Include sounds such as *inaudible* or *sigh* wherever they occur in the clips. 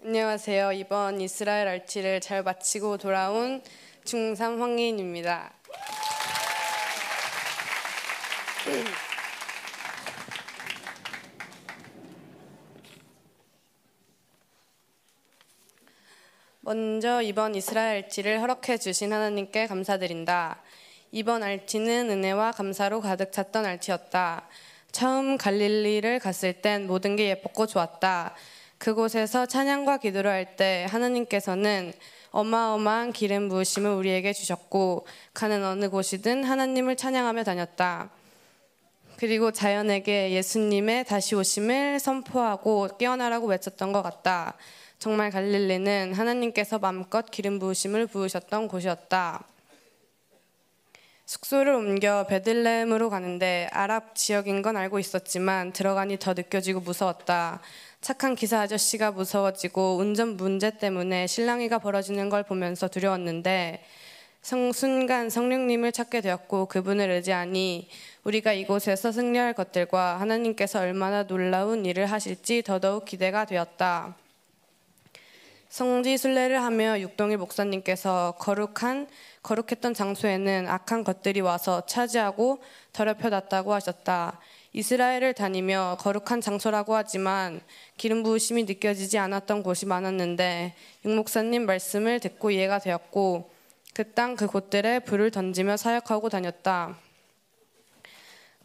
안녕하세요. 이번 이스라엘 알치를 잘 마치고 돌아온 중3 황예인입니다. *clears throat* 먼저 이번 이스라엘 알치를 허락해 주신 하나님께 감사드린다. 이번 알치는 은혜와 감사로 가득 찼던 알치였다. 처음 갈릴리를 갔을 땐 모든 게 예뻤고 좋았다. 그곳에서 찬양과 기도를 할 때 하나님께서는 어마어마한 기름 부으심을 우리에게 주셨고 가는 어느 곳이든 하나님을 찬양하며 다녔다. 그리고 자연에게 예수님의 다시 오심을 선포하고 깨어나라고 외쳤던 것 같다. 정말 갈릴리는 하나님께서 마음껏 기름 부으심을 부으셨던 곳이었다. 숙소를 옮겨 베들레헴으로 가는데 아랍 지역인 건 알고 있었지만 들어가니 더 느껴지고 무서웠다. 착한 기사 아저씨가 무서워지고 운전 문제 때문에 실랑이가 벌어지는 걸 보면서 두려웠는데 성, 순간 성령님을 찾게 되었고 그분을 의지하니 우리가 이곳에서 승리할 것들과 하나님께서 얼마나 놀라운 일을 하실지 더더욱 기대가 되었다. 성지 순례를 하며 육동일 목사님께서 거룩한 거룩했던 장소에는 악한 것들이 와서 차지하고 더럽혀 놨다고 하셨다. 이스라엘을 다니며 거룩한 장소라고 하지만 기름 부으심이 느껴지지 않았던 곳이 많았는데 육 목사님 말씀을 듣고 이해가 되었고 그 땅 그곳들에 불을 던지며 사역하고 다녔다.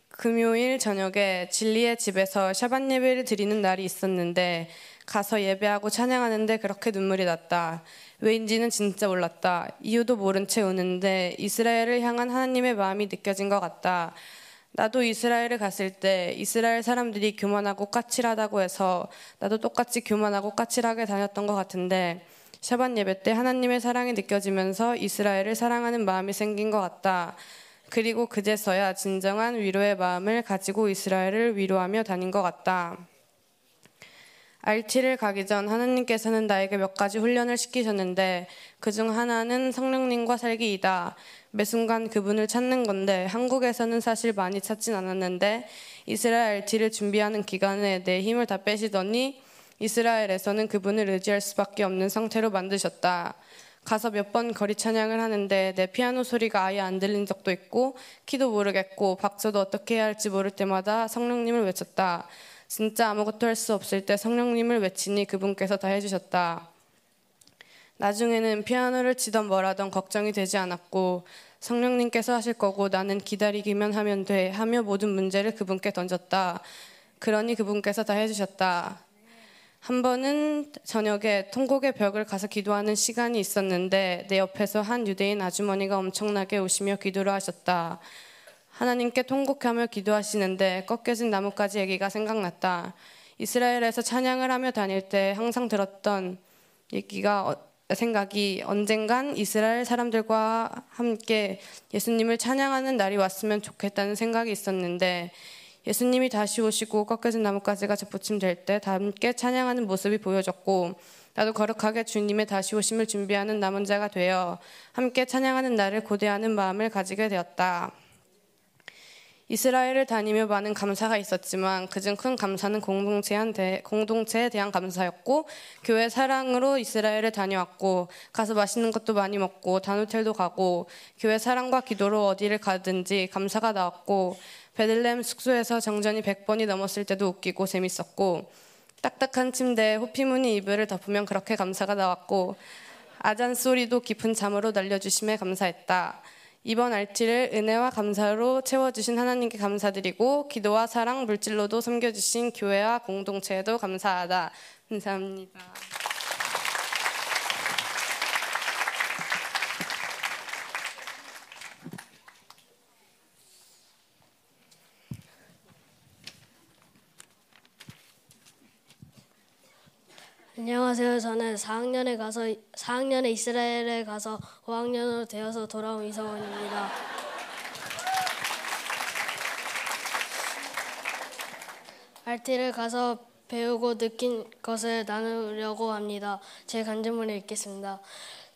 금요일 저녁에 진리의 집에서 샤반 예배를 드리는 날이 있었는데 가서 예배하고 찬양하는데 그렇게 눈물이 났다. 왜인지는 진짜 몰랐다. 이유도 모른 채 우는데 이스라엘을 향한 하나님의 마음이 느껴진 것 같다. 나도 이스라엘을 갔을 때 이스라엘 사람들이 교만하고 까칠하다고 해서 나도 똑같이 교만하고 까칠하게 다녔던 것 같은데 샤반 예배 때 하나님의 사랑이 느껴지면서 이스라엘을 사랑하는 마음이 생긴 것 같다. 그리고 그제서야 진정한 위로의 마음을 가지고 이스라엘을 위로하며 다닌 것 같다. 알티를 가기 전 하나님께서는 나에게 몇 가지 훈련을 시키셨는데 그 중 하나는 성령님과 살기이다. 매 순간 그분을 찾는 건데 한국에서는 사실 많이 찾진 않았는데 이스라엘 알티를 준비하는 기간에 내 힘을 다 빼시더니 이스라엘에서는 그분을 의지할 수밖에 없는 상태로 만드셨다. 가서 몇 번 거리 찬양을 하는데 내 피아노 소리가 아예 안 들린 적도 있고 키도 모르겠고 박수도 어떻게 해야 할지 모를 때마다 성령님을 외쳤다. 진짜 아무것도 할 수 없을 때 성령님을 외치니 그분께서 다 해주셨다. 나중에는 피아노를 치던 뭐라던 걱정이 되지 않았고 성령님께서 하실 거고 나는 기다리기만 하면 돼 하며 모든 문제를 그분께 던졌다. 그러니 그분께서 다 해주셨다. 한 번은 저녁에 통곡의 벽을 가서 기도하는 시간이 있었는데 내 옆에서 한 유대인 아주머니가 엄청나게 오시며 기도를 하셨다. 하나님께 통곡하며 기도하시는데 꺾여진 나뭇가지 얘기가 생각났다. 이스라엘에서 찬양을 하며 다닐 때 항상 들었던 얘기가 어, 생각이 언젠간 이스라엘 사람들과 함께 예수님을 찬양하는 날이 왔으면 좋겠다는 생각이 있었는데 예수님이 다시 오시고 꺾여진 나뭇가지가 접붙임될 때 함께 찬양하는 모습이 보여졌고 나도 거룩하게 주님의 다시 오심을 준비하는 남은 자가 되어 함께 찬양하는 날을 고대하는 마음을 가지게 되었다. 이스라엘을 다니며 많은 감사가 있었지만 그중 큰 감사는 공동체에 대한 감사였고 교회 사랑으로 이스라엘을 다녀왔고 가서 맛있는 것도 많이 먹고 단호텔도 가고 교회 사랑과 기도로 어디를 가든지 감사가 나왔고 베들렘 숙소에서 정전이 100번이 넘었을 때도 웃기고 재밌었고 딱딱한 침대에 호피무늬 이불을 덮으면 그렇게 감사가 나왔고 아잔 소리도 깊은 잠으로 날려주심에 감사했다. 이번 알티를 은혜와 감사로 채워주신 하나님께 감사드리고 기도와 사랑, 물질로도 섬겨주신 교회와 공동체에도 감사하다. 감사합니다. 안녕하세요. 저는 4학년에 가서 4학년에 이스라엘에 가서 5학년으로 되어서 돌아온 이성원입니다. RT를 가서 배우고 느낀 것을 나누려고 합니다. 제 간증문을 읽겠습니다.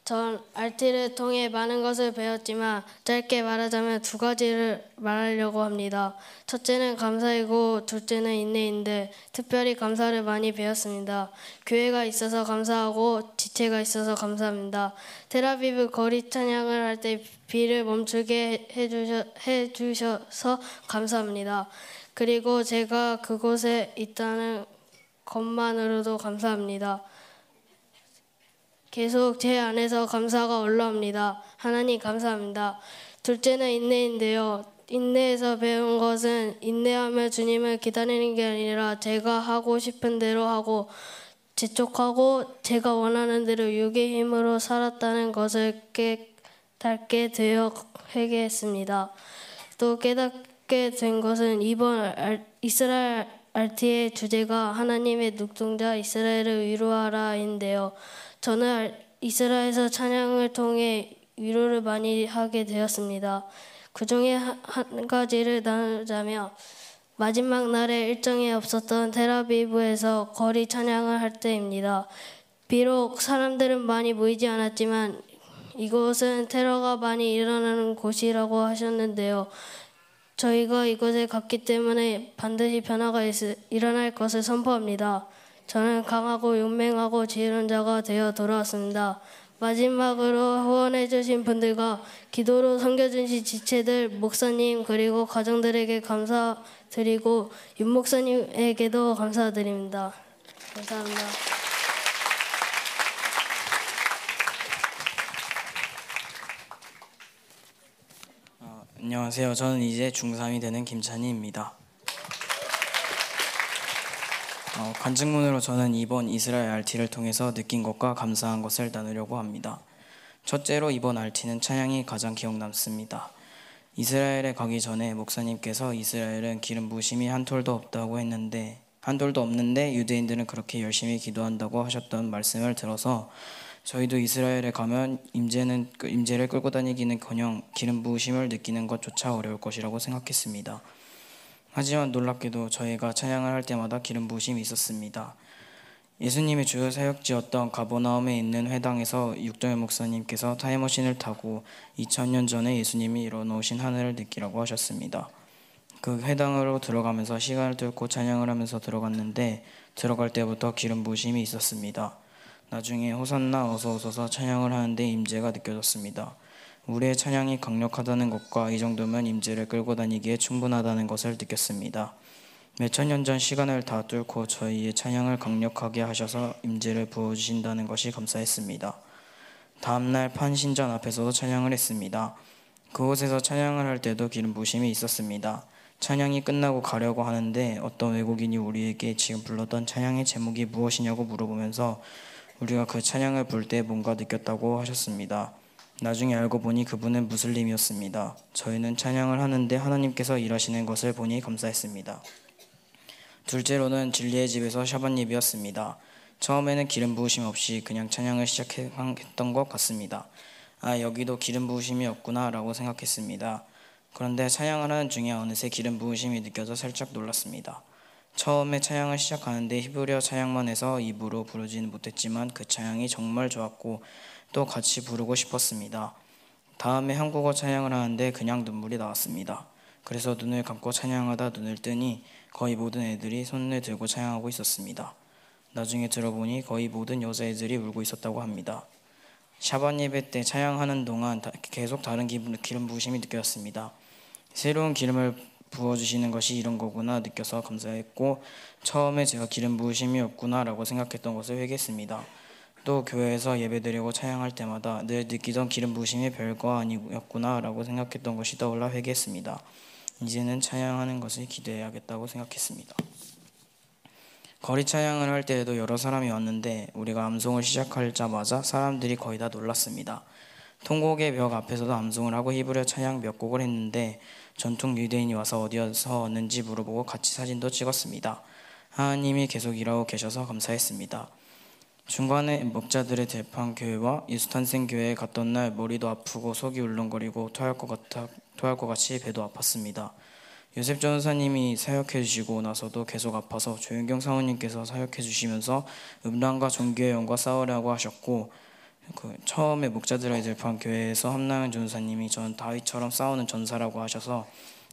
전 RT를 통해 많은 것을 배웠지만 짧게 말하자면 두 가지를 말하려고 합니다. 첫째는 감사이고 둘째는 인내인데 특별히 감사를 많이 배웠습니다. 교회가 있어서 감사하고 지체가 있어서 감사합니다. 테라비브 거리 찬양을 할 때 비를 멈추게 해주셔, 해주셔서 감사합니다. 그리고 제가 그곳에 있다는 것만으로도 감사합니다. 계속 제 안에서 감사가 올라옵니다. 하나님 감사합니다. 둘째는 인내인데요. 인내에서 배운 것은 인내하며 주님을 기다리는 게 아니라 제가 하고 싶은 대로 하고 재촉하고 제가 원하는 대로 육의 힘으로 살았다는 것을 깨닫게 되어 회개했습니다. 또 깨닫게 된 것은 이번 이스라엘 RT의 주제가 하나님의 늑동자 이스라엘을 위로하라인데요. 저는 이스라엘에서 찬양을 통해 위로를 많이 하게 되었습니다. 그 중에 한 가지를 나누자면 마지막 날에 일정이 없었던 테라비브에서 거리 찬양을 할 때입니다. 비록 사람들은 많이 모이지 않았지만 이곳은 테러가 많이 일어나는 곳이라고 하셨는데요. 저희가 이곳에 갔기 때문에 반드시 변화가 일어날 것을 선포합니다. 저는 강하고 용맹하고 지혜로운 자가 되어 돌아왔습니다. 마지막으로 후원해 주신 분들과 기도로 섬겨주신 지체들, 목사님 그리고 가정들에게 감사드리고 윤 목사님에게도 감사드립니다. 감사합니다. 어, 안녕하세요. 저는 이제 중3이 되는 김찬희입니다. 어, 간증문으로 저는 이번 이스라엘 RT를 통해서 느낀 것과 감사한 것을 나누려고 합니다. 첫째로 이번 RT는 찬양이 가장 기억 남습니다. 이스라엘에 가기 전에 목사님께서 이스라엘은 기름 부심이 한 톨도 없다고 했는데 한 톨도 없는데 유대인들은 그렇게 열심히 기도한다고 하셨던 말씀을 들어서 저희도 이스라엘에 가면 임재는 임재를 끌고 다니기는커녕 기름 부으심을 느끼는 것조차 어려울 것이라고 생각했습니다. 하지만 놀랍게도 저희가 찬양을 할 때마다 기름 부으심이 있었습니다. 예수님의 주요 사역지였던 가보나움에 있는 회당에서 육정의 목사님께서 타임머신을 타고 2000년 전에 예수님이 이뤄놓으신 하늘을 느끼라고 하셨습니다. 그 회당으로 들어가면서 시간을 뚫고 찬양을 하면서 들어갔는데 들어갈 때부터 기름 부으심이 있었습니다. 나중에 호산나 어서 오소서 찬양을 하는데 임재가 느껴졌습니다. 우리의 찬양이 강력하다는 것과 이 정도면 임재를 끌고 다니기에 충분하다는 것을 느꼈습니다. 몇천 년 전 시간을 다 뚫고 저희의 찬양을 강력하게 하셔서 임재를 부어주신다는 것이 감사했습니다. 다음날 판신전 앞에서도 찬양을 했습니다. 그곳에서 찬양을 할 때도 기름 부심이 있었습니다. 찬양이 끝나고 가려고 하는데 어떤 외국인이 우리에게 지금 불렀던 찬양의 제목이 무엇이냐고 물어보면서 우리가 그 찬양을 부를 때 뭔가 느꼈다고 하셨습니다. 나중에 알고 보니 그분은 무슬림이었습니다. 저희는 찬양을 하는데 하나님께서 일하시는 것을 보니 감사했습니다. 둘째로는 진리의 집에서 샤반 예배였습니다. 처음에는 기름 부으심 없이 그냥 찬양을 시작했던 것 같습니다. 아 여기도 기름 부으심이 없구나라고 생각했습니다. 그런데 찬양을 하는 중에 어느새 기름 부으심이 느껴져 살짝 놀랐습니다. 처음에 찬양을 시작하는데 히브리어 찬양만 해서 입으로 부르지는 못했지만 그 찬양이 정말 좋았고 또 같이 부르고 싶었습니다. 다음에 한국어 찬양을 하는데 그냥 눈물이 나왔습니다. 그래서 눈을 감고 찬양하다 눈을 뜨니 거의 모든 애들이 손을 들고 찬양하고 있었습니다. 나중에 들어보니 거의 모든 여자애들이 울고 있었다고 합니다. 샤반 예배 때 찬양하는 동안 계속 다른 기름 부으심이 느껴졌습니다. 새로운 기름을 부어주시는 것이 이런 거구나 느껴서 감사했고 처음에 제가 기름 부으심이 없구나라고 생각했던 것을 회개했습니다. 또 교회에서 예배드리고 찬양할 때마다 늘 느끼던 기름 부심이 별거 아니었구나라고 생각했던 것이 떠올라 회개했습니다. 이제는 찬양하는 것을 기대해야겠다고 생각했습니다. 거리 찬양을 할 때에도 여러 사람이 왔는데 우리가 암송을 시작하자마자 사람들이 거의 다 놀랐습니다. 통곡의 벽 앞에서도 암송을 하고 히브리어 찬양 몇 곡을 했는데 전통 유대인이 와서 어디서 왔는지 물어보고 같이 사진도 찍었습니다. 하나님이 계속 일하고 계셔서 감사했습니다. 중간에 목자들의 대판 교회와 예수탄생 교회에 갔던 날 머리도 아프고 속이 울렁거리고 토할 것 같아 토할 것 같이 배도 아팠습니다. 요셉 전사님이 사역해 주시고 나서도 계속 아파서 조윤경 사모님께서 사역해 주시면서 음란과 종교의 영과 싸우라고 하셨고 그 처음에 목자들의 들판 교회에서 함나연 전사님이 전 다윗처럼 싸우는 전사라고 하셔서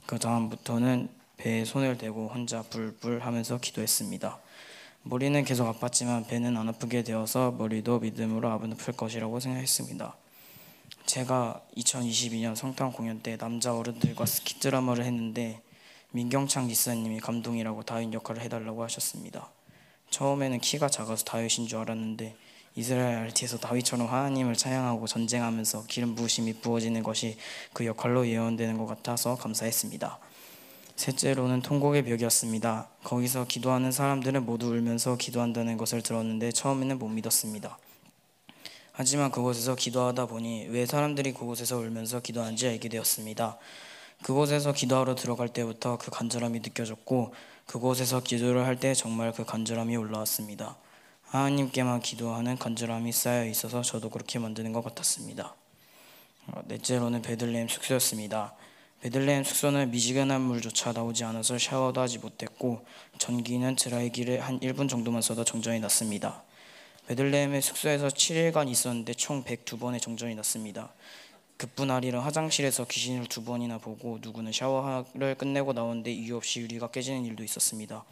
그 다음부터는 배에 손을 대고 혼자 불불 하면서 기도했습니다. 머리는 계속 아팠지만 배는 안 아프게 되어서 머리도 믿음으로 아플 것이라고 생각했습니다. 제가 2022년 성탄 공연 때 남자 어른들과 스키 드라마를 했는데 민경창 기사님이 감동이라고 다윗 역할을 해달라고 하셨습니다. 처음에는 키가 작아서 다윗인 줄 알았는데 이스라엘 RT에서 다윗처럼 하나님을 찬양하고 전쟁하면서 기름 부으심이 부어지는 것이 그 역할로 예언되는 것 같아서 감사했습니다. 셋째로는 통곡의 벽이었습니다. 거기서 기도하는 사람들은 모두 울면서 기도한다는 것을 들었는데 처음에는 못 믿었습니다. 하지만 그곳에서 기도하다 보니 왜 사람들이 그곳에서 울면서 기도하는지 알게 되었습니다. 그곳에서 기도하러 들어갈 때부터 그 간절함이 느껴졌고 그곳에서 기도를 할 때 정말 그 간절함이 올라왔습니다. 하나님께만 기도하는 간절함이 쌓여 있어서 저도 그렇게 만드는 것 같았습니다. 어, 넷째로는 베들레헴 숙소였습니다. 베들레헴 숙소는 미지근한 물조차 나오지 않아서 샤워도 하지 못했고 전기는 드라이기를 한 1분 정도만 써도 정전이 났습니다. 베들레헴의 숙소에서 7일간 있었는데 총 102번의 정전이 났습니다. 아니라 화장실에서 귀신을 두 번이나 보고 누구는 샤워를 끝내고 나오는데 이유 없이 유리가 깨지는 일도 있었습니다.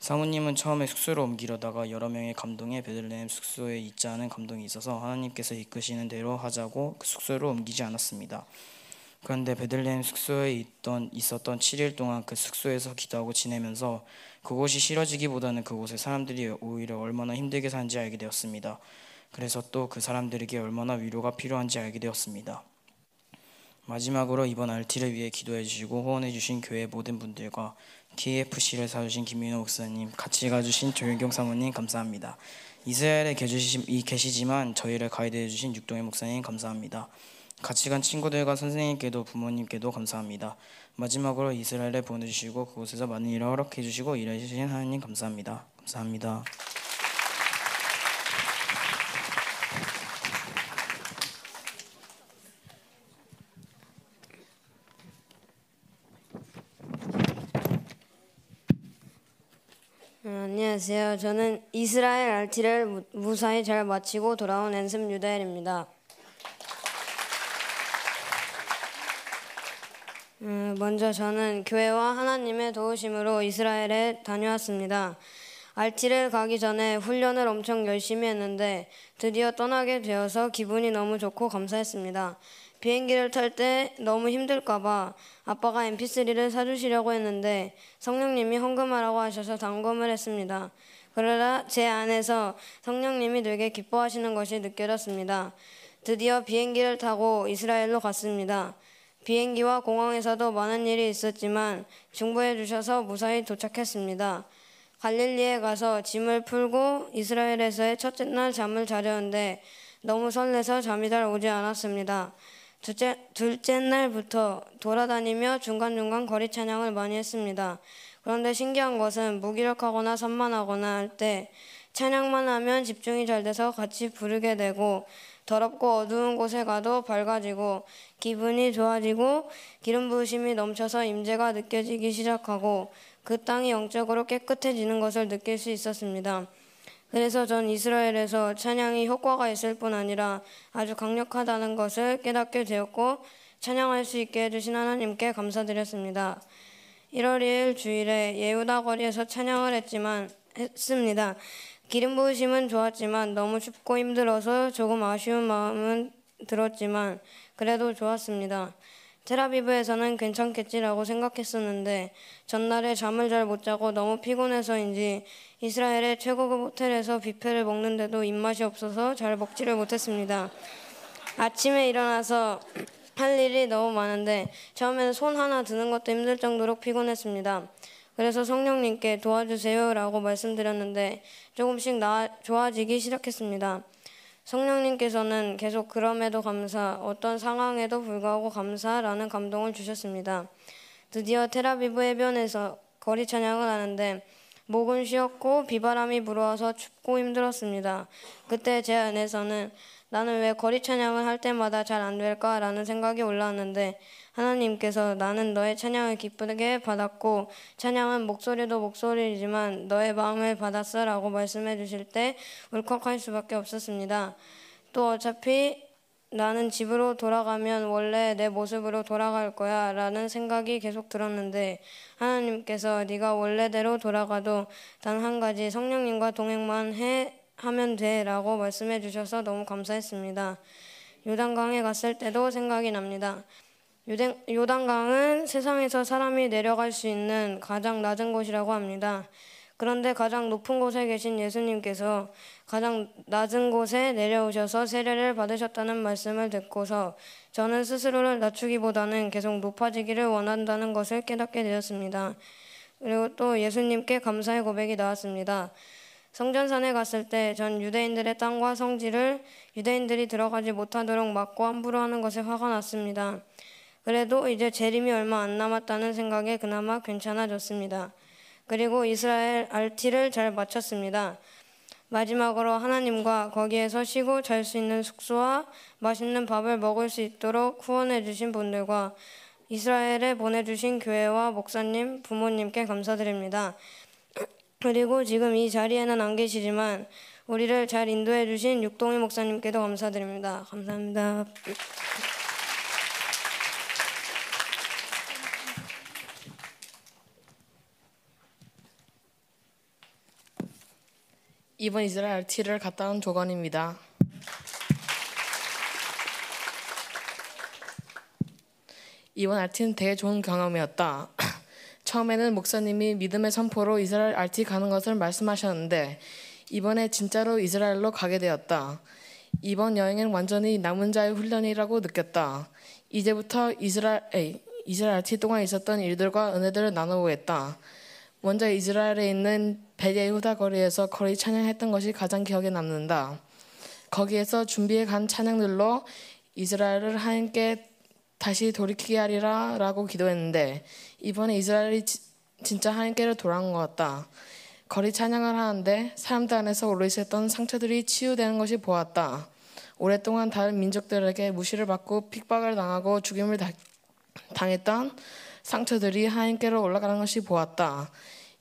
사모님은 처음에 숙소로 옮기려다가 여러 명의 감동에 베들레헴 숙소에 있지 않은 감동이 있어서 하나님께서 이끄시는 대로 하자고 그 숙소로 옮기지 않았습니다. 그런데 베들레헴 숙소에 있던 있었던 7일 동안 그 숙소에서 기도하고 지내면서 그곳이 싫어지기보다는 그곳에 사람들이 오히려 얼마나 힘들게 사는지 알게 되었습니다. 그래서 또 그 사람들에게 얼마나 위로가 필요한지 알게 되었습니다. 마지막으로 이번 RT를 위해 기도해 주시고 후원해 주신 교회 모든 분들과 KFC를 사주신 김민호 목사님, 같이 가주신 조윤경 사모님 감사합니다. 이스라엘에 계시지만 저희를 가이드해 주신 육동의 목사님 감사합니다. 같이 간 친구들과 선생님께도 부모님께도 감사합니다. 마지막으로 이스라엘에 보내주시고 그곳에서 많은 일을 허락해 주시고 일해 주신 하나님 감사합니다. 감사합니다. 어, 안녕하세요. 저는 이스라엘 무- 무사히 잘 마치고 돌아온 앤슨 유다엘입니다. 음, 먼저 저는 교회와 하나님의 도우심으로 이스라엘에 다녀왔습니다. RT를 가기 전에 훈련을 엄청 열심히 했는데 드디어 떠나게 되어서 기분이 너무 좋고 감사했습니다. 비행기를 탈 때 너무 힘들까봐 아빠가 mp3를 사주시려고 했는데 성령님이 헌금하라고 하셔서 당금을 했습니다. 그러다 제 안에서 성령님이 되게 기뻐하시는 것이 느껴졌습니다. 드디어 비행기를 타고 이스라엘로 갔습니다. 비행기와 공항에서도 많은 일이 있었지만 중보해 주셔서 무사히 도착했습니다. 갈릴리에 가서 짐을 풀고 이스라엘에서의 첫째 날 잠을 자려는데 너무 설레서 잠이 잘 오지 않았습니다. 둘째, 둘째 날부터 돌아다니며 중간중간 거리 찬양을 많이 했습니다. 그런데 신기한 것은 무기력하거나 산만하거나 할 때 찬양만 하면 집중이 잘 돼서 같이 부르게 되고 더럽고 어두운 곳에 가도 밝아지고 기분이 좋아지고 기름 부으심이 넘쳐서 임재가 느껴지기 시작하고 그 땅이 영적으로 깨끗해지는 것을 느낄 수 있었습니다. 그래서 전 이스라엘에서 찬양이 효과가 있을 뿐 아니라 아주 강력하다는 것을 깨닫게 되었고 찬양할 수 있게 해주신 하나님께 감사드렸습니다. 1월 2일 주일에 예후다 거리에서 찬양을 했지만 했습니다. 기름 부으심은 좋았지만 너무 춥고 힘들어서 조금 아쉬운 마음은 들었지만 그래도 좋았습니다. 테라비브에서는 괜찮겠지라고 생각했었는데 전날에 잠을 잘 못 자고 너무 피곤해서인지 이스라엘의 최고급 호텔에서 뷔페를 먹는데도 입맛이 없어서 잘 먹지를 못했습니다. 아침에 일어나서 할 일이 너무 많은데 처음에는 손 하나 드는 것도 힘들 정도로 피곤했습니다. 그래서 성령님께 도와주세요라고 말씀드렸는데 조금씩 나 좋아지기 시작했습니다. 성령님께서는 계속 그럼에도 감사, 어떤 상황에도 불구하고 감사라는 감동을 주셨습니다. 드디어 테라비브 해변에서 거리 찬양을 하는데 목은 쉬었고 비바람이 불어와서 춥고 힘들었습니다. 그때 제 안에서는 나는 왜 거리 찬양을 할 때마다 잘 안 될까라는 생각이 올라왔는데 하나님께서 나는 너의 찬양을 기쁘게 받았고 찬양은 목소리도 목소리지만 너의 마음을 받았어라고 말씀해 주실 때 울컥할 수밖에 없었습니다. 또 어차피 나는 집으로 돌아가면 원래 내 모습으로 돌아갈 거야 라는 생각이 계속 들었는데 하나님께서 네가 원래대로 돌아가도 단 한 가지 성령님과 동행만 해 하면 돼 라고 말씀해 주셔서 너무 감사했습니다. 요단강에 갔을 때도 생각이 납니다. 요단- 요단강은 세상에서 사람이 내려갈 수 있는 가장 낮은 곳이라고 합니다. 그런데 가장 높은 곳에 계신 예수님께서 가장 낮은 곳에 내려오셔서 세례를 받으셨다는 말씀을 듣고서 저는 스스로를 낮추기보다는 계속 높아지기를 원한다는 것을 깨닫게 되었습니다. 그리고 또 예수님께 감사의 고백이 나왔습니다. 성전산에 갔을 때 전 유대인들의 땅과 성지를 유대인들이 들어가지 못하도록 막고 함부로 하는 것에 화가 났습니다. 그래도 이제 재림이 얼마 안 남았다는 생각에 그나마 괜찮아졌습니다. 그리고 이스라엘 RT를 잘 마쳤습니다. 마지막으로 하나님과 거기에서 쉬고 잘 수 있는 숙소와 맛있는 밥을 먹을 수 있도록 후원해 주신 분들과 이스라엘에 보내주신 교회와 목사님, 부모님께 감사드립니다. *clears throat* 그리고 지금 이 자리에는 안 계시지만 우리를 잘 인도해 주신 육동희 목사님께도 감사드립니다. 감사합니다. 이번 이스라엘 RT를 갔다 온 조건입니다. 이번 RT는 되게 좋은 경험이었다. *clears throat* 처음에는 목사님이 믿음의 선포로 이스라엘 RT 가는 것을 말씀하셨는데 이번에 진짜로 이스라엘로 가게 되었다. 이번 여행은 완전히 남은 자의 훈련이라고 느꼈다. 이제부터 이스라엘 에이, 이스라엘 RT 동안 있었던 일들과 은혜들을 나눠보겠다. 먼저 이스라엘에 있는 베레후다 거리에서 거리 찬양했던 것이 가장 기억에 남는다. 거기에서 준비해 간 찬양들로 이스라엘을 하나님께 다시 돌이키게 하리라 라고 기도했는데 이번에 이스라엘이 지- 진짜 하나님께로 돌아온 것 같다. 거리 찬양을 하는데 사람들 안에서 오래있었던 상처들이 치유되는 것이 보았다. 오랫동안 다른 민족들에게 무시를 받고 핍박을 당하고 죽임을 다- 당했던 상처들이 하나님께로 올라가는 것이 보았다.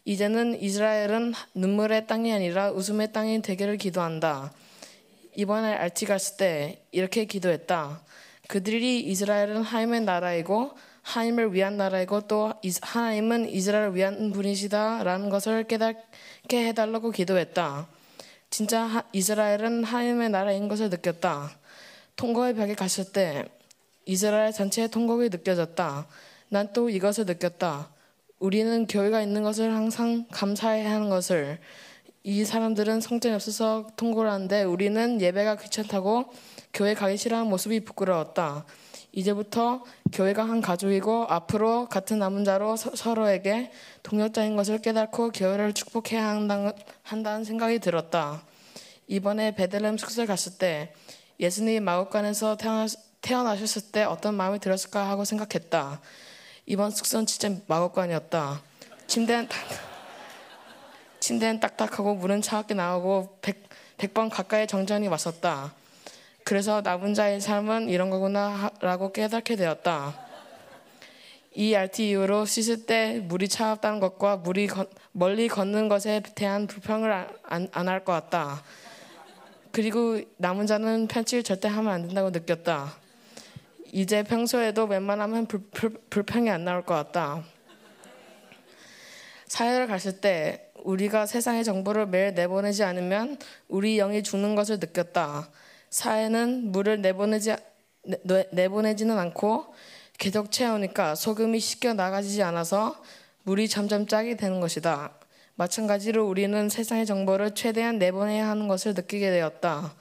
이제는 이스라엘은 눈물의 땅이 아니라 웃음의 땅이 되기를 기도한다. 이번에 알티 갔을 때 이렇게 기도했다. 그들이 이스라엘은 하나님의 나라이고 하나님을 위한 나라이고 또 하나님은 이스라엘을 위한 분이시다라는 것을 깨닫게 해달라고 기도했다. 진짜 하- 이스라엘은 하나님의 나라인 것을 느꼈다. 통곡의 벽에 갔을 때 이스라엘 전체의 통곡이 느껴졌다. 난 또 이것을 느꼈다. 우리는 교회가 있는 것을 항상 감사해야 하는 것을 이 사람들은 성전이 없어서 통고를 하는데 우리는 예배가 귀찮다고 교회 가기 싫어하는 모습이 부끄러웠다. 이제부터 교회가 한 가족이고 앞으로 같은 남은 자로 서, 서로에게 동역자인 것을 깨닫고 교회를 축복해야 한다는, 한다는 생각이 들었다. 이번에 베들레헴 숙소에 갔을 때 예수님이 마곡간에서 태어나, 태어나셨을 때 어떤 마음이 들었을까 하고 생각했다. 이번 숙소는 진짜 마곡간이었다. 침대는 딱, 침대는 딱딱하고 물은 차갑게 나오고 백, 백번 가까이 정전이 왔었다. 그래서 남은 자의 삶은 이런 거구나 라고 깨닫게 되었다. 이 RT 이후로 씻을 때 물이 차갑다는 것과 물이 건- 멀리 걷는 것에 대한 불평을 안 할것 같다. 그리고 남은 자는 편집을 절대 하면 안 된다고 느꼈다. 이제 평소에도 웬만하면 불, 불, 불 평이 안 나올 것 같다. 사회를 갔을 때 우리가 세상의 정보를 매일 내보내지 않으면 우리 영이 죽는 것을 느꼈다. 사회는 물을 내보내지 내, 내- 내보내지는 않고 계속 채우니까 소금이 씻겨 나가지지 않아서 물이 점점 짜게 되는 것이다. 마찬가지로 우리는 세상의 정보를 최대한 내보내야 하는 것을 느끼게 되었다.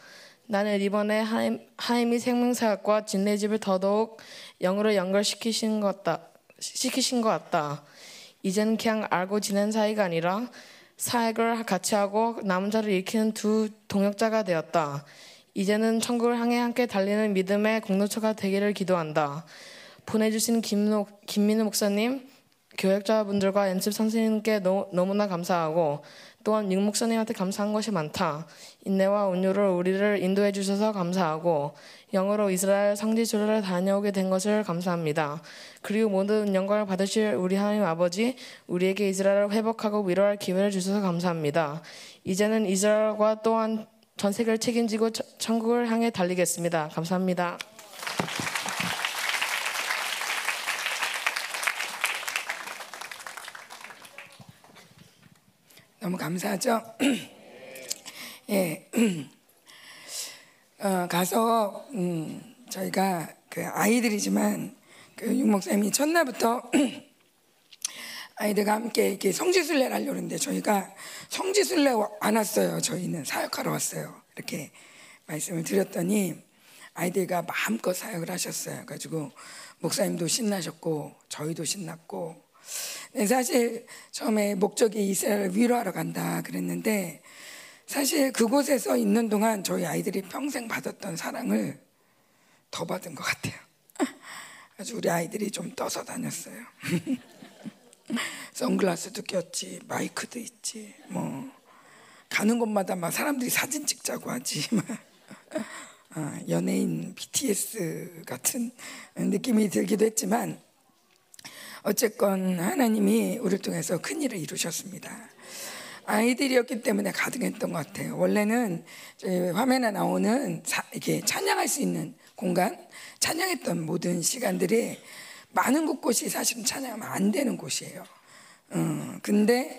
나는 이번에 하임, 하임이 생명사학과 진례집을 더더욱 영으로 연결시키신 것 같다. 시키신 것 같다. 이제는 그냥 알고 지낸 사이가 아니라 사역을 같이 하고 남은 자를 일으키는 두 동역자가 되었다. 이제는 천국을 향해 함께 달리는 믿음의 공동체가 되기를 기도한다. 보내주신 김노, 김민우 목사님, 교역자분들과 연습 선생님께 너, 너무나 감사하고 또한 육 목사님한테 감사한 것이 많다. 인내와 온유로 우리를 인도해 주셔서 감사하고 영어로 이스라엘 성지순례를 다녀오게 된 것을 감사합니다. 그리고 모든 영광을 받으실 우리 하나님 아버지 우리에게 이스라엘을 회복하고 위로할 기회를 주셔서 감사합니다. 이제는 이스라엘과 또한 전 세계를 책임지고 저- 천국을 향해 달리겠습니다. 감사합니다. 너무 감사하죠. *clears throat* 예, *clears throat* 어, 가서 음, 저희가 그 아이들이지만 그 육목사님이 첫날부터 *clears throat* 아이들과 함께 이렇게 성지순례를 하려고 했는데 저희가 성지순례 안 왔어요. 저희는 사역하러 왔어요. 이렇게 말씀을 드렸더니 아이들과 마음껏 사역을 하셨어요. 가지고 목사님도 신나셨고 저희도 신났고 네, 사실 처음에 목적이 이스라엘을 위로하러 간다 그랬는데 사실 그곳에서 있는 동안 저희 아이들이 평생 받았던 사랑을 더 받은 것 같아요. *laughs* 아주 우리 아이들이 좀 떠서 다녔어요. *laughs* 선글라스도 꼈지, 마이크도 있지, 뭐 가는 곳마다 막 사람들이 사진 찍자고 하지, *laughs* 막 아, 연예인 BTS 같은 느낌이 들기도 했지만 어쨌건 하나님이 우리를 통해서 큰 일을 이루셨습니다. 아이들이었기 때문에 가능했던 것 같아요. 원래는 화면에 나오는 사, 이렇게 찬양할 수 있는 공간, 찬양했던 모든 시간들이 많은 곳곳이 사실은 찬양하면 안 되는 곳이에요. 어, 근데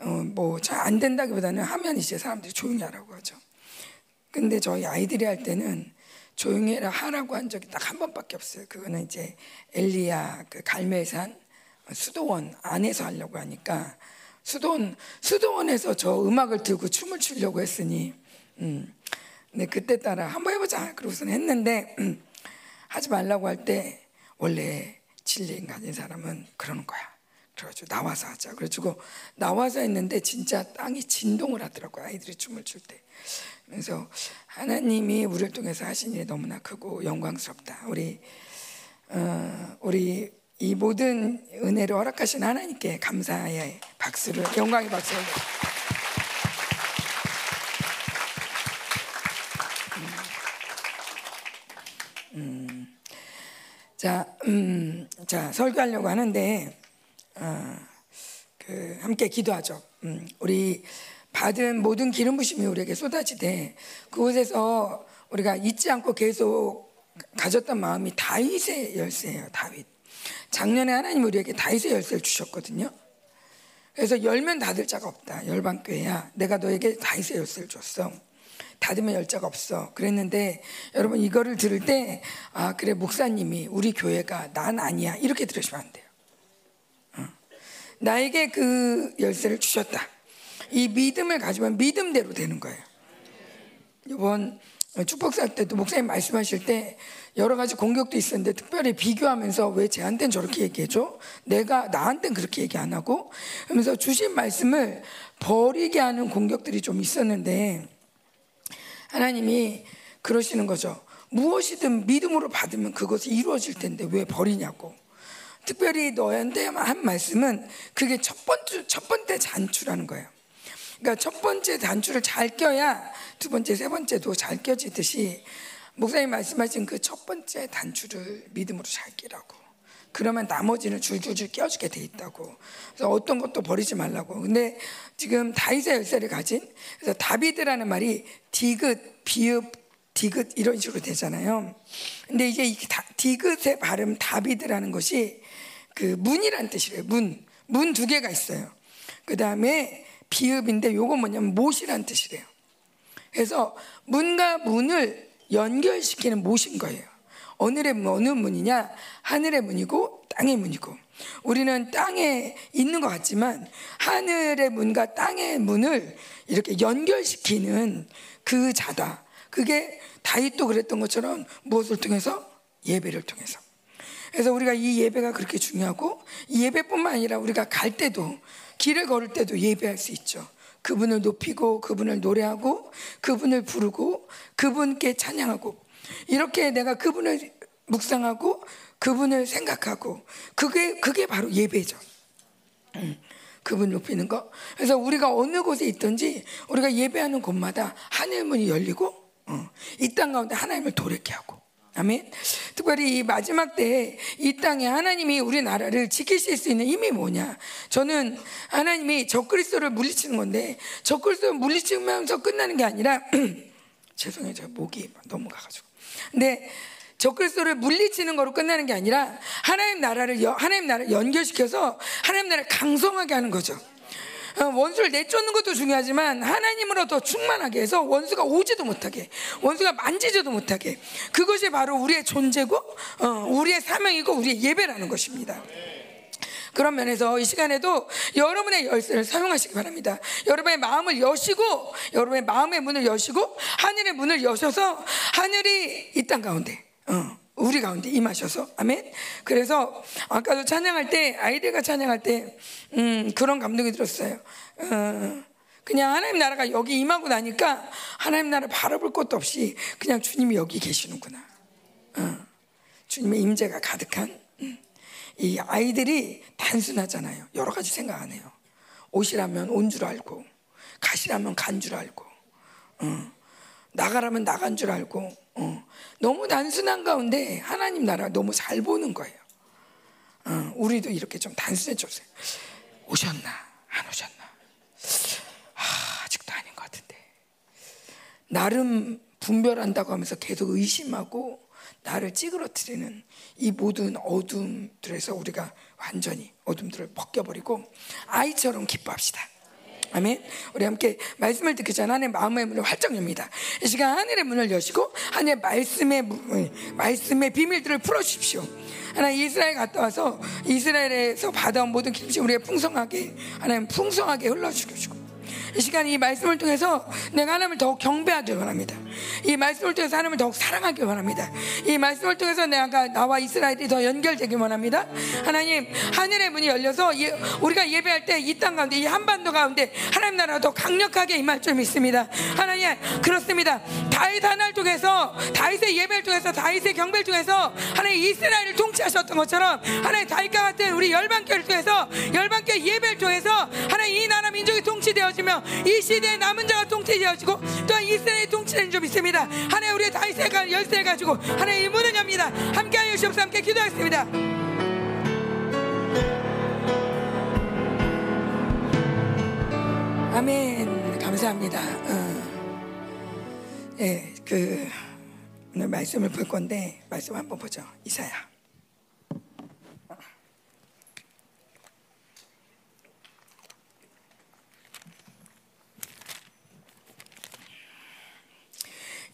어, 뭐잘 안 된다기보다는 하면 이제 사람들이 조용히 하라고 하죠. 근데 저희 아이들이 할 때는 조용히 하라고 한 적이 딱 한 번밖에 없어요. 그거는 이제 엘리야 그 갈멜산 수도원 안에서 하려고 하니까 수도원 수도원에서 저 음악을 들고 춤을 추려고 했으니 음. 네 그때 따라 한번 해보자 그러고서 했는데 음, 하지 말라고 할 때 원래 진리인 가진 사람은 그러는 거야. 그래가지고 나와서 하자. 그래가지고 나와서 했는데 진짜 땅이 진동을 하더라고요. 아이들이 춤을 출 때. 그래서 하나님이 우리를 통해서 하신 일이 너무나 크고 영광스럽다. 우리 어, 우리 이 모든 은혜를 허락하신 하나님께 감사의 박수를 영광의 박수를 음, 자, 음, 자 설교하려고 하는데 어, 그 함께 기도하죠. 음, 우리 받은 모든 기름 부심이 우리에게 쏟아지되 그곳에서 우리가 잊지 않고 계속 가졌던 마음이 다윗의 열쇠예요. 다윗. 작년에 하나님 우리에게 다윗의 열쇠를 주셨거든요. 그래서 열면 닫을 자가 없다. 열방교회야. 내가 너에게 다윗의 열쇠를 줬어. 닫으면 열 자가 없어. 그랬는데 여러분 이거를 들을 때 아 그래 목사님이 우리 교회가 난 아니야 이렇게 들으시면 안 돼요. 어. 나에게 그 열쇠를 주셨다. 이 믿음을 가지면 믿음대로 되는 거예요. 이번 축복사 때도 목사님 말씀하실 때 여러 가지 공격도 있었는데 특별히 비교하면서 왜 쟤한테는 저렇게 얘기해줘? 내가 나한테는 그렇게 얘기 안 하고 하면서 주신 말씀을 버리게 하는 공격들이 좀 있었는데 하나님이 그러시는 거죠. 무엇이든 믿음으로 받으면 그것이 이루어질 텐데 왜 버리냐고. 특별히 너한테 한 말씀은 그게 첫 번째 첫 번째 단추라는 거예요. 그러니까 첫 번째 단추를 잘 껴야 두 번째, 세 번째도 잘 껴지듯이 목사님 말씀하신 그 첫 번째 단추를 믿음으로 잘 끼라고. 그러면 나머지는 줄줄줄 껴주게 돼 있다고. 그래서 어떤 것도 버리지 말라고. 근데 지금 다윗의 열쇠를 가진 그래서 다비드라는 말이 디귿, 비읍, 디귿 이런 식으로 되잖아요. 근데 이게 디귿의 발음 다비드라는 것이 그 문이란 뜻이래요. 문. 문 두 개가 있어요. 그 다음에 비읍인데 요거 뭐냐면 못이란 뜻이래요. 그래서 문과 문을 연결시키는 못인 거예요. 어느의 어느 문이냐? 하늘의 문이고 땅의 문이고. 우리는 땅에 있는 것 같지만 하늘의 문과 땅의 문을 이렇게 연결시키는 그 자다. 그게 다윗도 그랬던 것처럼 무엇을 통해서 예배를 통해서. 그래서 우리가 이 예배가 그렇게 중요하고 이 예배뿐만 아니라 우리가 갈 때도 길을 걸을 때도 예배할 수 있죠. 그분을 높이고 그분을 노래하고 그분을 부르고 그분께 찬양하고 이렇게 내가 그분을 묵상하고 그분을 생각하고 그게 그게 바로 예배죠. 음, 그분 높이는 거. 그래서 우리가 어느 곳에 있든지 우리가 예배하는 곳마다 하늘 문이 열리고 어, 이땅 가운데 하나님을 도래케 하고 아멘. 특별히 이 마지막 때에 이 땅에 하나님이 우리나라를 지키실 수 있는 힘이 뭐냐? 저는 하나님이 적그리스도를 물리치는 건데 적그리스도를 물리치면서 끝나는 게 아니라 *clears throat* 죄송해요. 제가 목이 넘어가가지고. 근데 적그리스도를 물리치는 거로 끝나는 게 아니라 하나님 나라를 여- 하나님 나라를 연결시켜서 하나님 나라를 강성하게 하는 거죠. 어, 원수를 내쫓는 것도 중요하지만 하나님으로 더 충만하게 해서 원수가 오지도 못하게 원수가 만지지도 못하게 그것이 바로 우리의 존재고 어, 우리의 사명이고 우리의 예배라는 것입니다. 그런 면에서 이 시간에도 여러분의 열쇠를 사용하시기 바랍니다. 여러분의 마음을 여시고 여러분의 마음의 문을 여시고 하늘의 문을 여셔서 하늘이 이 땅 가운데 어, 우리 가운데 임하셔서 아멘. 그래서 아까도 찬양할 때 아이들과 찬양할 때 음, 그런 감동이 들었어요. 어, 그냥 하나님 나라가 여기 임하고 나니까 하나님 나라 바라볼 것도 없이 그냥 주님이 여기 계시는구나. 어, 주님의 임재가 가득한 음. 이 아이들이 단순하잖아요. 여러 가지 생각 안 해요. 옷이라면 온 줄 알고, 갓이라면 간 줄 알고, 어, 나가라면 나간 줄 알고, 어, 너무 단순한 가운데 하나님 나라 너무 잘 보는 거예요. 어, 우리도 이렇게 좀 단순해졌어요. 오셨나? 안 오셨나? 아, 아직도 아닌 것 같은데. 나름 분별한다고 하면서 계속 의심하고 나를 찌그러뜨리는 이 모든 어둠들에서 우리가 완전히 어둠들을 벗겨버리고 아이처럼 기뻐합시다. 아멘. 우리 함께 말씀을 듣기 전 하나님 마음의 문을 활짝 엽니다. 이 시간 하늘의 문을 여시고 하나님의 말씀의 문- 말씀의 비밀들을 풀어 주십시오. 하나님 이스라엘 갔다 와서 이스라엘에서 받아온 모든 기름이 우리의 풍성하게 하나님 풍성하게 흘러 주시고 이 시간 이 말씀을 통해서 내가 하나님을 더욱 경배하길 원합니다. 이 말씀을 통해서 하나님을 더욱 사랑하길 원합니다. 이 말씀을 통해서 내가 나와 이스라엘이 더 연결되길 원합니다. 하나님 하늘의 문이 열려서 예- 우리가 예배할 때 이 땅 가운데 이 한반도 가운데 하나님 나라가 더 강력하게 임할 줄 믿습니다. 하나님 그렇습니다. 다윗 하나를 통해서 다윗의 예배를 통해서 다윗의 경배를 통해서 하나님 이스라엘을 통치하셨던 것처럼 하나님 다윗과 같은 우리 열방교를 통해서 열방교 예배를 통해서 하나님 이 나라 민족이 통치되어지 며 이 시대에 남은 자가 통치되어지고 또한 이스라엘이 통치되는 줄 믿습니다. 하나님 우리의 다윗의 가- 열쇠를 가지고 하나님 이 문을 엽니다. 함께하여 주시옵소서 함께 기도하겠습니다. 아멘. 감사합니다. 어. 예, 그 오늘 말씀을 볼 건데 말씀 한번 보죠. 이사야.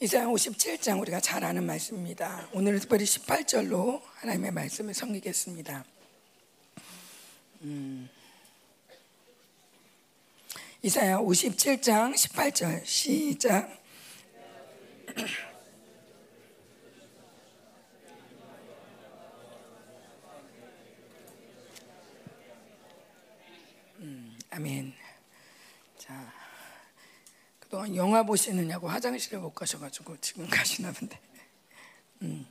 이사야 57장 우리가 잘 아는 말씀입니다. 오늘은 특별히 18절로 하나님의 말씀을 섬기겠습니다. 음. 이사야 57장 18절 시작. *clears throat* 음, 아멘. 자, 그동안 영화 보시느냐고 화장실에 못 가셔가지고 지금 *laughs* 가시나 본데. 음.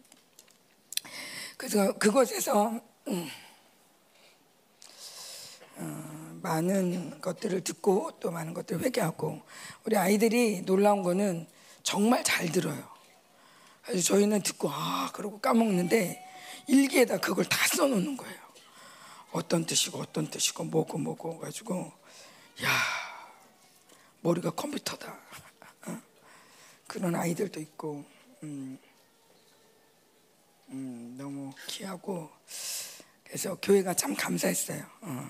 그래서 그곳에서 음, 어, 많은 것들을 듣고 또 많은 것들을 회개하고 우리 아이들이 놀라운 거는 정말 잘 들어요. 그래서 저희는 듣고 아 그러고 까먹는데 일기에다 그걸 다 써놓는 거예요. 어떤 뜻이고 어떤 뜻이고 뭐고 뭐고 가지고 야 머리가 컴퓨터다. 어? 그런 아이들도 있고 음, 음, 너무 귀하고 그래서 교회가 참 감사했어요. 어.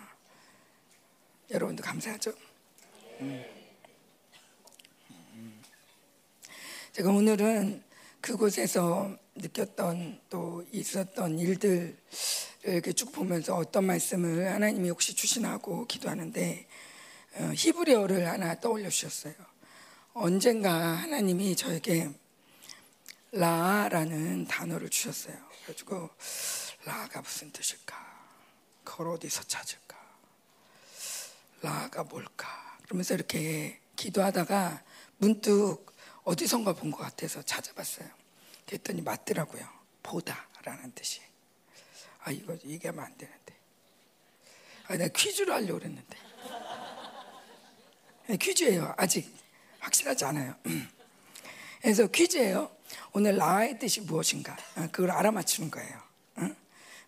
여러분도 감사하죠? 음. 음. 제가 오늘은 그곳에서 느꼈던 또 있었던 일들 이렇게 쭉 보면서 어떤 말씀을 하나님이 혹시 주시나 하고 기도하는데 어, 히브리어를 하나 떠올려 주셨어요. 언젠가 하나님이 저에게 라라는 단어를 주셨어요. 그래가지고 라가 무슨 뜻일까? 그걸 어디서 찾을까? 라가 뭘까? 그러면서 이렇게 기도하다가 문득 어디선가 본 것 같아서 찾아봤어요. 그랬더니 맞더라고요. 보다라는 뜻이. 아 이거 얘기하면 안 되는데. 아 내가 퀴즈로 하려고 그랬는데. 네, 퀴즈예요. 아직 확실하지 않아요. *clears throat* 그래서 퀴즈예요. 오늘 라의 뜻이 무엇인가? 어, 그걸 알아맞히는 거예요. 어?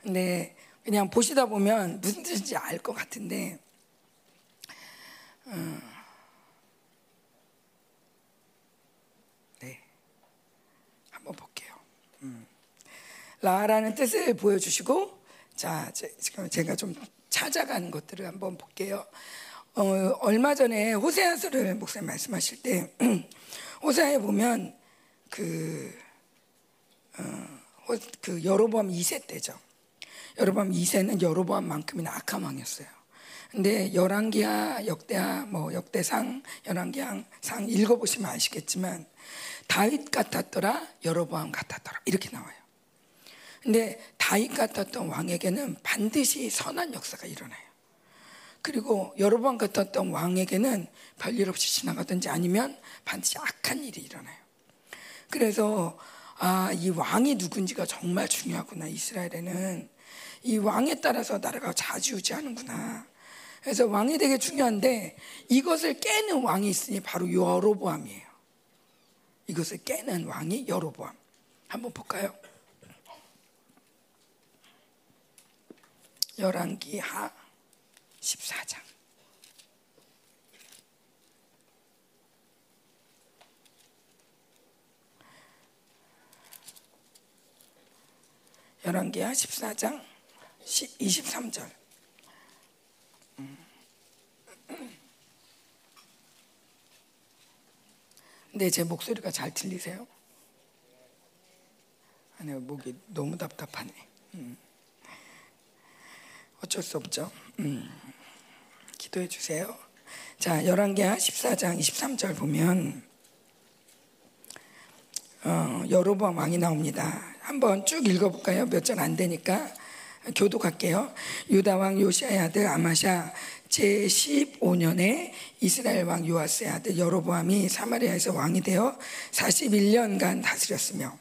근데 그냥 보시다 보면 무슨 뜻인지 알 것 같은데, 어. 네, 한번 볼게요. 음. 라라는 뜻을 보여주시고, 자, 지금 제가 좀 찾아가는 것들을 한번 볼게요. 어, 얼마 전에 호세아서를 목사님 말씀하실 때 *clears throat* 호세아에 보면 그, 어, 호- 그 여로보암 2세 때죠. 여로보암 2세는 여로보암만큼이나 악한 왕이었어요. 근데 열왕기하, 역대하, 뭐 역대상, 열왕기하 상 읽어보시면 아시겠지만 다윗 같았더라, 여로보암 같았더라 이렇게 나와요. 근데 다윗 같았던 왕에게는 반드시 선한 역사가 일어나요. 그리고 여러 번 같았던 왕에게는 별일 없이 지나가든지 아니면 반드시 악한 일이 일어나요. 그래서 아, 이 왕이 누군지가 정말 중요하구나. 이스라엘에는 이 왕에 따라서 나라가 좌지우지하는구나. 그래서 왕이 되게 중요한데 이것을 깨는 왕이 있으니 바로 여로보암이에요. 이것을 깨는 왕이 여로보암. 한번 볼까요? 열왕기 하 14장. 열왕기하 14장 23절. 근데 제 목소리가 잘 들리세요? 아니 목이 너무 답답하네. 음. 어쩔 수 없죠. 음. 기도해 주세요. 자, 열왕기하 14장 23절 보면 어, 여로보암 왕이 나옵니다. 한번 쭉 읽어볼까요? 몇 절 안 되니까 교독할게요. 유다 왕 요시아의 아들 아마샤 제 15년에 이스라엘 왕 요아스의 아들 여로보암이 사마리아에서 왕이 되어 41년간 다스렸으며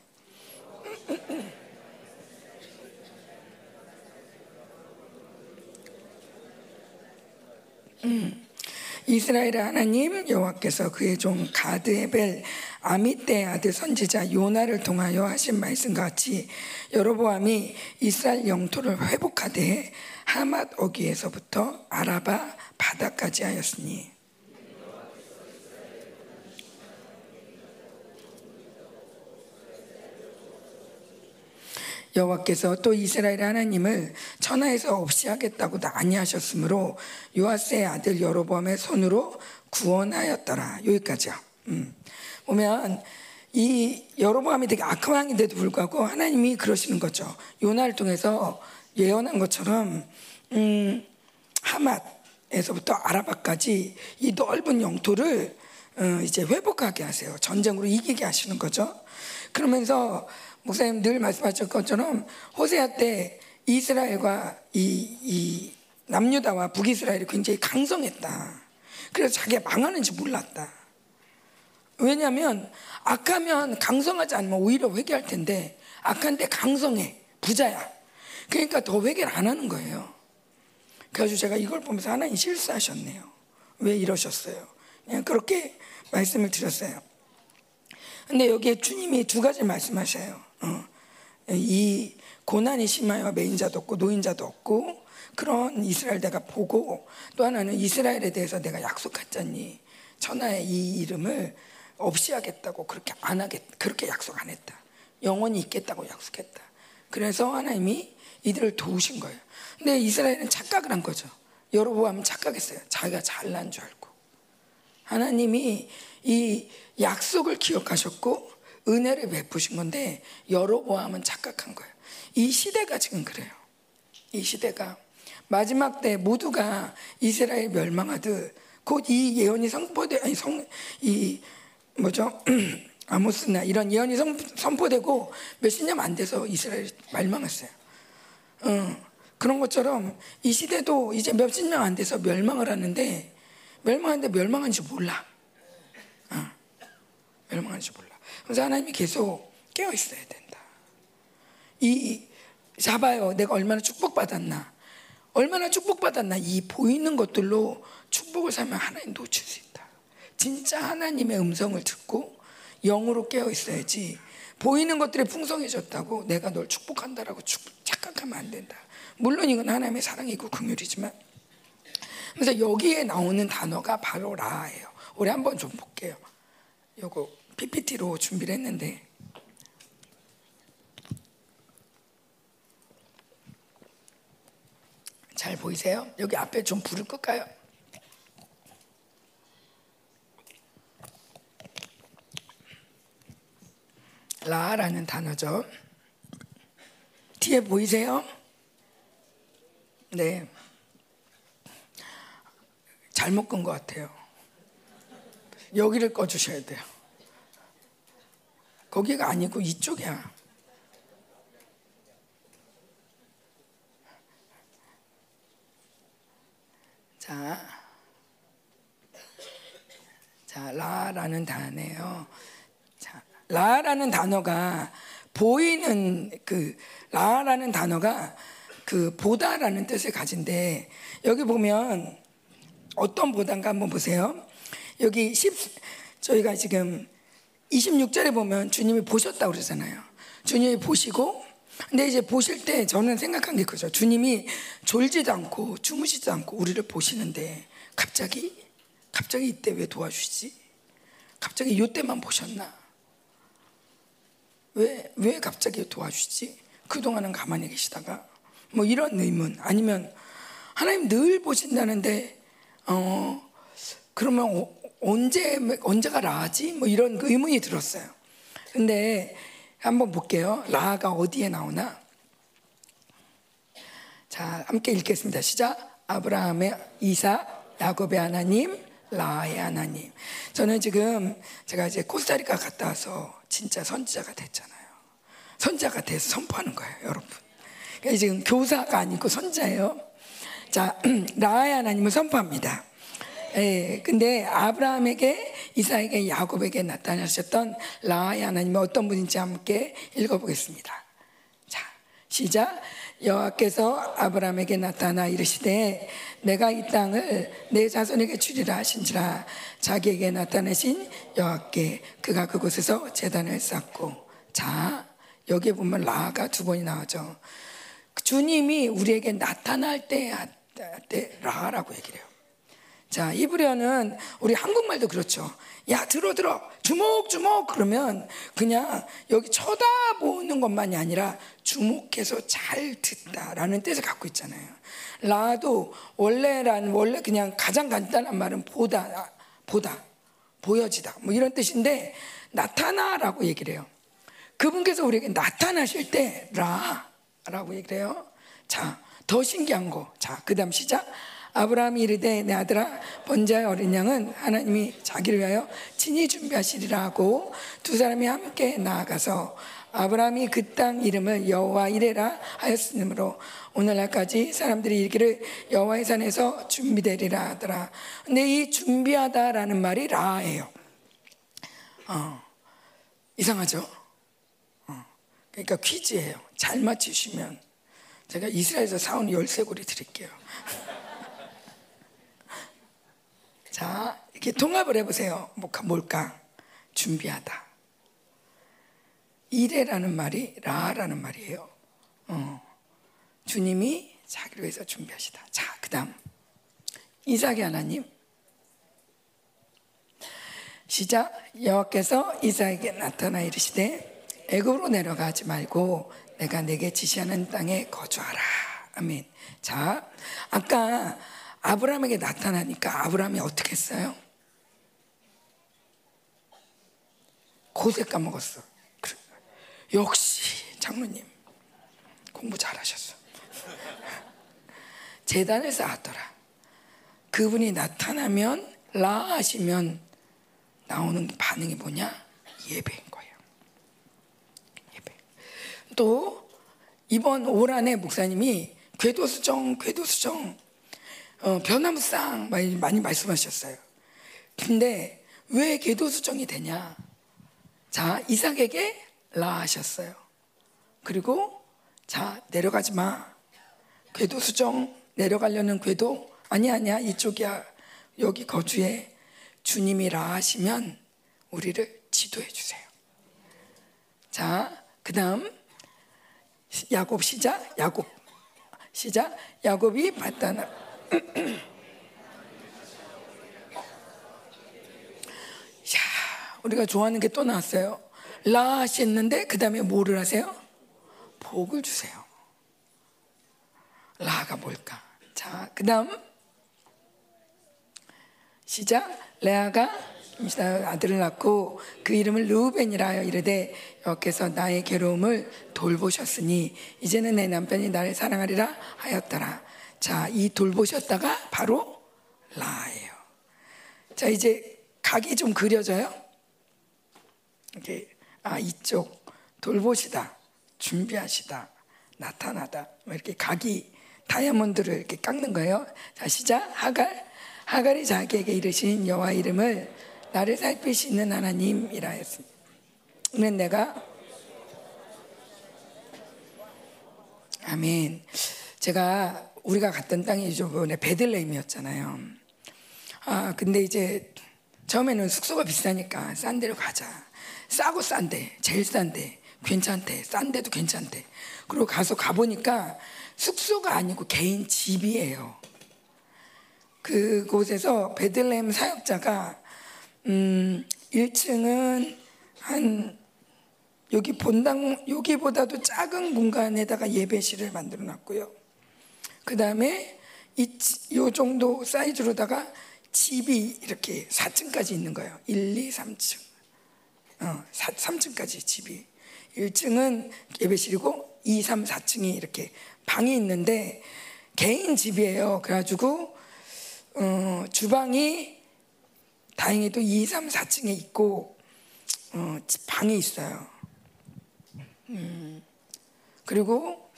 이스라엘의 하나님 여호와께서 그의 종 가드에벨 아미떼의 아들 선지자 요나를 통하여 하신 말씀과 같이 여로보암이 이스라엘 영토를 회복하되 하맛 어귀에서부터 아라바 바다까지 하였으니 여호와께서 또 이스라엘 하나님을 천하에서 없이 하겠다고 아니하셨으므로 요아스의 아들 여로보암의 손으로 구원하였더라. 여기까지요. 음. 보면 이 여로보암이 되게 악한 왕인데도 불구하고 하나님이 그러시는 거죠. 요나를 통해서 예언한 것처럼 음, 하맛에서부터 아라바까지 이 넓은 영토를 어, 이제 회복하게 하세요. 전쟁으로 이기게 하시는 거죠. 그러면서 목사님 늘 말씀하셨던 것처럼 호세아 때 이스라엘과 이, 이 남유다와 북이스라엘이 굉장히 강성했다. 그래서 자기가 망하는지 몰랐다. 왜냐하면 악하면 강성하지 않으면 오히려 회개할 텐데 악한데 강성해 부자야. 그러니까 더 회개를 안 하는 거예요. 그래가지고 제가 이걸 보면서 하나님 실수하셨네요. 왜 이러셨어요? 그냥 그렇게 말씀을 드렸어요. 근데 여기에 주님이 두 가지 말씀하셔요. 어. 이 고난이 심하여 매인자도 없고 노인자도 없고 그런 이스라엘 내가 보고 또 하나는 이스라엘에 대해서 내가 약속했잖니 천하의 이 이름을 없이 하겠다고 그렇게 안 하겠 그렇게 약속 안 했다. 영원히 있겠다고 약속했다. 그래서 하나님이 이들을 도우신 거예요. 근데 이스라엘은 착각을 한 거죠. 여로보암은 착각했어요. 자기가 잘난 줄 알고. 하나님이 이 약속을 기억하셨고 은혜를 베푸신 건데 여로보암은 착각한 거예요. 이 시대가 지금 그래요. 이 시대가 마지막 때 모두가 이스라엘 멸망하듯 곧 이 예언이 선포되 아니 성이 뭐죠 *clears throat* 아모스나 이런 예언이 선, 선포되고 몇십 년 안 돼서 이스라엘 멸망했어요. 어, 그런 것처럼 이 시대도 이제 몇십 년 안 돼서 멸망을 하는데 멸망하는데 멸망한지 몰라. 어, 멸망한지 몰라. 그래서 하나님이 계속 깨어 있어야 된다. 이 잡아요. 내가 얼마나 축복받았나. 얼마나 축복받았나. 이 보이는 것들로 축복을 살면 하나님 놓칠 수 있다. 진짜 하나님의 음성을 듣고 영으로 깨어 있어야지. 보이는 것들이 풍성해졌다고 내가 널 축복한다라고 착각하면 안 된다. 물론 이건 하나님의 사랑이고 긍휼이지만 그래서 여기에 나오는 단어가 바로 라예요. 우리 한번 좀 볼게요. 요거 PPT로 준비를 했는데 잘 보이세요? 여기 앞에 좀 불을 끌까요? 라라는 단어죠. 뒤에 보이세요? 네. 잘못 끈 것 같아요. 여기를 꺼주셔야 돼요. 거기가 아니고 이쪽이야. 자, 자, 라라는 단어예요. 자, 라라는 단어가 보이는 그 라라는 단어가 그 보다라는 뜻을 가진데 여기 보면 어떤 보단가 한번 보세요. 여기 10 저희가 지금 26절에 보면 주님이 보셨다고 그러잖아요. 주님이 보시고 근데 이제 보실 때 저는 생각한 게 그죠. 주님이 졸지도 않고 주무시지도 않고 우리를 보시는데 갑자기 갑자기 이때 왜 도와주시지? 갑자기 이때만 보셨나? 왜, 왜 갑자기 도와주시지? 그동안은 가만히 계시다가 뭐 이런 의문 아니면 하나님 늘 보신다는데 어 그러면 어, 언제 언제가 라하지? 뭐 이런 그 의문이 들었어요. 근데 한번 볼게요. 라가 어디에 나오나? 자, 함께 읽겠습니다. 시작. 아브라함의 이사, 야곱의 하나님, 라의 하나님. 저는 지금 제가 이제 코스타리카 갔다 와서 진짜 선지자가 됐잖아요. 선지자가 돼서 선포하는 거예요, 여러분. 그러니까 지금 교사가 아니고 선자예요. 자, *clears throat* 라의 하나님을 선포합니다. 예, 근데 아브라함에게 이사에게 야곱에게 나타나셨던 라의 하나님은 어떤 분인지 함께 읽어보겠습니다. 자, 시작. 여호와께서 아브라함에게 나타나 이르시되 내가 이 땅을 내 자손에게 주리라 하신지라 자기에게 나타내신 여호와께 그가 그곳에서 재단을 쌓고 자 여기에 보면 라가 두 번이 나오죠. 주님이 우리에게 나타날 때, 때 라라고 얘기를 해요. 자, 이브리어는 우리 한국말도 그렇죠. 야, 들어, 들어. 주목, 주목. 그러면 그냥 여기 쳐다보는 것만이 아니라 주목해서 잘 듣다라는 뜻을 갖고 있잖아요. 라도 원래란, 원래 그냥 가장 간단한 말은 보다, 보다, 보여지다. 뭐 이런 뜻인데 나타나라고 얘기를 해요. 그분께서 우리에게 나타나실 때 라라고 얘기를 해요. 자, 더 신기한 거. 자, 그 다음 시작. 아브라함이 이르되 내 아들아 번자의 어린 양은 하나님이 자기를 위하여 친히 준비하시리라 하고 두 사람이 함께 나아가서 아브라함이 그 땅 이름을 여호와 이레라 하였으므로 오늘날까지 사람들이 이르기를 여호와의 산에서 준비되리라 하더라. 근데 이 준비하다라는 말이 라예요. 어, 이상하죠? 어, 그러니까 퀴즈예요. 잘 맞추시면 제가 이스라엘에서 사온 열쇠고리 드릴게요. 자, 이렇게 통합을 해보세요. 뭘까? 준비하다. 이래라는 말이 라라는 말이에요. 어. 주님이 자기를 위해서 준비하시다. 자, 그 다음. 이삭의 하나님. 시작. 여호와께서 이삭에게 나타나 이르시되 애굽으로 내려가지 말고 내가 내게 지시하는 땅에 거주하라. 아멘. 자, 아까 아브라함에게 나타나니까 아브라함이 어떻게 했어요? 고세 까먹었어. 역시 장로님 공부 잘하셨어. *laughs* 재단을 쌓았더라. 그분이 나타나면 라 하시면 나오는 반응이 뭐냐? 예배인 거예요. 예배. 또 이번 올 한해 목사님이 궤도수정, 궤도수정 어, 변화무쌍 많이, 많이 말씀하셨어요. 근데 왜 궤도 수정이 되냐? 자, 이삭에게 라 하셨어요. 그리고 자, 내려가지 마. 궤도 수정 내려가려는 궤도 아니 아니야. 이쪽이야. 여기 거주해. 주님이 라 하시면 우리를 지도해 주세요. 자, 그다음 야곱 시작. 야곱 시작. 야곱이 바다나 *clears throat* 야, 우리가 좋아하는 게 또 나왔어요. 라 하셨는데 그 다음에 뭐를 하세요? 복을 주세요. 라가 뭘까? 자, 그 다음 시작. 레아가 아들을 낳고 그 이름을 르우벤이라 하여 이르되 여호께서 나의 괴로움을 돌보셨으니 이제는 내 남편이 나를 사랑하리라 하였더라. 자, 이 돌보셨다가 바로 라예요. 자, 이제 각이 좀 그려져요. 이게 아 이쪽 돌보시다, 준비하시다, 나타나다. 뭐 이렇게 각이 다이아몬드를 이렇게 깎는 거예요. 자, 시작. 하갈 하갈이 자기에게 이르신 여호와 이름을 나를 살피시는 하나님이라 했습니다. 그는 내가 아멘. 제가 우리가 갔던 땅이 저번에 베들레헴이었잖아요. 아 근데 이제 처음에는 숙소가 비싸니까 싼 데로 가자. 싸고 싼데 제일 싼데 괜찮대. 싼 데도 괜찮대. 그리고 가서 가보니까 숙소가 아니고 개인 집이에요. 그곳에서 베들레헴 사역자가 음 1층은 한 여기 본당 여기보다도 작은 공간에다가 예배실을 만들어 놨고요. 그 다음에 이 요 정도 사이즈로다가 집이 이렇게 4층까지 있는 거예요. 1, 2, 3층. 어, 4, 3층까지 집이. 1층은 예배실이고 2, 3, 4층이 이렇게 방이 있는데 개인 집이에요. 그래가지고 어, 주방이 다행히도 2, 3, 4층에 있고 어, 방이 있어요. 음, 그리고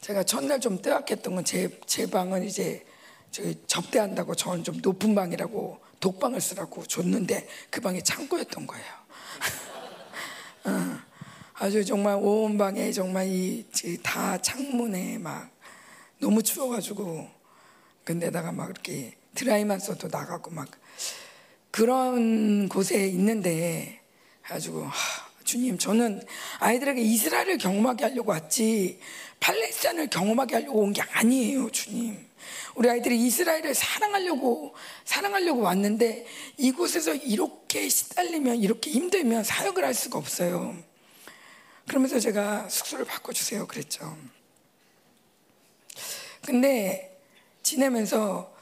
제가 첫날 좀 뜨악했던 건 제 제 방은 이제 저기 접대한다고 저는 좀 높은 방이라고 독방을 쓰라고 줬는데 그 방이 창고였던 거예요. 어, 아주 정말 온 방에 정말 이 다 창문에 막 너무 추워가지고 근데다가 막 이렇게 드라이만 써도 나가고 막 그런 곳에 있는데 가지고 주님 저는 아이들에게 이스라엘을 경험하게 하려고 왔지 팔레스타인을 경험하게 하려고 온 게 아니에요 주님 우리 아이들이 이스라엘을 사랑하려고 사랑하려고 왔는데 이곳에서 이렇게 시달리면 이렇게 힘들면 사역을 할 수가 없어요 그러면서 제가 숙소를 바꿔주세요 그랬죠 근데 지내면서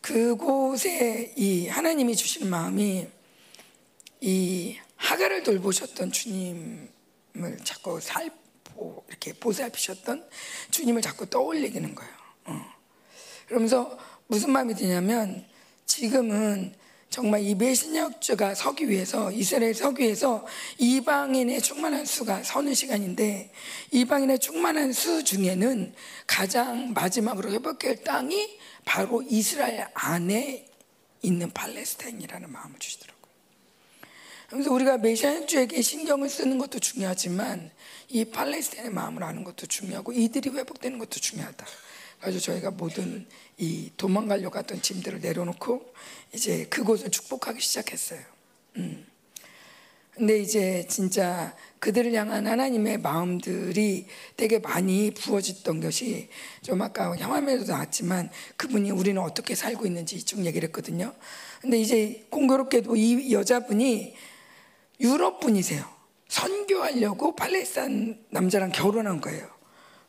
그곳에 이 하나님이 주시는 마음이 이 하가를 돌보셨던 주님을 자꾸 살보 이렇게 보살피셨던 주님을 자꾸 떠올리는 거예요. 어. 그러면서 무슨 마음이 드냐면 지금은 정말 이 메시냐주가 서기 위해서 이스라엘 서기 위해서 이방인의 충만한 수가 서는 시간인데 이방인의 충만한 수 중에는 가장 마지막으로 회복할 땅이 바로 이스라엘 안에 있는 팔레스타인이라는 마음을 주시더라고요. 그래서 우리가 메시아주에게 신경을 쓰는 것도 중요하지만 이 팔레스타인의 마음을 아는 것도 중요하고 이들이 회복되는 것도 중요하다. 그래서 저희가 모든 이 도망가려고 했던 짐들을 내려놓고 이제 그곳을 축복하기 시작했어요. 음. 근데 이제 진짜 그들을 향한 하나님의 마음들이 되게 많이 부어졌던 것이 좀 아까 화면에도 나왔지만 그분이 우리는 어떻게 살고 있는지 쭉 얘기를 했거든요. 근데 이제 공교롭게도 이 여자분이 유럽 분이세요. 선교하려고 팔레스타인 남자랑 결혼한 거예요.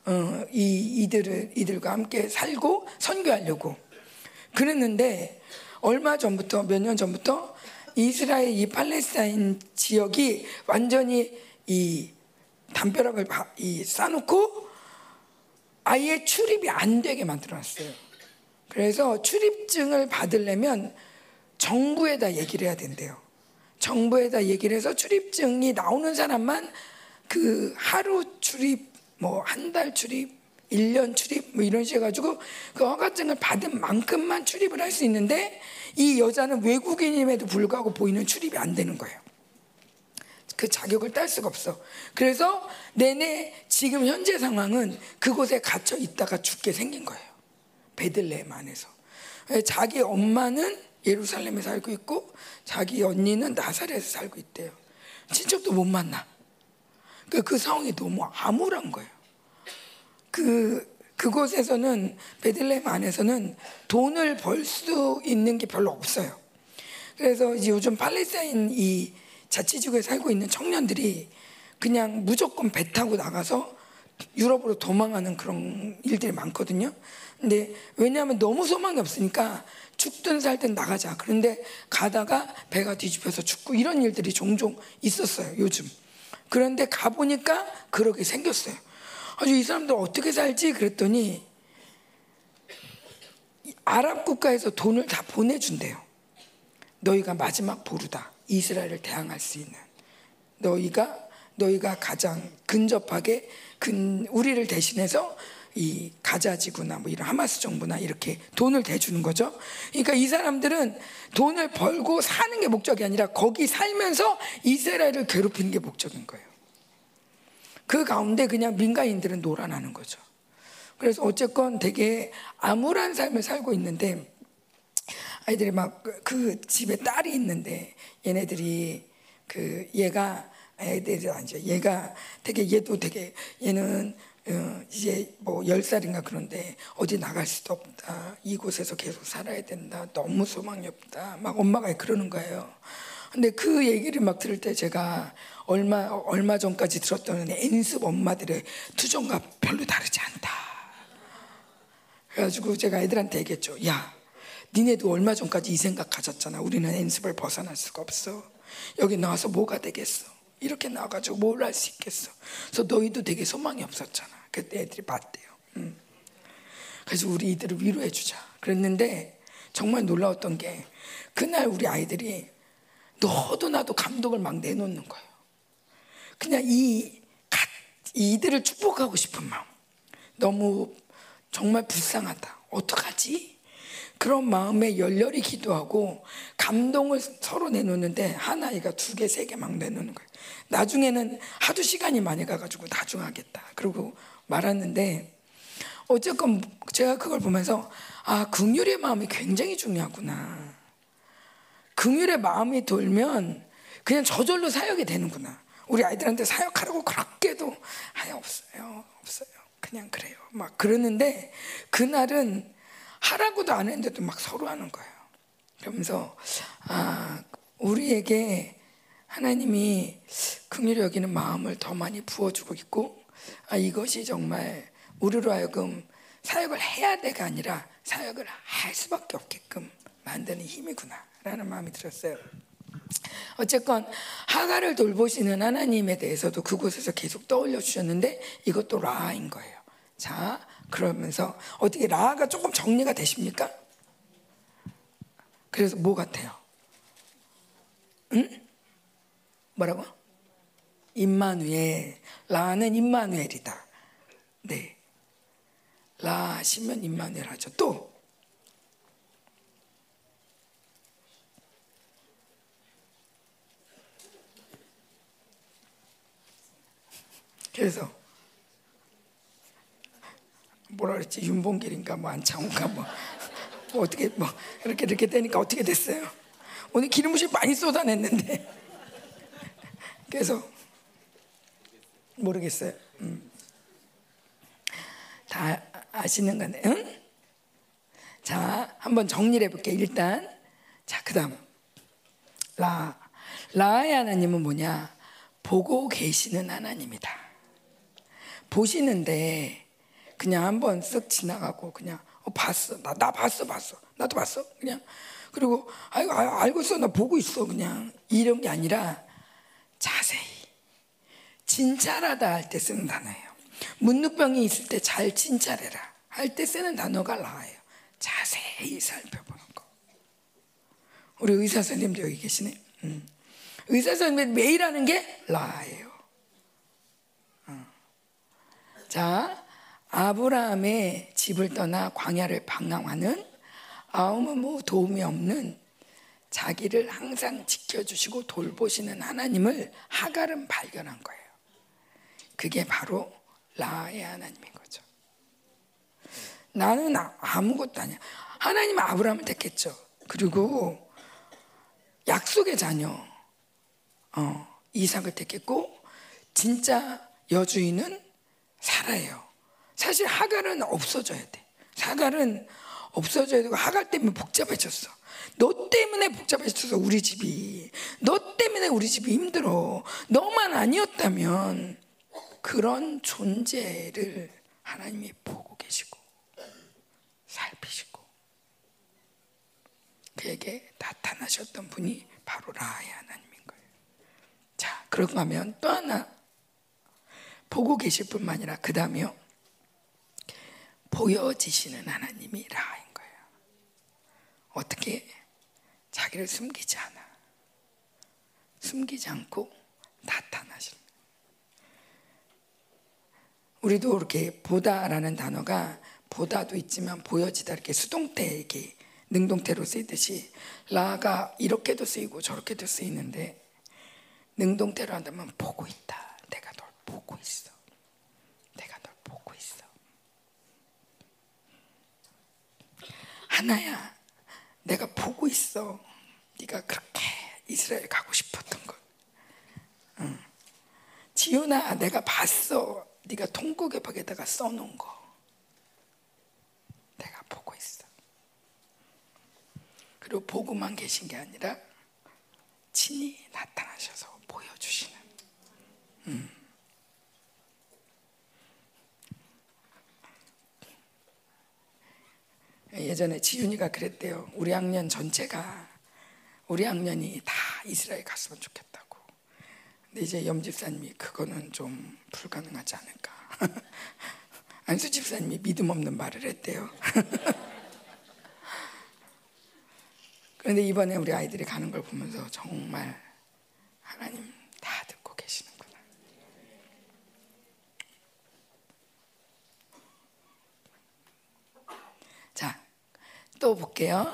어, 이 이들을 이들과 함께 살고 선교하려고 그랬는데 얼마 전부터 몇 년 전부터 이스라엘 이 팔레스타인 지역이 완전히 이 담벼락을 이 쌓놓고 아예 출입이 안 되게 만들어놨어요. 그래서 출입증을 받으려면 정부에다 얘기를 해야 된대요. 정부에다 얘기를 해서 출입증이 나오는 사람만 그 하루 출입 뭐 한 달 출입, 1년 출입 뭐 이런 식으로 해가지고 그 허가증을 받은 만큼만 출입을 할 수 있는데 이 여자는 외국인임에도 불구하고 보이는 출입이 안 되는 거예요. 그 자격을 딸 수가 없어. 그래서 내내 지금 현재 상황은 그곳에 갇혀 있다가 죽게 생긴 거예요. 베들레헴 안에서. 자기 엄마는 예루살렘에 살고 있고 자기 언니는 나사렛에 살고 있대요. 친척도 못 만나. 그, 그 상황이 너무 암울한 거예요. 그 그곳에서는 베들레헴 안에서는 돈을 벌 수 있는 게 별로 없어요. 그래서 요즘 팔레스타인 이 자치지구에 살고 있는 청년들이 그냥 무조건 배 타고 나가서 유럽으로 도망하는 그런 일들이 많거든요. 근데 왜냐하면 너무 소망이 없으니까 죽든 살든 나가자. 그런데 가다가 배가 뒤집혀서 죽고 이런 일들이 종종 있었어요. 요즘. 그런데 가보니까 그렇게 생겼어요. 아주 이 사람들 어떻게 살지? 그랬더니 아랍 국가에서 돈을 다 보내준대요. 너희가 마지막 보루다. 이스라엘을 대항할 수 있는. 너희가 너희가 가장 근접하게 근 우리를 대신해서 이 가자 지구나 뭐 이런 하마스 정부나 이렇게 돈을 대주는 거죠. 그러니까 이 사람들은 돈을 벌고 사는 게 목적이 아니라 거기 살면서 이스라엘을 괴롭히는 게 목적인 거예요. 그 가운데 그냥 민간인들은 놀아나는 거죠. 그래서 어쨌건 되게 암울한 삶을 살고 있는데 아이들이 막 그 집에 딸이 있는데 얘네들이 그 얘가 애들이 이제 얘가 되게 얘도 되게 얘는 어, 이제 뭐열 살인가 그런데 어디 나갈 수도 없다. 이곳에서 계속 살아야 된다. 너무 소망이 없다. 막 엄마가 그러는 거예요. 근데 그 얘기를 막 들을 때 제가 얼마 얼마 전까지 들었던 엔습 엄마들의 투정과 별로 다르지 않다. 그래가지고 제가 애들한테 얘기했죠. 야, 니네도 얼마 전까지 이 생각 가졌잖아. 우리는 연습을 벗어날 수가 없어. 여기 나와서 뭐가 되겠어? 이렇게 나와가지고 뭘 할 수 있겠어? 그래서 너희도 되게 소망이 없었잖아. 그때 애들이 봤대요. 음. 그래서 우리 이들을 위로해 주자. 그랬는데 정말 놀라웠던 게 그날 우리 아이들이 너도 나도 감동을 막 내놓는 거예요. 그냥 이 가- 이들을 축복하고 싶은 마음. 너무 정말 불쌍하다. 어떡하지? 그런 마음에 열렬히 기도하고 감동을 서로 내놓는데 한 아이가 두 개, 세 개 막 내놓는 거예요. 나중에는 하도 시간이 많이 가가지고 나중 하겠다. 그러고 말았는데 어쨌건 제가 그걸 보면서 아, 긍휼의 마음이 굉장히 중요하구나. 긍휼의 마음이 돌면 그냥 저절로 사역이 되는구나. 우리 아이들한테 사역하라고 그렇게도 하여 없어요. 없어요. 그냥 그래요. 막 그러는데 그날은 하라고도 안 했는데도 막 서로 하는 거예요. 그러면서 아, 우리에게 하나님이 긍휼히 여기는 마음을 더 많이 부어주고 있고 아, 이것이 정말 우리로 하여금 사역을 해야 돼가 아니라 사역을 할 수밖에 없게끔 만드는 힘이구나라는 마음이 들었어요. 어쨌건 하가를 돌보시는 하나님에 대해서도 그곳에서 계속 떠올려 주셨는데 이것도 라인 거예요. 자, 그러면서 어떻게 라가 조금 정리가 되십니까? 그래서 뭐 같아요? 응? 뭐라고? 임마누엘. 라는 임마누엘이다. 네. 라 하시면 임마누엘 하죠. 또 그래서 뭐라 그랬지 윤봉길인가 뭐 안창호인가 뭐, 뭐 어떻게 뭐 이렇게 이렇게 되니까 어떻게 됐어요? 오늘 기름부심 많이 쏟아냈는데 그래서 모르겠어요. 음. 다 아시는 건데, 응? 자, 한번 정리를 해볼게. 일단, 자, 그다음 라 라의 하나님은 뭐냐? 보고 계시는 하나님이다. 보시는데 그냥 한번 쓱 지나가고 그냥 어, 봤어. 나, 나 봤어 봤어. 나도 봤어. 그냥. 그리고 아이고 아, 알고 있어 나 보고 있어 그냥. 이런 게 아니라 자세히. 진찰하다 할 때 쓰는 단어예요. 문득병이 있을 때 잘 진찰해라 할 때 쓰는 단어가 라예요. 자세히 살펴보는 거. 우리 의사 선생님도 여기 계시네. 음. 의사 선생님 매일 하는 게 라예요. 자, 아브라함의 집을 떠나 광야를 방황하는 아무 뭐 도움이 없는 자기를 항상 지켜주시고 돌보시는 하나님을 하갈은 발견한 거예요. 그게 바로 라의 하나님인 거죠. 나는 아- 아무것도 아니야. 하나님은 아브라함을 택했죠. 그리고 약속의 자녀 어, 이삭을 택했고 진짜 여주인은 살아요. 사실 하갈은 없어져야 돼. 하갈은 없어져야 되고 하갈 때문에 복잡해졌어. 너 때문에 복잡해졌어 우리 집이. 너 때문에 우리 집이 힘들어. 너만 아니었다면 그런 존재를 하나님이 보고 계시고 살피시고 그에게 나타나셨던 분이 바로 라의 하나님인 거예요. 자, 그러고 하면 또 하나 보고 계실 뿐만 아니라 그 다음에요. 보여지시는 하나님이 라인 거예요. 어떻게 자기를 숨기지 않아. 숨기지 않고 나타나실. 우리도 이렇게 보다라는 단어가 보다도 있지만 보여지다 이렇게 수동태 이렇게 능동태로 쓰이듯이 라가 이렇게도 쓰이고 저렇게도 쓰이는데 능동태로 한다면 보고 있다. 내가 널 보고 있어. 내가 널 보고 있어. 하나야, 내가 보고 있어. 네가 그렇게 이스라엘 가고 싶었던 걸. 응. 지훈아, 내가 봤어. 네가 통곡의 벽에다가 써놓은 거. 내가 보고 있어. 그리고 보고만 계신 게 아니라 친히 나타나셔서 보여주시는. 음. 예전에 지윤이가 그랬대요. 우리 학년 전체가 우리 학년이 다 이스라엘 갔으면 좋겠다고. 근데 이제 염 집사님이 그거는 좀 불가능하지 않을까. *laughs* 안수 집사님이 믿음 없는 말을 했대요. *laughs* 그런데 이번에 우리 아이들이 가는 걸 보면서 정말 하나님 다 듣고 계시는구나. 자, 또 볼게요.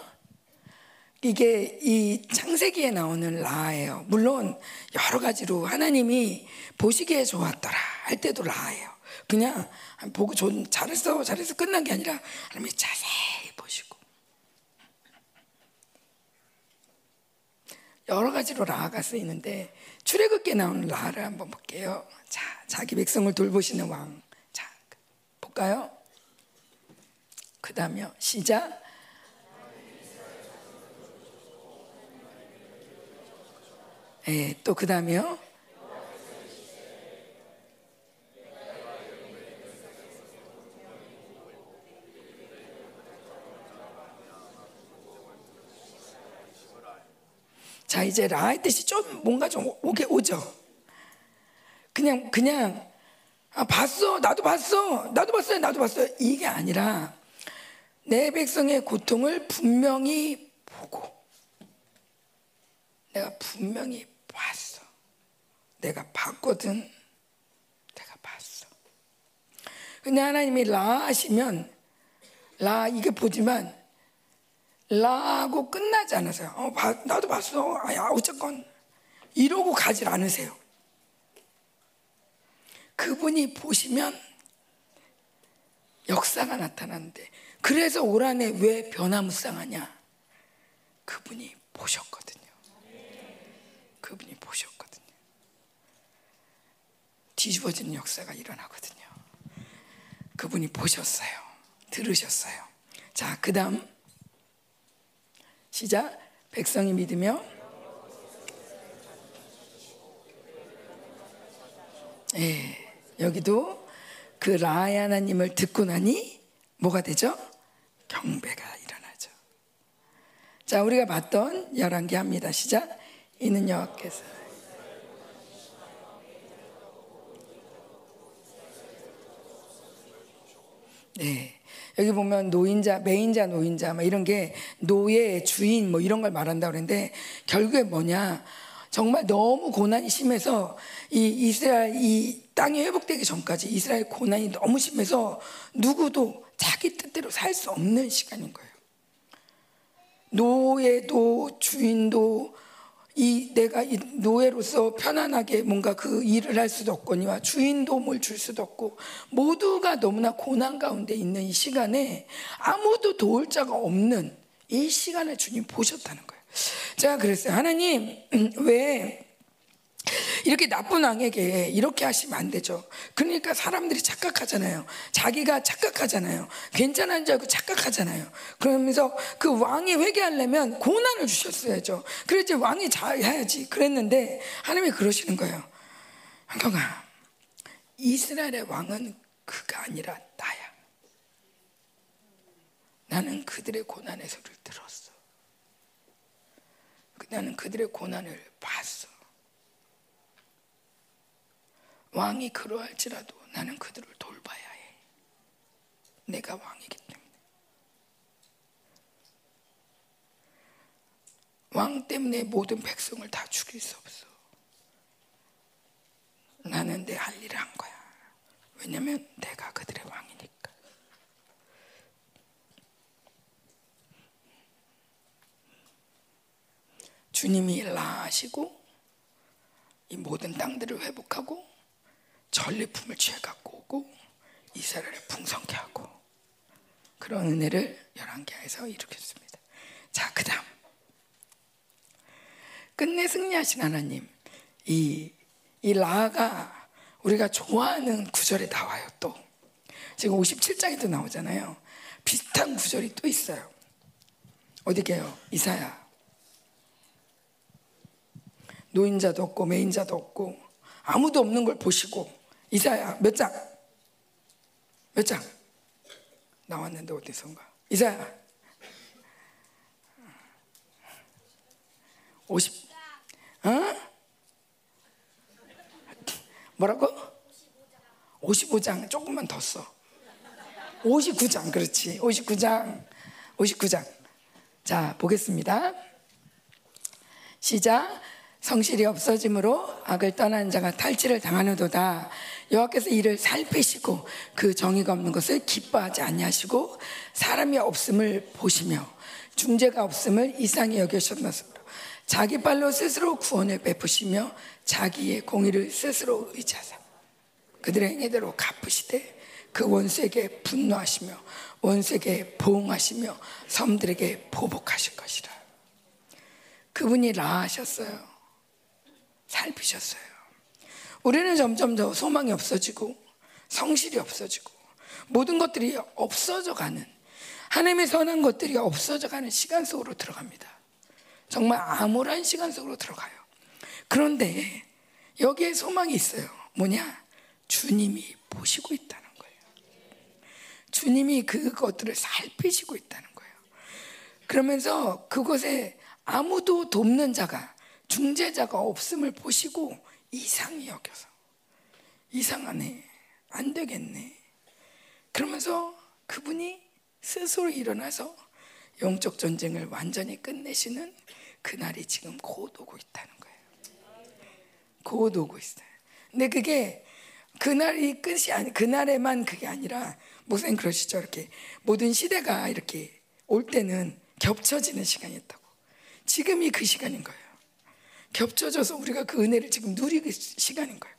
이게 이 창세기에 나오는 라예요. 물론 여러 가지로 하나님이 보시기에 좋았더라 할 때도 라예요. 그냥 보고 좋, 잘했어 잘해서 끝난 게 아니라 하나님이 자세히 보시고 여러 가지로 라가 쓰이는데 출애굽기에 나오는 라를 한번 볼게요. 자, 자기 백성을 돌보시는 왕. 자, 볼까요? 그다음에 시작. 예, 또 그 다음에요. 자 이제 라의 뜻이 좀 뭔가 좀 오게 오죠. 그냥 그냥 아 봤어 나도 봤어 나도 봤어요 나도 봤어요 이게 아니라 내 백성의 고통을 분명히 보고 내가 분명히 봤어. 내가 봤거든. 내가 봤어. 근데 하나님이 라 하시면 라 이게 보지만 라고 끝나지 않으세요. 어, 봐, 나도 봤어. 아, 야, 어쨌건 이러고 가질 않으세요. 그분이 보시면 역사가 나타나는데 그래서 올 한해 왜 변화무쌍하냐? 그분이 보셨거든요. 그분이 보셨거든요. 뒤집어지는 역사가 일어나거든요. 그분이 보셨어요. 들으셨어요. 자, 그 다음. 시작. 백성이 믿으며. 예, 여기도 그 라의 하나님을 듣고 나니 뭐가 되죠? 경배가 일어나죠. 자, 우리가 봤던 열한개 합니다. 시작. 이는 여호와께서 네. 여기 보면 노인자, 매인자, 노인자, 막 이런 게 노예, 주인 뭐 이런 걸 말한다 그러는데 결국에 뭐냐. 정말 너무 고난이 심해서 이 이스라엘 이 땅이 회복되기 전까지 이스라엘 고난이 너무 심해서 누구도 자기 뜻대로 살 수 없는 시간인 거예요. 노예도 주인도 이 내가 이 노예로서 편안하게 뭔가 그 일을 할 수도 없거니와 주인도 뭘줄 수도 없고 모두가 너무나 고난 가운데 있는 이 시간에 아무도 도울 자가 없는 이 시간을 주님 보셨다는 거예요. 제가 그랬어요. 하나님 *clears throat* 왜 이렇게 나쁜 왕에게 이렇게 하시면 안 되죠. 그러니까 사람들이 착각하잖아요. 자기가 착각하잖아요. 괜찮은 줄 알고 착각하잖아요. 그러면서 그 왕이 회개하려면 고난을 주셨어야죠. 그래야지 왕이 잘해야지. 그랬는데 하나님이 그러시는 거예요. 한경아, 이 이스라엘의 왕은 그가 아니라 나야. 나는 그들의 고난의 소리를 들었어. 나는 그들의 고난을 봤어. 왕이 그러할지라도 나는 그들을 돌봐야 해. 내가 왕이기 때문에. 왕 때문에 모든 백성을 다 죽일 수 없어. 나는 내 할 일을 한 거야. 왜냐면 내가 그들의 왕이니까. 주님이 라하시고 이 모든 땅들을 회복하고 전리품을 취해 갖고 오고 이스라엘을 풍성케 하고 그런 은혜를 열왕기하에서 이루겠습니다. 자, 그다음. 끝내 승리하신 하나님 이, 이 라가 우리가 좋아하는 구절에 나와요 또. 지금 57장에도 나오잖아요. 비슷한 구절이 또 있어요. 어디게요? 이사야. 노인자도 없고 매인자도 없고 아무도 없는 걸 보시고 이사야 몇 장? 몇 장? 나왔는데 어디선가? 이사야 50 어? 뭐라고? 55장 조금만 더 써. 59장 그렇지. 59장. 59장. 자, 보겠습니다. 시작. 성실이 없어짐으로 악을 떠난 자가 탈취를 당하는도다. 여호와께서 이를 살피시고 그 정의가 없는 것을 기뻐하지 아니하시고 사람이 없음을 보시며 중재가 없음을 이상히 여기셨으므로 자기 발로 스스로 구원을 베푸시며 자기의 공의를 스스로 의지하사 그들의 행위대로 갚으시되 그 원수에게 분노하시며 원수에게 보응하시며 섬들에게 보복하실 것이라 그분이 라하셨어요 살피셨어요 우리는 점점 더 소망이 없어지고 성실이 없어지고 모든 것들이 없어져 가는 하나님의 선한 것들이 없어져 가는 시간 속으로 들어갑니다 정말 암울한 시간 속으로 들어가요. 그런데 여기에 소망이 있어요. 뭐냐? 주님이 보시고 있다는 거예요. 주님이 그것들을 살피시고 있다는 거예요. 그러면서 그곳에 아무도 돕는 자가, 중재자가 없음을 보시고 이상히 여겨서 이상하네. 안 되겠네. 그러면서 그분이 스스로 일어나서 영적 전쟁을 완전히 끝내시는 그날이 지금 곧 오고 있다는 거예요. 곧 오고 있어요. 근데 그게 그날이 끝이 아니 그날에만 그게 아니라 목사님 그러시죠 이렇게 모든 시대가 이렇게 올 때는 겹쳐지는 시간이 있다고. 지금이 그 시간인 거예요. 겹쳐져서 우리가 그 은혜를 지금 누리는 시간인 거예요.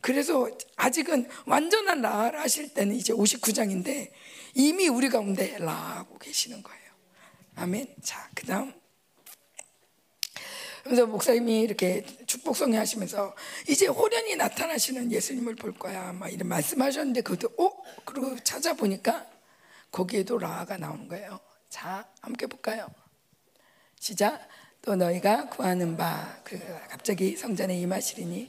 그래서 아직은 완전한 라를 하실 때는 이제 59장인데 이미 우리 가운데 라하고 계시는 거예요. 아멘. 자, 그 다음. 그래서 목사님이 이렇게 축복성회 하시면서 이제 호련히 나타나시는 예수님을 볼 거야. 막 이런 말씀하셨는데 그것도, 어? 그리고 찾아보니까 거기에도 라가 나오는 거예요. 자, 함께 볼까요? 시작. 또 너희가 구하는 바, 그 갑자기 성전에 임하시리니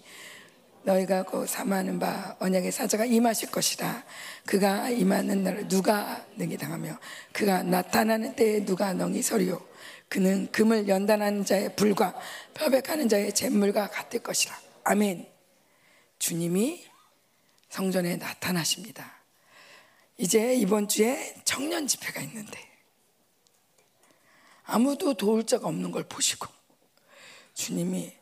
너희가 그 사모하는 바 언약의 사자가 임하실 것이다. 그가 임하는 날을 누가 능히 당하며 그가 나타나는 때에 누가 능히 서리요. 그는 금을 연단하는 자의 불과 펴백하는 자의 잿물과 같을 것이라. 아멘. 주님이 성전에 나타나십니다. 이제 이번 주에 청년 집회가 있는데 아무도 도울 자가 없는 걸 보시고 주님이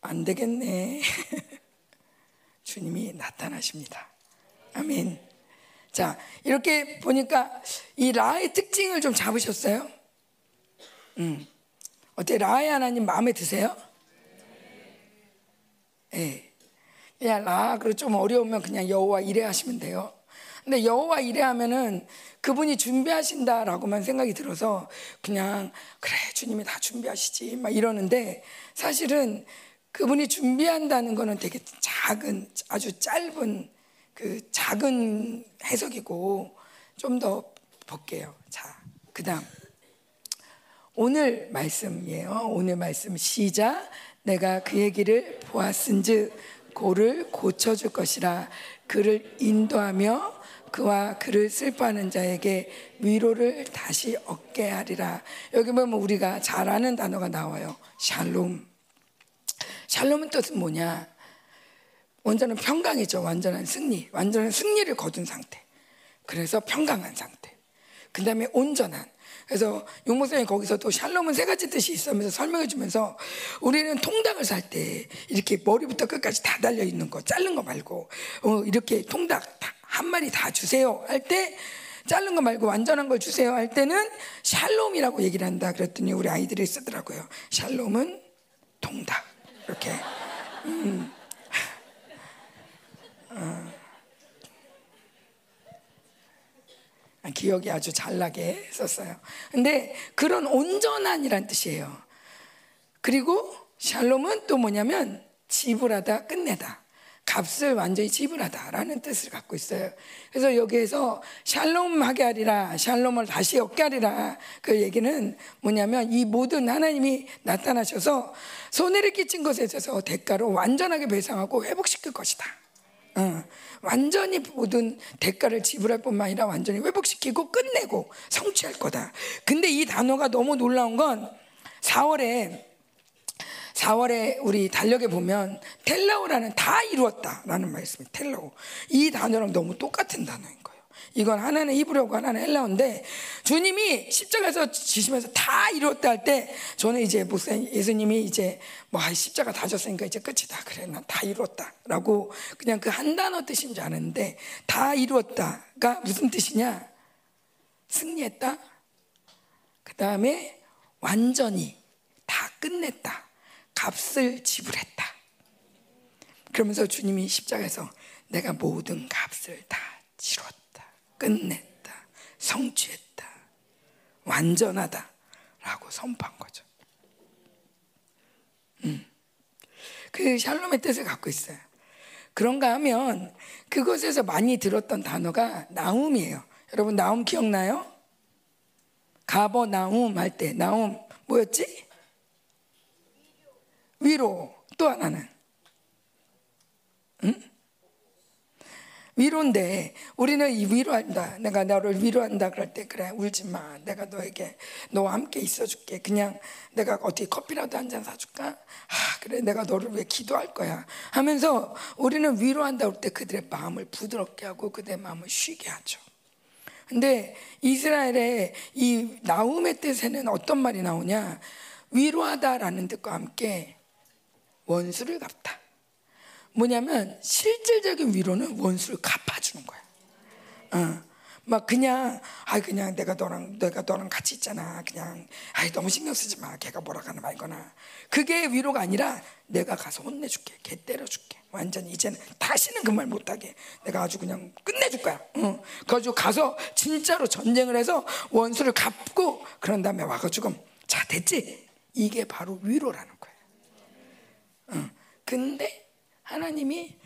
안 되겠네. *laughs* 주님이 나타나십니다. 아멘. 자, 이렇게 보니까 이 라의 특징을 좀 잡으셨어요? 음. 어때 라의 하나님 마음에 드세요? 예. 네. 그냥 라, 그리고 좀 어려우면 그냥 여호와 이래 하시면 돼요. 근데 여호와 이래 하면은 그분이 준비하신다라고만 생각이 들어서 그냥 그래 주님이 다 준비하시지 막 이러는데 사실은 그분이 준비한다는 거는 되게 작은 아주 짧은 그 작은 해석이고 좀 더 볼게요. 자, 그다음 오늘 말씀이에요. 오늘 말씀 시작. 내가 그 얘기를 보았은즉 고를 고쳐줄 것이라 그를 인도하며 그와 그를 슬퍼하는 자에게 위로를 다시 얻게 하리라. 여기 보면 우리가 잘 아는 단어가 나와요. 샬롬. 샬롬은 뜻은 뭐냐? 완전한 평강이죠. 완전한 승리. 완전한 승리를 거둔 상태. 그래서 평강한 상태. 그 다음에 온전한. 그래서 용모선이 거기서 또 샬롬은 세 가지 뜻이 있으면서 설명해 주면서 우리는 통닭을 살 때 이렇게 머리부터 끝까지 다 달려 있는 거, 자른 거 말고 어, 이렇게 통닭 다, 한 마리 다 주세요 할 때 자른 거 말고 완전한 걸 주세요 할 때는 샬롬이라고 얘기를 한다 그랬더니 우리 아이들이 쓰더라고요. 샬롬은 통닭 이렇게. 음. 어. 기억이 아주 잘나게 썼어요. 근데 그런 온전한이란 뜻이에요. 그리고 샬롬은 또 뭐냐면 지불하다 끝내다. 값을 완전히 지불하다라는 뜻을 갖고 있어요. 그래서 여기에서 샬롬하게 하리라, 샬롬을 다시 얻게 하리라. 그 얘기는 뭐냐면 이 모든 하나님이 나타나셔서 손해를 끼친 것에 있어서 대가로 완전하게 배상하고 회복시킬 것이다. 어, 완전히 모든 대가를 지불할 뿐만 아니라 완전히 회복시키고 끝내고 성취할 거다. 근데 이 단어가 너무 놀라운 건 4월에 4월에 우리 달력에 보면 텔라오라는 다 이루었다라는 말씀이 텔라오. 이 단어랑 너무 똑같은 단어인 거예요. 이건 하나는 히브리어고 하나는 헬라어인데 주님이 십자가에서 지시면서 다 이루었다 할 때 저는 이제 목사님 예수님이 이제 뭐 아, 십자가 다 졌으니까 이제 끝이다. 그래 난 다 이루었다라고 그냥 그 한 단어 뜻인 줄 아는데 다 이루었다가 무슨 뜻이냐? 승리했다. 그 다음에 완전히 다 끝냈다. 값을 지불했다. 그러면서 주님이 십자가에서 내가 모든 값을 다 치렀다. 끝냈다. 성취했다. 완전하다. 라고 선포한 거죠. 음. 그 샬롬의 뜻을 갖고 있어요. 그런가 하면 그곳에서 많이 들었던 단어가 나움이에요. 여러분 나움 기억나요? 가버 나움 할 때 나움 뭐였지? 위로 또 하나는 응? 위로인데 우리는 이 위로한다. 내가 너를 위로한다 그럴 때 그래 울지 마. 내가 너에게 너와 함께 있어줄게. 그냥 내가 어떻게 커피라도 한 잔 사줄까? 아 그래 내가 너를 위해 기도할 거야. 하면서 우리는 위로한다 그럴 때 그들의 마음을 부드럽게 하고 그들의 마음을 쉬게 하죠. 근데 이스라엘의 이 나움의 뜻에는 어떤 말이 나오냐? 위로하다라는 뜻과 함께 원수를 갚다. 뭐냐면 실질적인 위로는 원수를 갚아주는 거야. 어. 막 그냥 아 그냥 내가 너랑 내가 너랑 같이 있잖아. 그냥 아 너무 신경 쓰지 마. 걔가 뭐라 하나 말거나. 그게 위로가 아니라 내가 가서 혼내줄게. 걔 때려줄게. 완전히 이제는 다시는 그 말 못하게 내가 아주 그냥 끝내줄 거야. 어. 그래가지고 가서 진짜로 전쟁을 해서 원수를 갚고 그런 다음에 와가지고 자 됐지. 이게 바로 위로라는. 근데 하나님이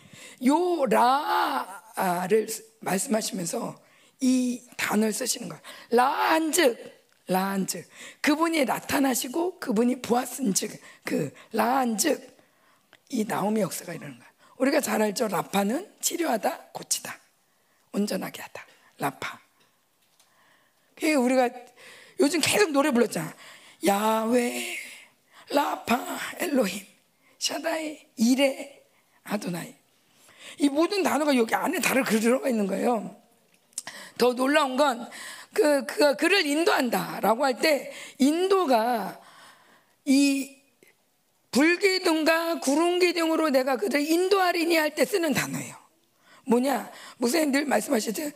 요 라를 말씀하시면서 이 단어를 쓰시는 거예요. 라한즉 라한즉 그분이 나타나시고 그분이 보았은즉 그 라한즉 이 나옴의 역사가 이러는 거예요. 우리가 잘 알죠. 라파는 치료하다 고치다 온전하게 하다 라파. 그 우리가 요즘 계속 노래 불렀잖아. 야외 라파 엘로힘 샤다이 이레 아도나이 이 모든 단어가 여기 안에 다를 들어가 있는 거예요. 더 놀라운 건 그, 그, 그를 인도한다 라고 할 때, 인도가 이 불기둥과 구름기둥으로 내가 그들 인도하리니 할 때 쓰는 단어예요. 뭐냐? 목사님 늘 말씀하시듯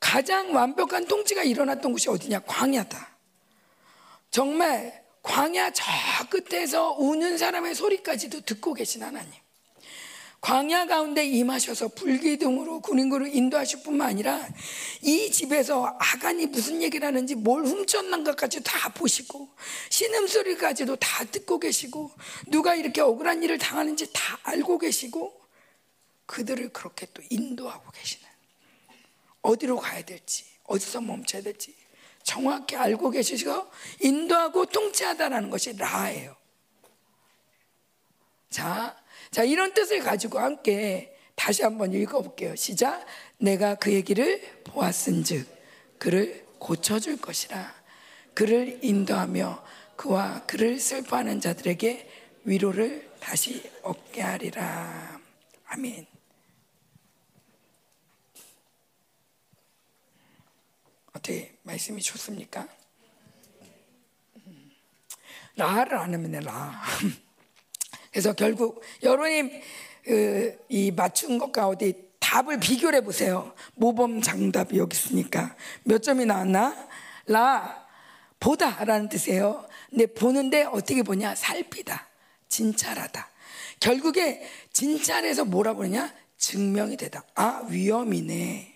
가장 완벽한 통치가 일어났던 곳이 어디냐? 광야다. 정말 광야 저 끝에서 우는 사람의 소리까지도 듣고 계신 하나님. 광야 가운데 임하셔서 불기둥으로 군인구를 인도하실 뿐만 아니라 이 집에서 아간이 무슨 얘기를 하는지 뭘 훔쳤는 것까지 다 보시고 신음소리까지도 다 듣고 계시고 누가 이렇게 억울한 일을 당하는지 다 알고 계시고 그들을 그렇게 또 인도하고 계시는 어디로 가야 될지 어디서 멈춰야 될지 정확히 알고 계시고 인도하고 통치하다라는 것이 라예요. 자, 자, 이런 뜻을 가지고 함께 다시 한번 읽어볼게요. 시작. 내가 그 얘기를 보았은즉 그를 고쳐줄 것이라. 그를 인도하며 그와 그를 슬퍼하는 자들에게 위로를 다시 얻게 하리라. 아멘. 어떻게 말씀이 좋습니까? 음. 라를 안 하면 라. *laughs* 그래서 결국 여러님 그, 이 맞춘 것과 어디 답을 비교해 보세요. 모범 장답이 여기 있으니까 몇 점이 나왔나? 라 보다라는 뜻이에요. 근데 보는데 어떻게 보냐? 살피다, 진찰하다. 결국에 진찰해서 뭐라 그러냐? 증명이 되다. 아 위험이네.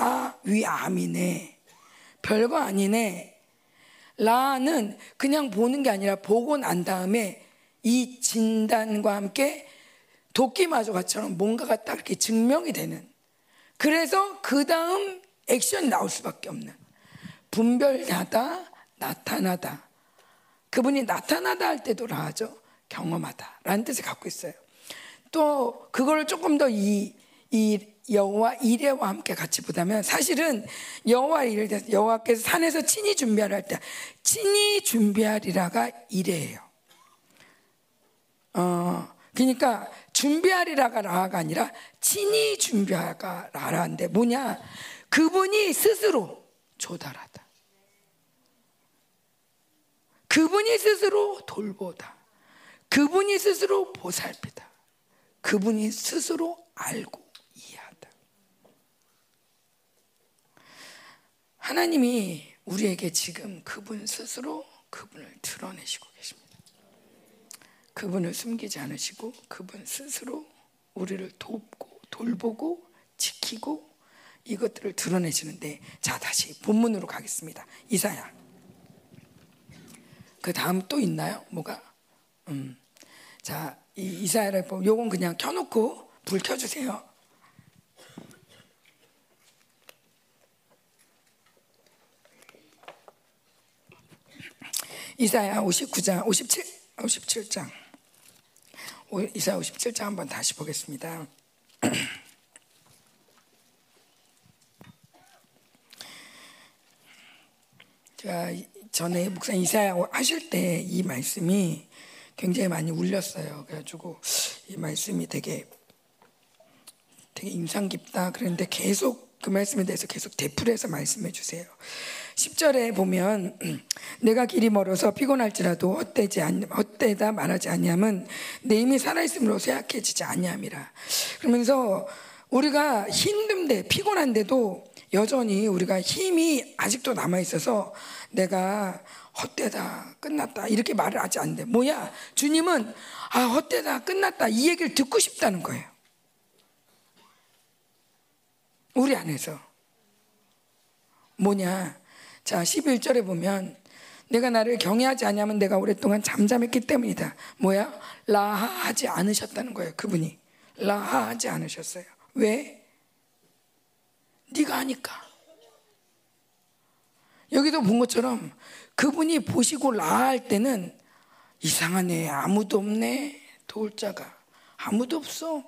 아 위암이네. 별거 아니네. 라는 그냥 보는 게 아니라 보고 난 다음에 이 진단과 함께 도끼마저가처럼 뭔가가 딱 이렇게 증명이 되는. 그래서 그 다음 액션이 나올 수밖에 없는. 분별하다 나타나다. 그분이 나타나다 할 때도 라하죠. 경험하다. 라는 뜻을 갖고 있어요. 또 그걸 조금 더 이 이 여호와 이레와 함께 같이 보다면 사실은 여호와 이레 여호와께서 산에서 친히 준비하라 할 때 친히 준비하리라가 이레예요 어, 그러니까 준비하리라가 라가 아니라 친히 준비하가 라라인데 뭐냐? 그분이 스스로 조달하다. 그분이 스스로 돌보다. 그분이 스스로 보살피다. 그분이 스스로 알고 이해하다. 하나님이 우리에게 지금 그분 스스로 그분을 드러내시고 계십니다. 그분을 숨기지 않으시고 그분 스스로 우리를 돕고 돌보고 지키고 이것들을 드러내시는데 자 다시 본문으로 가겠습니다. 이사야. 그 다음 또 있나요? 뭐가? 음. 자, 이 이사야를 보면 요건 그냥 켜놓고 불 켜주세요. 이사야 59장, 57, 57장. 이사 57장 한번 다시 보겠습니다. *clears throat* 제가 전에 목사 이사야 하실 때 이 말씀이 굉장히 많이 울렸어요. 그래가지고 이 말씀이 되게 되게 인상 깊다. 그런데 계속 그 말씀에 대해서 계속 되풀이해서 말씀해 주세요. 10절에 보면 *clears throat* 내가 길이 멀어서 피곤할지라도 헛되지 않, 헛되다 말하지 아니함은 내 힘이 살아있음으로 쇠약해지지 아니함이라. 그러면서 우리가 힘든데 피곤한데도 여전히 우리가 힘이 아직도 남아 있어서 내가 헛되다 끝났다 이렇게 말을 하지 않는데 뭐야 주님은 아 헛되다 끝났다 이 얘기를 듣고 싶다는 거예요. 우리 안에서 뭐냐 자 11절에 보면 내가 나를 경외하지 않냐면 내가 오랫동안 잠잠했기 때문이다. 뭐야? 라하하지 않으셨다는 거예요. 그분이 라하하지 않으셨어요. 왜? 네가 하니까. 여기도 본 것처럼 그분이 보시고 라할 때는 이상하네. 아무도 없네. 도울 자가 아무도 없어.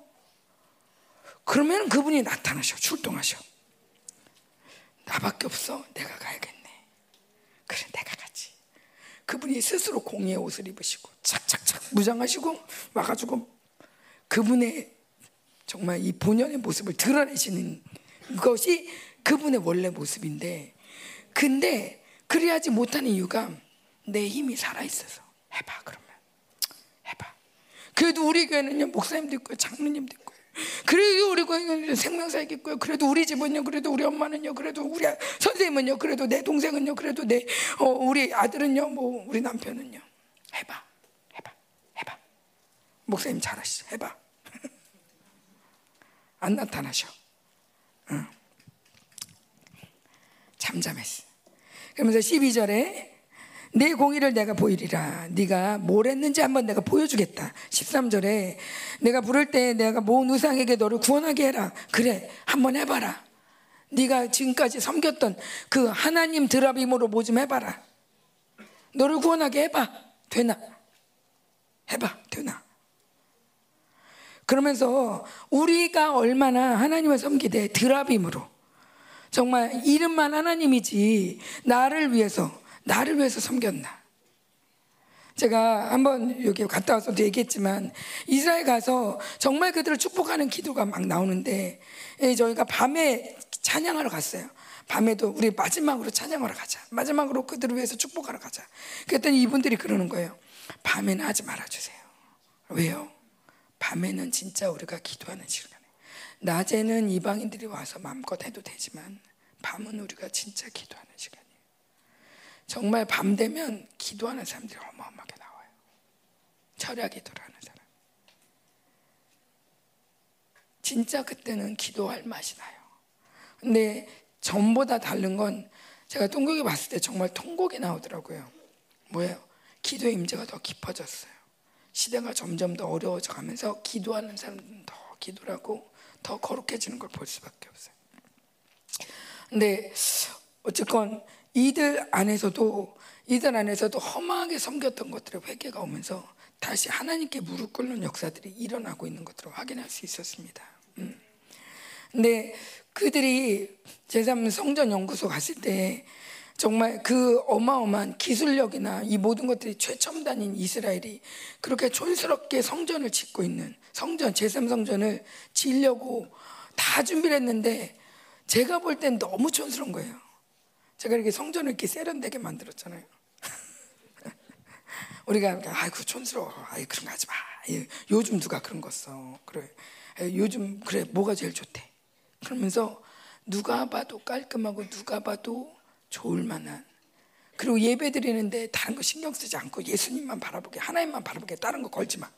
그러면 그분이 나타나셔. 출동하셔. 나밖에 없어. 내가 가야겠네. 그래 내가 가지. 그분이 스스로 공의 옷을 입으시고 착착착 무장하시고 와가지고 그분의 정말 이 본연의 모습을 드러내시는 것이 그분의 원래 모습인데 근데 그래야지 못하는 이유가 내 힘이 살아있어서. 해봐 그러면. 해봐. 그래도 우리 교회는요 목사님도 있고 장로님도 있고 그래도 우리 있고요. 그래도 우리 집은요. 그래도 우리 엄마는요. 그래도 우리 선생님은요. 그래도 내 동생은요. 그래도 내 어, 우리 아들은요. 뭐 우리 남편은요. 해봐. 해봐. 해봐. 목사님 잘하시죠. 해봐. *laughs* 안 나타나셔. 응. 잠잠했어. 그러면서 12절에 내 공의를 내가 보이리라. 네가 뭘 했는지 한번 내가 보여주겠다. 13절에 내가 부를 때 내가 모은 우상에게 너를 구원하게 해라. 그래, 한번 해봐라. 네가 지금까지 섬겼던 그 하나님 드라빔으로 뭐 좀 해봐라. 너를 구원하게 해봐. 되나? 해봐. 되나? 그러면서 우리가 얼마나 하나님을 섬기되 드라빔으로 정말 이름만 하나님이지 나를 위해서 나를 위해서 섬겼나. 제가 한번 여기 갔다 와서도 얘기했지만 이스라엘 가서 정말 그들을 축복하는 기도가 막 나오는데 예, 저희가 밤에 찬양하러 갔어요. 밤에도 우리 마지막으로 찬양하러 가자. 마지막으로 그들을 위해서 축복하러 가자. 그랬더니 이분들이 그러는 거예요. 밤에는 하지 말아주세요. 왜요? 밤에는 진짜 우리가 기도하는 시간에 낮에는 이방인들이 와서 마음껏 해도 되지만 밤은 우리가 진짜 기도하는 시간이에요. 정말 밤 되면 기도하는 사람들이 어마어마하게 나와요. 철야 기도를 하는 사람. 진짜 그때는 기도할 맛이 나요. 근데 전보다 다른 건 제가 통곡에 봤을 때 정말 통곡이 나오더라고요. 뭐예요? 기도의 임재가 더 깊어졌어요. 시대가 점점 더 어려워져 가면서 기도하는 사람들은 더 기도를 하고 더 거룩해지는 걸 볼 수밖에 없어요. 근데 어쨌건 이들 안에서도 이들 안에서도 험하게 섬겼던 것들의 회개가 오면서 다시 하나님께 무릎 꿇는 역사들이 일어나고 있는 것들을 확인할 수 있었습니다. 음. 근데 그들이 제3 성전 연구소 갔을 때 정말 그 어마어마한 기술력이나 이 모든 것들이 최첨단인 이스라엘이 그렇게 촌스럽게 성전을 짓고 있는 성전 제3 성전을 지으려고 다 준비를 했는데 제가 볼 땐 너무 촌스러운 거예요. 제가 이렇게 성전을 이렇게 세련되게 만들었잖아요. *laughs* 우리가 아이고 촌스러워, 아이 그런 거 하지 마. 요즘 누가 그런 거 써? 그래, 요즘 그래 뭐가 제일 좋대? 그러면서 누가 봐도 깔끔하고 누가 봐도 좋을 만한 그리고 예배 드리는데 다른 거 신경 쓰지 않고 예수님만 바라보게 하나님만 바라보게 다른 거 걸지 마.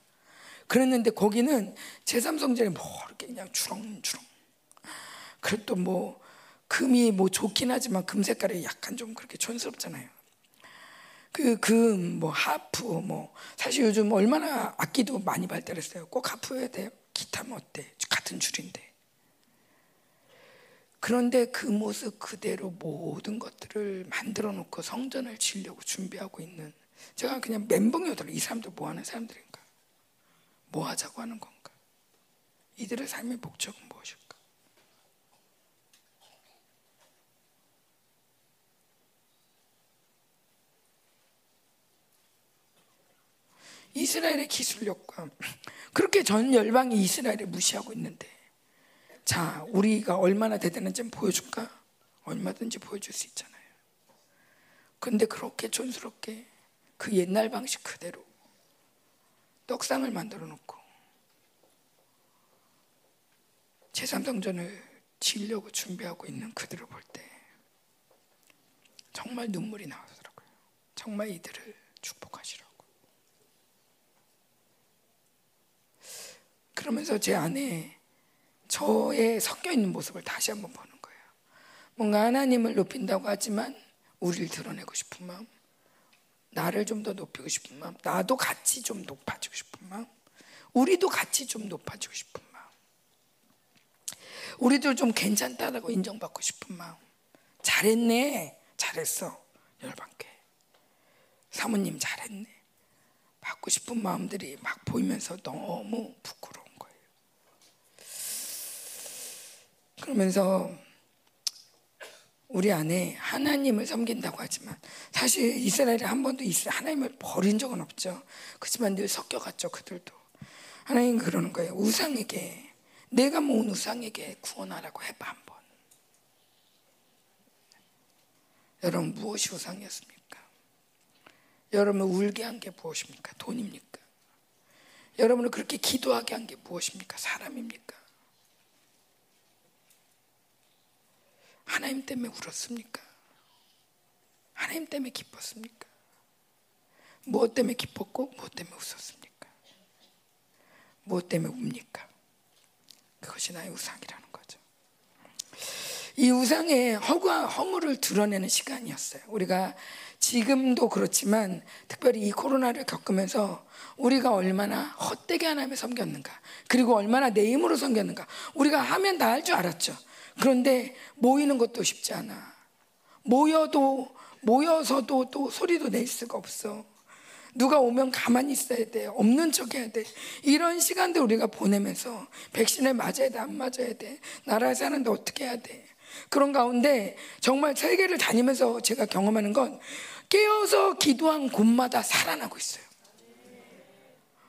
그랬는데 거기는 제3성전에 뭐 이렇게 그냥 주렁주렁. 그리고 또뭐 금이 뭐 좋긴 하지만 금 색깔이 약간 좀 그렇게 촌스럽잖아요. 그 금, 뭐 하프, 뭐 사실 요즘 얼마나 악기도 많이 발달했어요. 꼭 하프여야 돼요. 기타면 어때? 같은 줄인데. 그런데 그 모습 그대로 모든 것들을 만들어 놓고 성전을 지려고 준비하고 있는 제가 그냥 멘붕이 오더라고요. 이 사람들 뭐 하는 사람들인가? 뭐 하자고 하는 건가? 이들의 삶의 목적은 무엇일까? 이스라엘의 기술력과 그렇게 전 열방이 이스라엘을 무시하고 있는데 자 우리가 얼마나 대단한지 보여줄까? 얼마든지 보여줄 수 있잖아요. 근데 그렇게 촌스럽게 그 옛날 방식 그대로 떡상을 만들어 놓고 제3성전을 지려고 준비하고 있는 그들을 볼 때 정말 눈물이 나오더라고요. 정말 이들을 축복하시라고. 그러면서 제 안에 저의 섞여 있는 모습을 다시 한번 보는 거예요. 뭔가 하나님을 높인다고 하지만 우리를 드러내고 싶은 마음, 나를 좀 더 높이고 싶은 마음, 나도 같이 좀 높아지고 싶은 마음, 우리도 같이 좀 높아지고 싶은 마음, 우리도 좀 괜찮다라고 인정받고 싶은 마음, 잘했네, 잘했어, 열반께 사모님 잘했네, 받고 싶은 마음들이 막 보이면서 너무 부끄러워. 그러면서 우리 안에 하나님을 섬긴다고 하지만 사실 이스라엘이 한 번도 하나님을 버린 적은 없죠. 그렇지만 늘 섞여갔죠. 그들도 하나님 그러는 거예요. 우상에게 내가 모은 우상에게 구원하라고 해봐 한번. 여러분 무엇이 우상이었습니까? 여러분을 울게 한 게 무엇입니까? 돈입니까? 여러분을 그렇게 기도하게 한 게 무엇입니까? 사람입니까? 하나님 때문에 울었습니까? 하나님 때문에 기뻤습니까? 무엇 때문에 기뻤고 무엇 때문에 웃었습니까? 무엇 때문에 웁니까? 그것이 나의 우상이라는 거죠. 이 우상의 허가 허물을 드러내는 시간이었어요. 우리가 지금도 그렇지만 특별히 이 코로나를 겪으면서 우리가 얼마나 헛되게 하나님을 섬겼는가 그리고 얼마나 내 힘으로 섬겼는가 우리가 하면 다 할 줄 알았죠. 그런데 모이는 것도 쉽지 않아. 모여도 모여서도 또 소리도 낼 수가 없어. 누가 오면 가만히 있어야 돼. 없는 척 해야 돼. 이런 시간들 우리가 보내면서 백신을 맞아야 돼. 안 맞아야 돼. 나라에 사는데 어떻게 해야 돼. 그런 가운데 정말 세계를 다니면서 제가 경험하는 건 깨어서 기도한 곳마다 살아나고 있어요.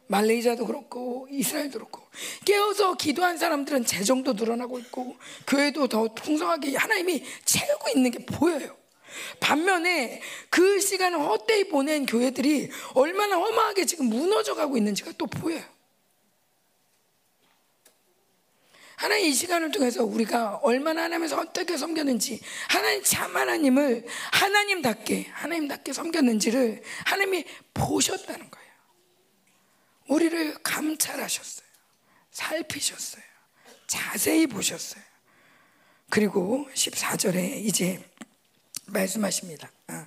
말레이시아도 그렇고 이스라엘도 그렇고 깨어서 기도한 사람들은 재정도 늘어나고 있고 교회도 더 풍성하게 하나님이 채우고 있는 게 보여요. 반면에 그 시간을 헛되이 보낸 교회들이 얼마나 허망하게 지금 무너져 가고 있는지가 또 보여요. 하나님 이 시간을 통해서 우리가 얼마나 하나님에서 어떻게 섬겼는지 하나님 참 하나님을 하나님답게 하나님답게 섬겼는지를 하나님이 보셨다는 거예요. 우리를 감찰하셨어요. 살피셨어요. 자세히 보셨어요. 그리고 14절에 이제 말씀하십니다. 아,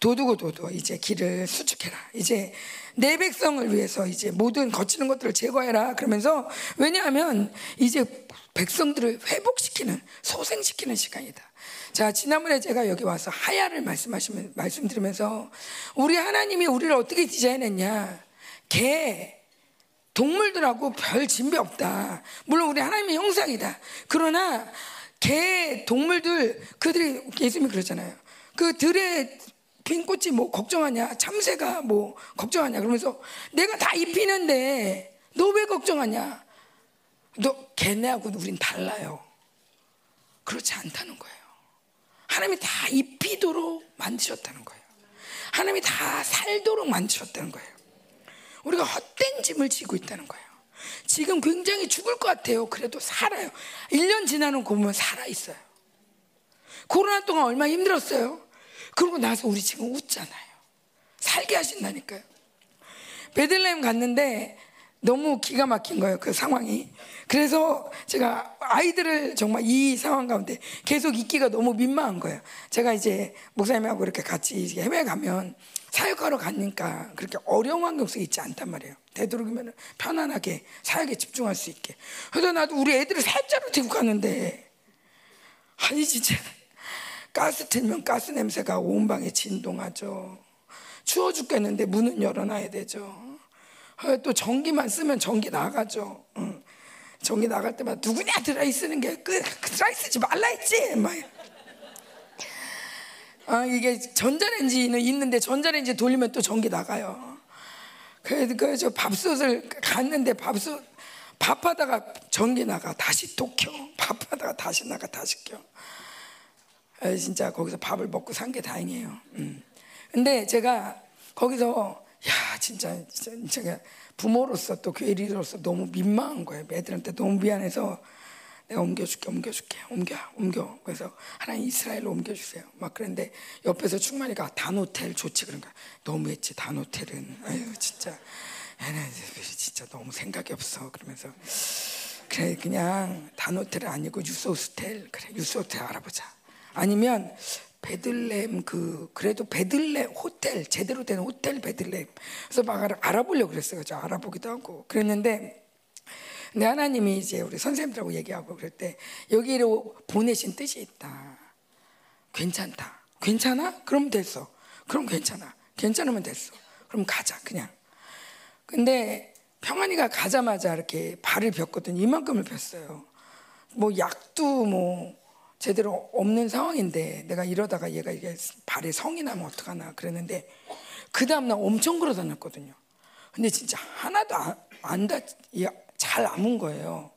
도두고 도두 이제 길을 수축해라. 이제 내 백성을 위해서 이제 모든 거치는 것들을 제거해라. 그러면서 왜냐하면 이제 백성들을 회복시키는 소생시키는 시간이다. 자 지난번에 제가 여기 와서 하야를 말씀하시면 말씀드리면서 우리 하나님이 우리를 어떻게 디자인했냐? 개 동물들하고 별 진배 없다. 물론 우리 하나님의 형상이다. 그러나 개 동물들 그들이 예수님이 그러잖아요. 그 들에 빈 꽃이 뭐 걱정하냐? 참새가 뭐 걱정하냐? 그러면서 내가 다 입히는데 너 왜 걱정하냐? 너 걔네하고 우린 달라요. 그렇지 않다는 거예요. 하나님이 다 입히도록 만드셨다는 거예요. 하나님이 다 살도록 만드셨다는 거예요. 우리가 헛된 짐을 지고 있다는 거예요. 지금 굉장히 죽을 것 같아요. 그래도 살아요. 1년 지나는 거 보면 살아있어요. 코로나 동안 얼마나 힘들었어요. 그러고 나서 우리 지금 웃잖아요. 살게 하신다니까요. 베들레헴 갔는데 너무 기가 막힌 거예요. 그 상황이. 그래서 제가 아이들을 정말 이 상황 가운데 계속 있기가 너무 민망한 거예요. 제가 이제 목사님하고 이렇게 같이 해외 가면 사역하러 가니까 그렇게 어려운 환경 속에 있지 않단 말이에요. 되도록이면 편안하게 사역에 집중할 수 있게. 그래서 나도 우리 애들을 살짝로 들고 가는데 아니 진짜 가스 틀면 가스 냄새가 온 방에 진동하죠. 추워 죽겠는데 문은 열어놔야 되죠. 어, 또 전기만 쓰면 전기 나가죠. 응. 전기 나갈 때마다 누구냐 드라이 쓰는 게 그, 그 드라이 쓰지 말라 했지. 막. 아, 이게 전자레인지는 있는데 전자레인지 돌리면 또 전기 나가요. 그래서 그저 밥솥을 갔는데 밥솥 밥하다가 전기 나가 다시 또 켜. *laughs* 밥하다가 다시 나가 다시 켜. 아, 진짜 거기서 밥을 먹고 산 게 다행이에요. 음. 근데 제가 거기서 야 진짜 진짜 제가 부모로서 또 교회 리더로서 너무 민망한 거예요. 애들한테 너무 미안해서 내가 옮겨줄게, 옮겨줄게, 옮겨, 옮겨. 그래서 하나님 이스라엘로 옮겨주세요. 막 그런데 옆에서 충만이가 단호텔 좋지 그런 가. 너무했지 단호텔은. 아유 진짜, 얘네 진짜 너무 생각이 없어. 그러면서 그래 그냥 단호텔은 아니고 유소호스텔 그래 유소호텔 알아보자. 아니면 베들렘 그 그래도 베들렘 호텔 제대로 된 호텔 베들렘 그래서 막 알아, 알아보려고 그랬어요. 저 알아보기도 하고 그랬는데 근데 하나님이 이제 우리 선생님들하고 얘기하고 그럴 때 여기로 보내신 뜻이 있다. 괜찮다. 괜찮아? 그럼 됐어. 그럼 괜찮아. 괜찮으면 됐어. 그럼 가자 그냥. 근데 평안이가 가자마자 이렇게 발을 폈거든. 이만큼을 폈어요. 뭐 약도 뭐 제대로 없는 상황인데 내가 이러다가 얘가 이게 발에 성이 나면 어떡하나 그랬는데 그 다음날 엄청 걸어 다녔거든요. 근데 진짜 하나도 안다 잘 아문 거예요.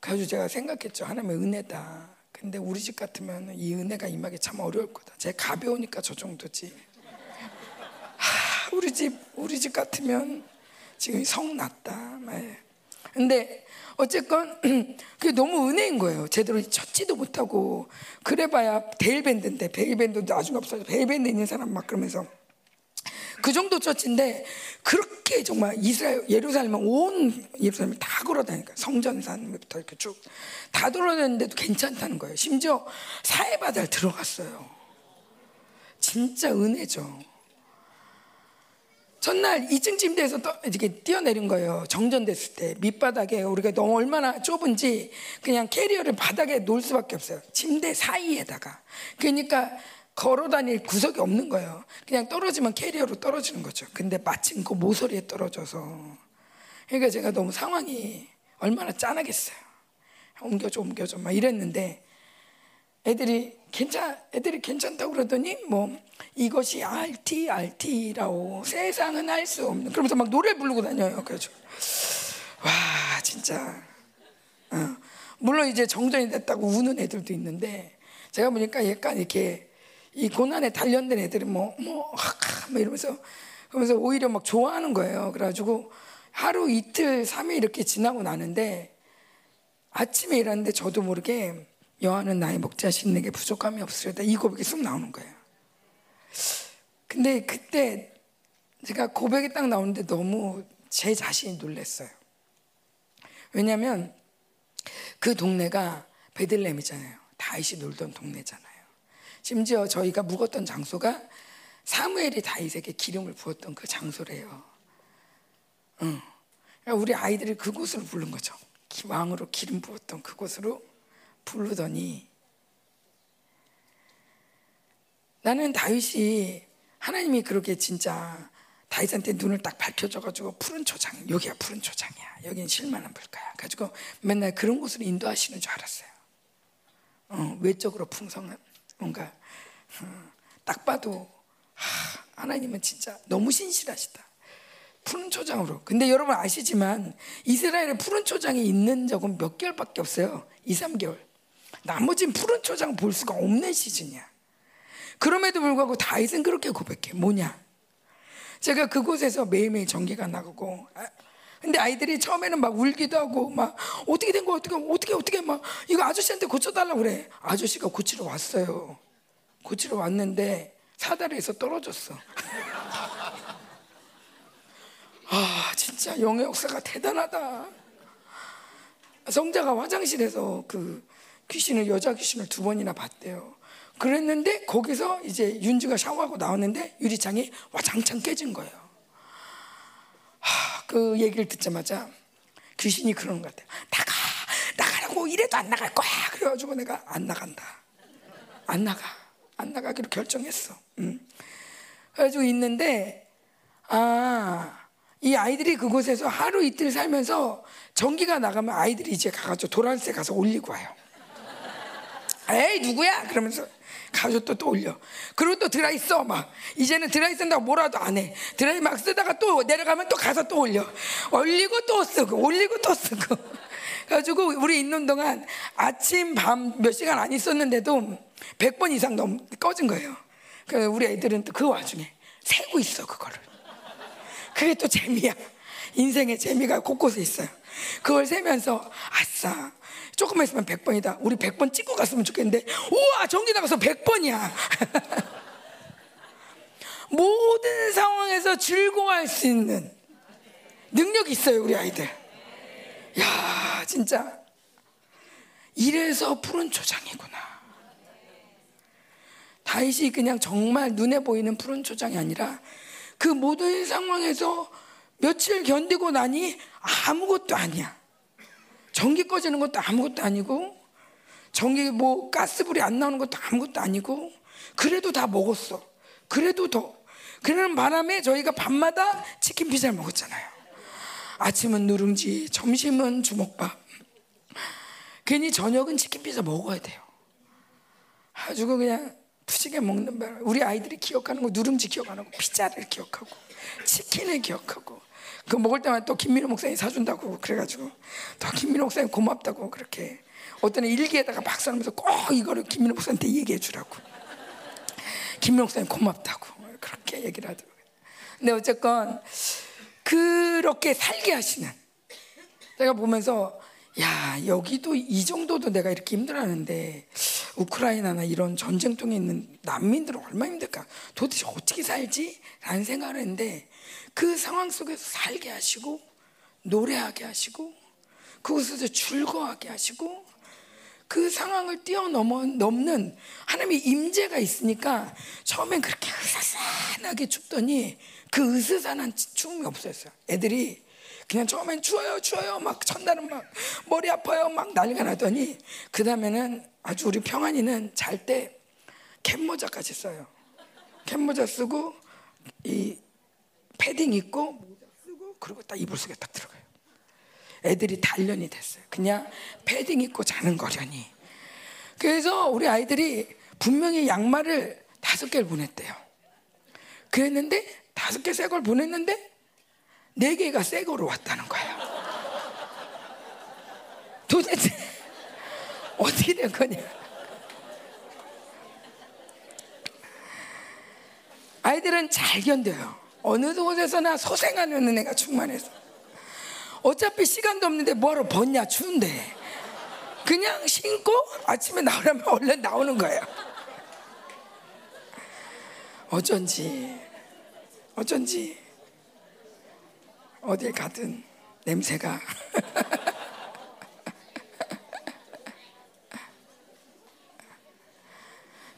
그래서 제가 생각했죠. 하나님의 은혜다. 근데 우리 집 같으면 이 은혜가 임하기 참 어려울 거다. 제 가벼우니까 저 정도지. 하, 우리 집 우리 집 같으면 지금 성 났다. 근데 어쨌건 *clears throat* 그게 너무 은혜인 거예요. 제대로 쳤지도 못하고 그래봐야 데일밴드인데 베일밴드도 나중에 없어져. 베일밴드 있는 사람 막 그러면서 그 정도 처치인데 그렇게 정말 이스라엘 예루살렘 온 예루살렘을 다 걸어다니까 성전산부터 이렇게 쭉 다 돌아다녔는데도 괜찮다는 거예요. 심지어 사해바다를 들어갔어요. 진짜 은혜죠. 전날 2층 침대에서 이렇게 뛰어내린 거예요. 정전됐을 때 밑바닥에 우리가 너무 얼마나 좁은지 그냥 캐리어를 바닥에 놓을 수밖에 없어요. 침대 사이에다가 그러니까 걸어 다닐 구석이 없는 거예요. 그냥 떨어지면 캐리어로 떨어지는 거죠. 근데 마침 그 모서리에 떨어져서 그러니까 제가 너무 상황이 얼마나 짠하겠어요. 옮겨줘 옮겨줘 막 이랬는데 애들이 괜찮 애들이 괜찮다고 그러더니 뭐 이것이 RT RT라고 세상은 알 수 없는 그러면서 막 노래 부르고 다녀요. 그래서 와 진짜 어. 물론 이제 정전이 됐다고 우는 애들도 있는데 제가 보니까 약간 이렇게 이 고난에 단련된 애들이 뭐뭐 뭐, 뭐 이러면서 그러면서 오히려 막 좋아하는 거예요. 그래가지고 하루 이틀 삼일 이렇게 지나고 나는데 아침에 일하는데 저도 모르게 여하는 나의 목자신 내게 부족함이 없으려다 이 고백이 쑥 나오는 거예요. 근데 그때 제가 고백이 딱 나오는데 너무 제 자신이 놀랐어요. 왜냐하면 그 동네가 베들레헴이잖아요. 다윗이 놀던 동네잖아요. 심지어 저희가 묵었던 장소가 사무엘이 다윗에게 기름을 부었던 그 장소래요. 응. 그러니까 우리 아이들이 그곳으로 부른 거죠. 왕으로 기름 부었던 그곳으로 부르더니 나는 다윗이 하나님이 그렇게 진짜 다윗한테 눈을 딱 밝혀줘가지고 푸른 초장 여기가 푸른 초장이야 여기는 실만한 물가야 가지고 맨날 그런 곳으로 인도하시는 줄 알았어요 어, 외적으로 풍성한 뭔가 어, 딱 봐도 하, 하나님은 진짜 너무 신실하시다. 푸른 초장으로. 근데 여러분 아시지만 이스라엘에 푸른 초장이 있는 적은 몇 개월밖에 없어요. 2, 3개월. 나머지는 푸른 초장 볼 수가 없는 시즌이야. 그럼에도 불구하고 다윗은 그렇게 고백해. 뭐냐? 제가 그곳에서 매일매일 전기가 나가고 아, 근데 아이들이 처음에는 막 울기도 하고 막 어떻게 된 거야 어떻게 어떻게 어떻게 막 이거 아저씨한테 고쳐달라고 그래. 아저씨가 고치러 왔어요. 고치러 왔는데 사다리에서 떨어졌어. *laughs* 아 진짜 영의 역사가 대단하다. 성자가 화장실에서 그 귀신을 여자 귀신을 두 번이나 봤대요. 그랬는데 거기서 이제 윤주가 샤워하고 나왔는데 유리창이 와장창 깨진 거예요. 하, 그 얘기를 듣자마자 귀신이 그러는 것 같아요. 나가, 나가라고 이래도 안 나갈 거야. 그래가지고 내가 안 나간다. 안 나가, 안 나가기로 결정했어. 음. 그래가지고 있는데 아, 이 아이들이 그곳에서 하루 이틀 살면서 전기가 나가면 아이들이 이제 가가지고 도란세 가서 올리고 와요. 에이 누구야? 그러면서 가지고 또, 올려. 그리고 또 드라이 써, 막. 이제는 드라이 쓴다고 뭐라도 안 해. 드라이 막 쓰다가 또 내려가면 또 가서 또 올려. 올리고 또 쓰고, 올리고 또 쓰고. *laughs* 그래가지고 우리 있는 동안 아침, 밤 몇 시간 안 있었는데도 100번 이상 넘, 꺼진 거예요. 그 우리 애들은 또 그 와중에 세고 있어, 그거를. 그게 또 재미야. 인생의 재미가 곳곳에 있어요. 그걸 세면서, 아싸. 조금만 있으면 100번이다. 우리 100번 찍고 갔으면 좋겠는데, 우와, 전기 나가서 100번이야. *laughs* 모든 상황에서 즐거워할 수 있는 능력이 있어요, 우리 아이들. 야, 진짜. 이래서 푸른 초장이구나. 다윗이 그냥 정말 눈에 보이는 푸른 초장이 아니라 그 모든 상황에서 며칠 견디고 나니 아무것도 아니야. 전기 꺼지는 것도 아무것도 아니고 전기 뭐 가스불이 안 나오는 것도 아무것도 아니고 그래도 다 먹었어. 그래도 더. 그러는 바람에 저희가 밤마다 치킨 피자를 먹었잖아요. 아침은 누룽지, 점심은 주먹밥. 괜히 저녁은 치킨 피자 먹어야 돼요. 가지고 그냥 푸지게 먹는 바람 우리 아이들이 기억하는 거 누룽지 기억 안 하고 피자를 기억하고 치킨을 기억하고 그 먹을 때마다 또 김민호 목사님 사준다고 그래가지고 또 김민호 목사님 고맙다고 그렇게 어떤 일기에다가 막 써놓으면서 꼭 이거를 김민호 목사님한테 얘기해 주라고. 김민호 목사님 고맙다고 그렇게 얘기를 하더라고요. 근데 어쨌건 그렇게 살게 하시는 제가 보면서 야 여기도 이 정도도 내가 이렇게 힘들어하는데 우크라이나나 이런 전쟁통에 있는 난민들은 얼마나 힘들까 도대체 어떻게 살지? 라는 생각을 했는데 그 상황 속에서 살게 하시고 노래하게 하시고 그곳에서 즐거워하게 하시고 그 상황을 뛰어넘는 하나님의 임재가 있으니까 처음엔 그렇게 으스스하게 춥더니 그 으스스한 추움이 없었어요. 애들이 그냥 처음엔 추워요, 추워요, 막 첫날은 막 머리 아파요, 막 난리가 나더니 그 다음에는 아주 우리 평안이는 잘 때 캡모자까지 써요. 캡모자 쓰고 이 패딩 입고 그리고 딱 이불 속에 딱 들어가요. 애들이 단련이 됐어요. 그냥 패딩 입고 자는 거려니. 그래서 우리 아이들이 분명히 양말을 다섯 개를 보냈대요. 그랬는데 다섯 개 새 걸 보냈는데 네 개가 새 거로 왔다는 거예요. 도대체 어떻게 된 거냐? 아이들은 잘 견뎌요. 어느 곳에서나 소생하는 은혜가 충만해서. 어차피 시간도 없는데 뭐하러 벗냐 추운데. 그냥 신고 아침에 나오려면 얼른 나오는 거예요. 어쩐지 어쩐지 어딜 가든 냄새가 *laughs*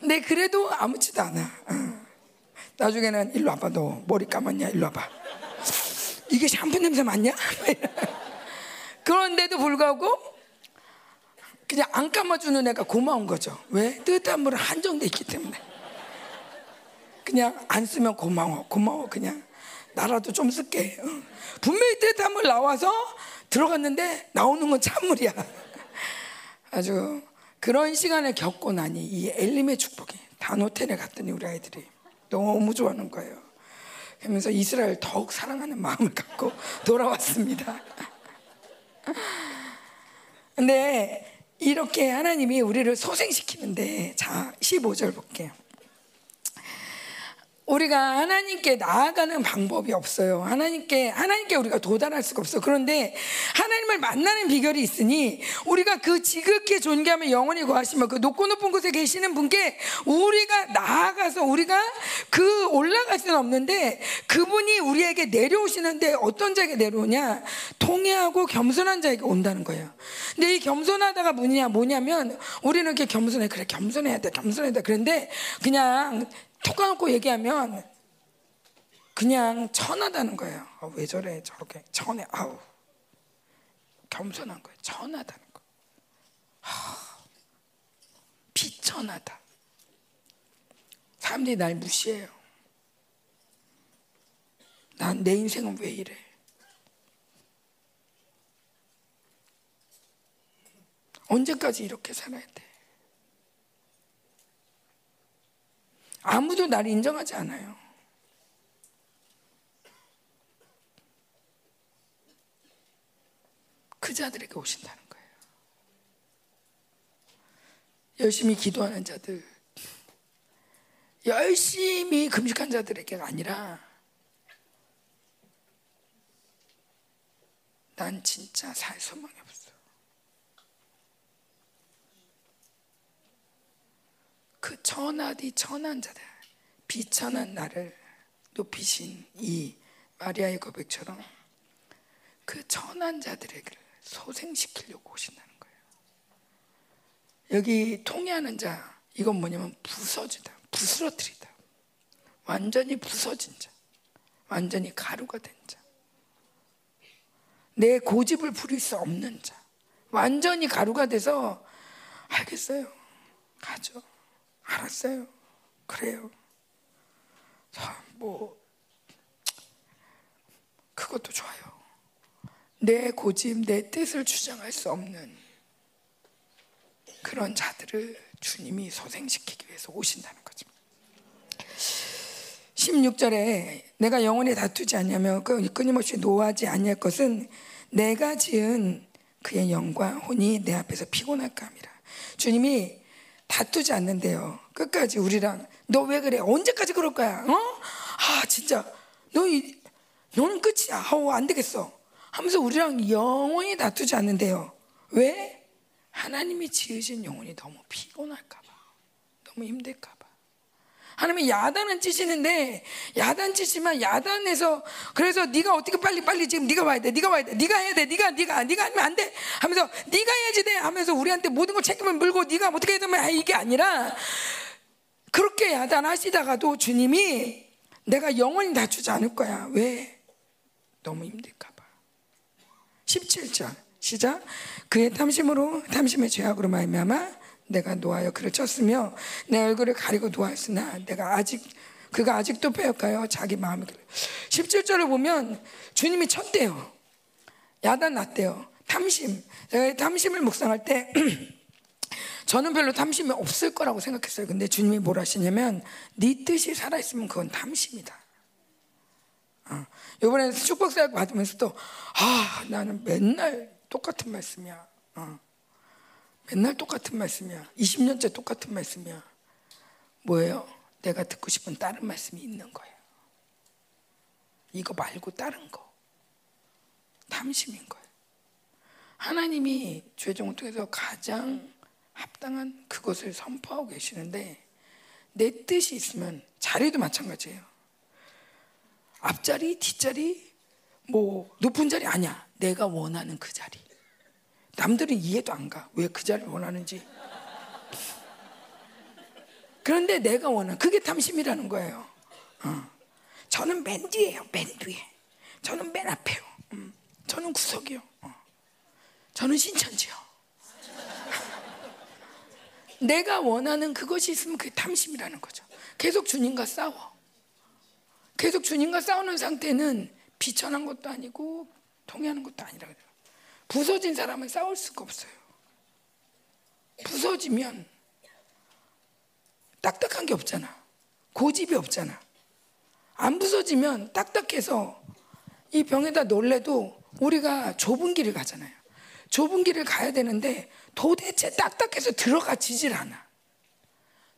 근데 그래도 아무렇지도 않아. 어. 나중에는 일로 와봐 너. 머리 감았냐? 일로 와봐. 이게 샴푸 냄새 맞냐? *laughs* 그런데도 불구하고 그냥 안 감아주는 애가 고마운 거죠. 왜? 뜨뜻한 물은 한정돼 있기 때문에. 그냥 안 쓰면 고마워. 고마워 그냥. 나라도 좀 쓸게. 어. 분명히 뜨뜻한 물 나와서 들어갔는데 나오는 건 찬물이야. *laughs* 아주 그런 시간을 겪고 나니 이 엘림의 축복이 단호텔에 갔더니 우리 아이들이 너무 좋아하는 거예요. 그러면서 이스라엘 더욱 사랑하는 마음을 갖고 *laughs* 돌아왔습니다. 근데 이렇게 하나님이 우리를 소생시키는데 자 15절 볼게요 우리가 하나님께 나아가는 방법이 없어요. 하나님께 하나님께 우리가 도달할 수가 없어. 그런데 하나님을 만나는 비결이 있으니 우리가 그 지극히 존귀하며 영원히 거하시며 그 높고 높은 곳에 계시는 분께 우리가 나아가서 우리가 그 올라갈 수는 없는데 그분이 우리에게 내려오시는데 어떤 자에게 내려오냐? 통회하고 겸손한 자에게 온다는 거예요. 근데 이 겸손하다가 뭐냐 뭐냐면 우리는 이렇게 겸손해 그래 겸손해야 돼 겸손해야 돼 그런데 그냥 톡 까놓고 얘기하면 그냥 천하다는 거예요. 아, 왜 저래 저렇게 천해 아우 겸손한 거예요. 천하다는 거. 하, 비천하다. 사람들이 날 무시해요. 난 내 인생은 왜 이래? 언제까지 이렇게 살아야 돼? 아무도 나를 인정하지 않아요. 그 자들에게 오신다는 거예요. 열심히 기도하는 자들, 열심히 금식한 자들에게가 아니라 난 진짜 살 소망이 없어. 그 천하디 천한 자들, 비천한 나를 높이신 이 마리아의 고백처럼 그 천한 자들에게 소생시키려고 오신다는 거예요. 여기 통해하는 자, 이건 뭐냐면 부서지다, 부스러뜨리다. 완전히 부서진 자, 완전히 가루가 된 자. 내 고집을 부릴 수 없는 자, 완전히 가루가 돼서 알겠어요. 가죠. 알았어요. 그래요. 자, 뭐 그것도 좋아요. 내 고집, 내 뜻을 주장할 수 없는 그런 자들을 주님이 소생시키기 위해서 오신다는 거죠. 16절에 내가 영원히 다투지 않냐며 그 끊임없이 노하지 아니할 것은 내가 지은 그의 영과 혼이 내 앞에서 피곤할까 함이라. 주님이 다투지 않는데요. 끝까지 우리랑 너 왜 그래? 언제까지 그럴 거야? 어? 아 진짜 너 이, 너는 끝이야. 아우 안 되겠어. 하면서 우리랑 영원히 다투지 않는데요. 왜? 하나님이 지으신 영혼이 너무 피곤할까 봐. 너무 힘들까 봐. 하나님이 야단은 찌시는데 야단 찌시면 야단에서 그래서 네가 어떻게 빨리 빨리 지금 네가 와야 돼. 네가 와야 돼. 네가 해야 돼. 네가 네가 네가 하면 안 돼. 하면서 네가 해야지 돼. 하면서 우리한테 모든 걸 책임을 물고 네가 어떻게 해야 되면 이게 아니라 그렇게 야단하시다가도 주님이 내가 영원히 다투지 않을 거야. 왜? 너무 힘들까 봐. 17절 시작. 그의 탐심으로 탐심의 죄악으로 말미암아 내가 노하여 그를 쳤으며 내 얼굴을 가리고 노하였으나 내가 아직 그가 아직도 빼앗가요. 자기 마음을 17절을 보면 주님이 쳤대요. 야단 났대요. 탐심. 제가 이 탐심을 묵상할 때 *clears throat* 저는 별로 탐심이 없을 거라고 생각했어요. 근데 주님이 뭘 하시냐면 네 뜻이 살아있으면 그건 탐심이다. 어. 이번에 축복사역 받으면서도 아 나는 맨날 똑같은 말씀이야. 어. 맨날 똑같은 말씀이야 20년째 똑같은 말씀이야 뭐예요? 내가 듣고 싶은 다른 말씀이 있는 거예요 이거 말고 다른 거 탐심인 거예요 하나님이 죄종을 통해서 가장 합당한 그것을 선포하고 계시는데 내 뜻이 있으면 자리도 마찬가지예요 앞자리, 뒷자리, 뭐 높은 자리 아니야. 내가 원하는 그 자리. 남들은 이해도 안 가. 왜 그 자리를 원하는지. 그런데 내가 원하는 그게 탐심이라는 거예요. 어. 저는 맨 뒤에요. 맨 뒤에. 저는 맨 앞에요. 음. 저는 구석이요. 어. 저는 신천지요. *laughs* 내가 원하는 그것이 있으면 그게 탐심이라는 거죠. 계속 주님과 싸워. 계속 주님과 싸우는 상태는 비천한 것도 아니고 통해하는 것도 아니라 그래요. 부서진 사람은 싸울 수가 없어요. 부서지면 딱딱한 게 없잖아. 고집이 없잖아. 안 부서지면 딱딱해서 이 병에다 놀래도 우리가 좁은 길을 가잖아요. 좁은 길을 가야 되는데 도대체 딱딱해서 들어가지질 않아.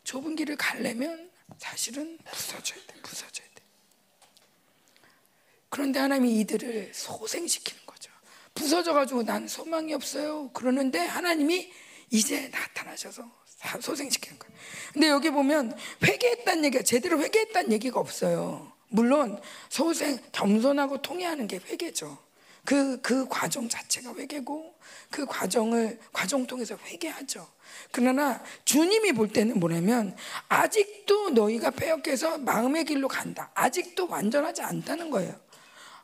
좁은 길을 가려면 사실은 부서져야 돼. 부서져야 돼. 그런데 하나님이 이들을 소생시키는. 부서져가지고 난 소망이 없어요. 그러는데 하나님이 이제 나타나셔서 소생시키는 거예요. 근데 여기 보면 회개했다는 얘기가 제대로 회개했다는 얘기가 없어요. 물론 소생, 겸손하고 통해하는 게 회개죠. 그, 그 과정 자체가 회개고 그 과정을, 과정 통해서 회개하죠. 그러나 주님이 볼 때는 뭐냐면 아직도 너희가 폐역해서 마음의 길로 간다. 아직도 완전하지 않다는 거예요.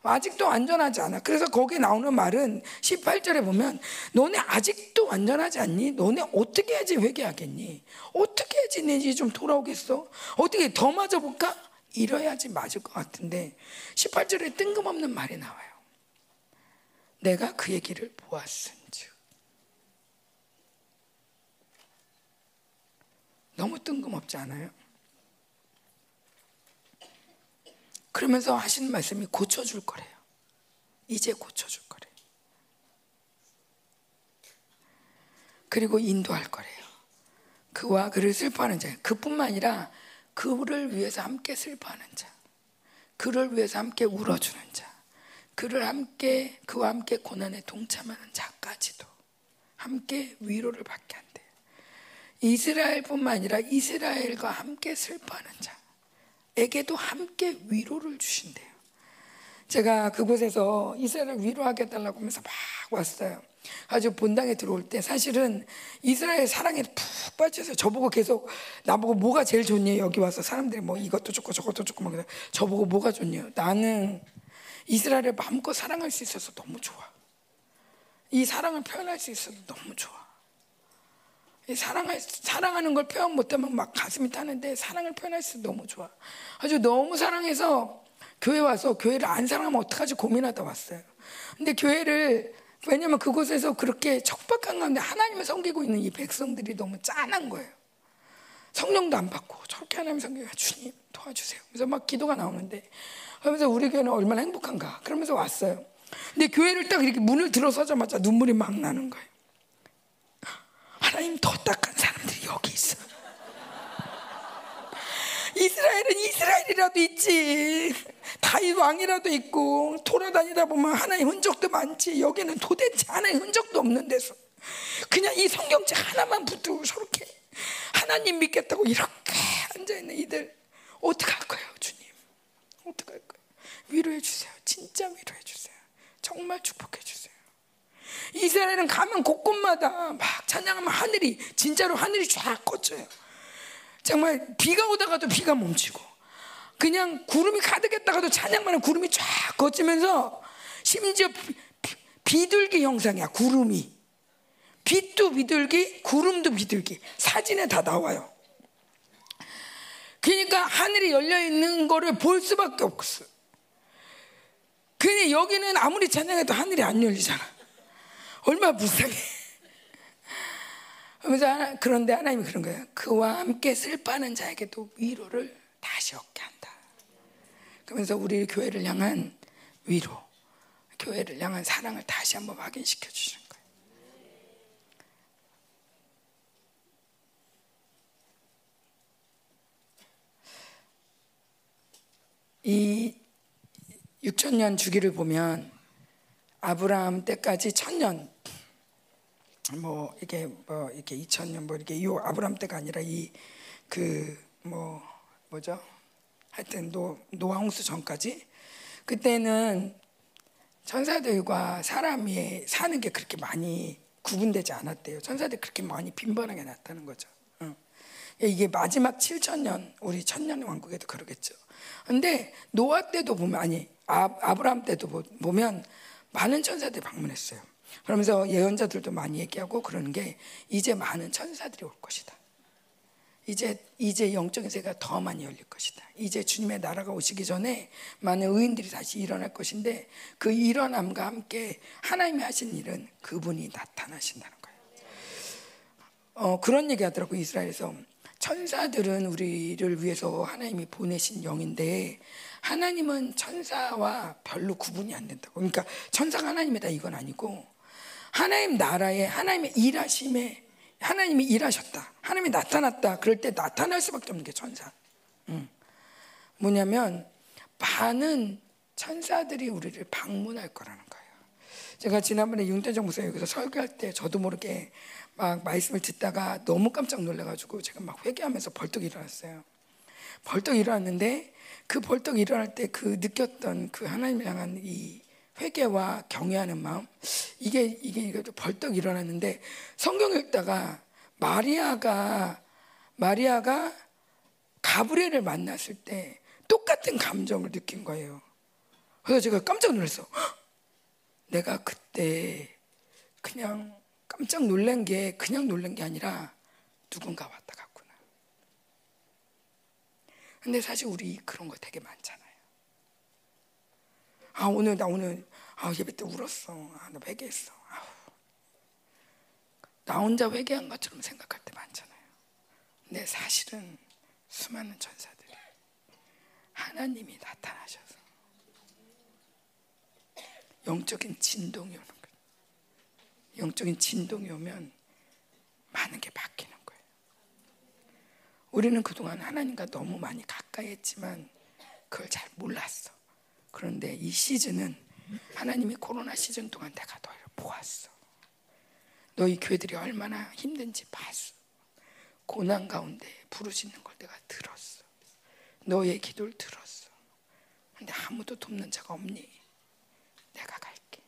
아직도 완전하지 않아. 그래서 거기에 나오는 말은 18절에 보면 너네 아직도 완전하지 않니? 너네 어떻게 해야지 회개하겠니? 어떻게 해야지 내지 좀 돌아오겠어? 어떻게 더 맞아볼까? 이래야지 맞을 것 같은데 18절에 뜬금없는 말이 나와요. 내가 그 얘기를 보았은즉 너무 뜬금없지 않아요? 그러면서 하시는 말씀이 고쳐줄 거래요. 이제 고쳐줄 거래요. 그리고 인도할 거래요. 그와 그를 슬퍼하는 자. 그뿐만 아니라 그를 위해서 함께 슬퍼하는 자. 그를 위해서 함께 울어주는 자. 그를 함께 그와 함께 고난에 동참하는 자까지도 함께 위로를 받게 한대요. 이스라엘뿐만 아니라 이스라엘과 함께 슬퍼하는 자. 에게도 함께 위로를 주신대요. 제가 그곳에서 이스라엘을 위로하게 해달라고 하면서 막 왔어요. 아주 본당에 들어올 때 사실은 이스라엘 사랑에 푹 빠져서 저보고 계속 나보고 뭐가 제일 좋니 여기 와서 사람들이 뭐 이것도 좋고 저것도 좋고 막 저보고 뭐가 좋냐 나는 이스라엘을 마음껏 사랑할 수 있어서 너무 좋아 이 사랑을 표현할 수 있어서 너무 좋아 사랑할, 사랑하는 걸 표현 못하면 막 가슴이 타는데 사랑을 표현할 수 너무 좋아. 아주 너무 사랑해서 교회 와서 교회를 안 사랑하면 어떡하지 고민하다 왔어요. 근데 교회를 왜냐면 그곳에서 그렇게 척박한 가운데 하나님을 섬기고 있는 이 백성들이 너무 짠한 거예요. 성령도 안 받고 저렇게 하나님 섬기고 주님 도와주세요. 그래서 막 기도가 나오는데 그러면서 우리 교회는 얼마나 행복한가 그러면서 왔어요. 근데 교회를 딱 이렇게 문을 들어서자마자 눈물이 막 나는 거예요. 하나님 더 딱한 사람들이 여기 있어. 이스라엘은 이스라엘이라도 있지. 다윗 왕이라도 있고 돌아다니다 보면 하나님 흔적도 많지. 여기는 도대체 하나님 흔적도 없는 데서 그냥 이 성경책 하나만 붙들고 저렇게 하나님 믿겠다고 이렇게 앉아 있는 이들 어떻게 할 거예요, 주님? 어떻게 할 거예요? 위로해 주세요. 진짜 위로해 주세요. 정말 축복해 주세요. 이스라엘은 가면 곳곳마다 막 찬양하면 하늘이 진짜로 하늘이 쫙 꽂혀요. 정말 비가 오다가도 비가 멈추고 그냥 구름이 가득했다가도 찬양만 하 구름이 쫙 걷지면서 심지어 비, 비둘기 형상이야 구름이 빛도 비둘기, 구름도 비둘기. 사진에 다 나와요. 그러니까 하늘이 열려 있는 거를 볼 수밖에 없어. 근데 여기는 아무리 찬양해도 하늘이 안 열리잖아. 얼마나 불쌍해. 하나, 그런데 하나님이 그런 거예요. 그와 함께 슬퍼하는 자에게도 위로를 다시 얻게 한다. 그러면서 우리 교회를 향한 위로, 교회를 향한 사랑을 다시 한번 확인시켜 주시는 거예요. 이 6천년 주기를 보면 아브라함 때까지 천년 뭐 이게 뭐 이렇게 2천년 뭐 이렇게 이 아브라함 때가 아니라 이 그 뭐 뭐죠? 하여튼 노 노아 홍수 전까지 그때는 천사들과 사람이 사는 게 그렇게 많이 구분되지 않았대요. 천사들이 그렇게 많이 빈번하게 났다는 거죠. 응. 이게 마지막 7천 년 우리 천년 왕국에도 그러겠죠. 근데 노아 때도 보면 아니 아, 아브라함 때도 보- 보면 많은 천사들이 방문했어요. 그러면서 예언자들도 많이 얘기하고 그러는 게 이제 많은 천사들이 올 것이다. 이제 이제 영적인 세계가 더 많이 열릴 것이다. 이제 주님의 나라가 오시기 전에 많은 의인들이 다시 일어날 것인데 그 일어남과 함께 하나님이 하신 일은 그분이 나타나신다는 거예요. 어, 그런 얘기 하더라고 이스라엘에서 천사들은 우리를 위해서 하나님이 보내신 영인데 하나님은 천사와 별로 구분이 안 된다고. 그러니까 천사가 하나님이다 이건 아니고 하나님 나라에 하나님의 일하심에 하나님이 일하셨다. 하나님이 나타났다. 그럴 때 나타날 수밖에 없는 게 천사. 음. 뭐냐면 많은 천사들이 우리를 방문할 거라는 거예요. 제가 지난번에 윤대정 목사 여기서 설교할 때 저도 모르게 막 말씀을 듣다가 너무 깜짝 놀라가지고 제가 막 회개하면서 벌떡 일어났어요. 벌떡 일어났는데 그 벌떡 일어날 때 그 느꼈던 그 하나님을 향한 이 회개와 경외하는 마음 이게 이게 이게 벌떡 일어났는데 성경 읽다가 마리아가 마리아가 가브리엘을 만났을 때 똑같은 감정을 느낀 거예요. 그래서 제가 깜짝 놀랐어. 헉! 내가 그때 그냥 깜짝 놀란 게 그냥 놀란 게 아니라 누군가 왔다 갔구나. 근데 사실 우리 그런 거 되게 많잖아요. 아 오늘 나 오늘 아 예배 때 울었어. 아, 나 회개했어. 아우. 나 혼자 회개한 것처럼 생각할 때 많잖아요. 근데 사실은 수많은 천사들이 하나님이 나타나셔서 영적인 진동이 오는 거예요. 영적인 진동이 오면 많은 게 바뀌는 거예요. 우리는 그동안 하나님과 너무 많이 가까이 했지만 그걸 잘 몰랐어. 그런데 이 시즌은 하나님이 코로나 시즌 동안 내가 너희를 보았어. 너희 교회들이 얼마나 힘든지 봤어. 고난 가운데 부르짖는 걸 내가 들었어. 너의 기도를 들었어. 근데 아무도 돕는 자가 없니? 내가 갈게.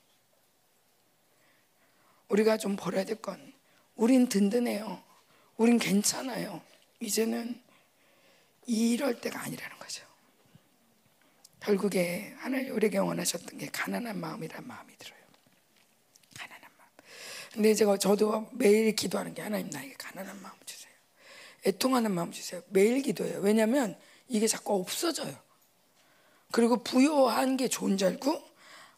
우리가 좀 버려야 될 건 우린 든든해요. 우린 괜찮아요. 이제는 이럴 때가 아니라는 거죠. 결국에 하나님 우리에게 원하셨던 게 가난한 마음이란 마음이 들어요. 가난한 마음. 근데 제가 저도 매일 기도하는 게 하나님 나에게 가난한 마음 주세요. 애통하는 마음 주세요. 매일 기도해요. 왜냐하면 이게 자꾸 없어져요. 그리고 부여한 게 좋은 줄 알고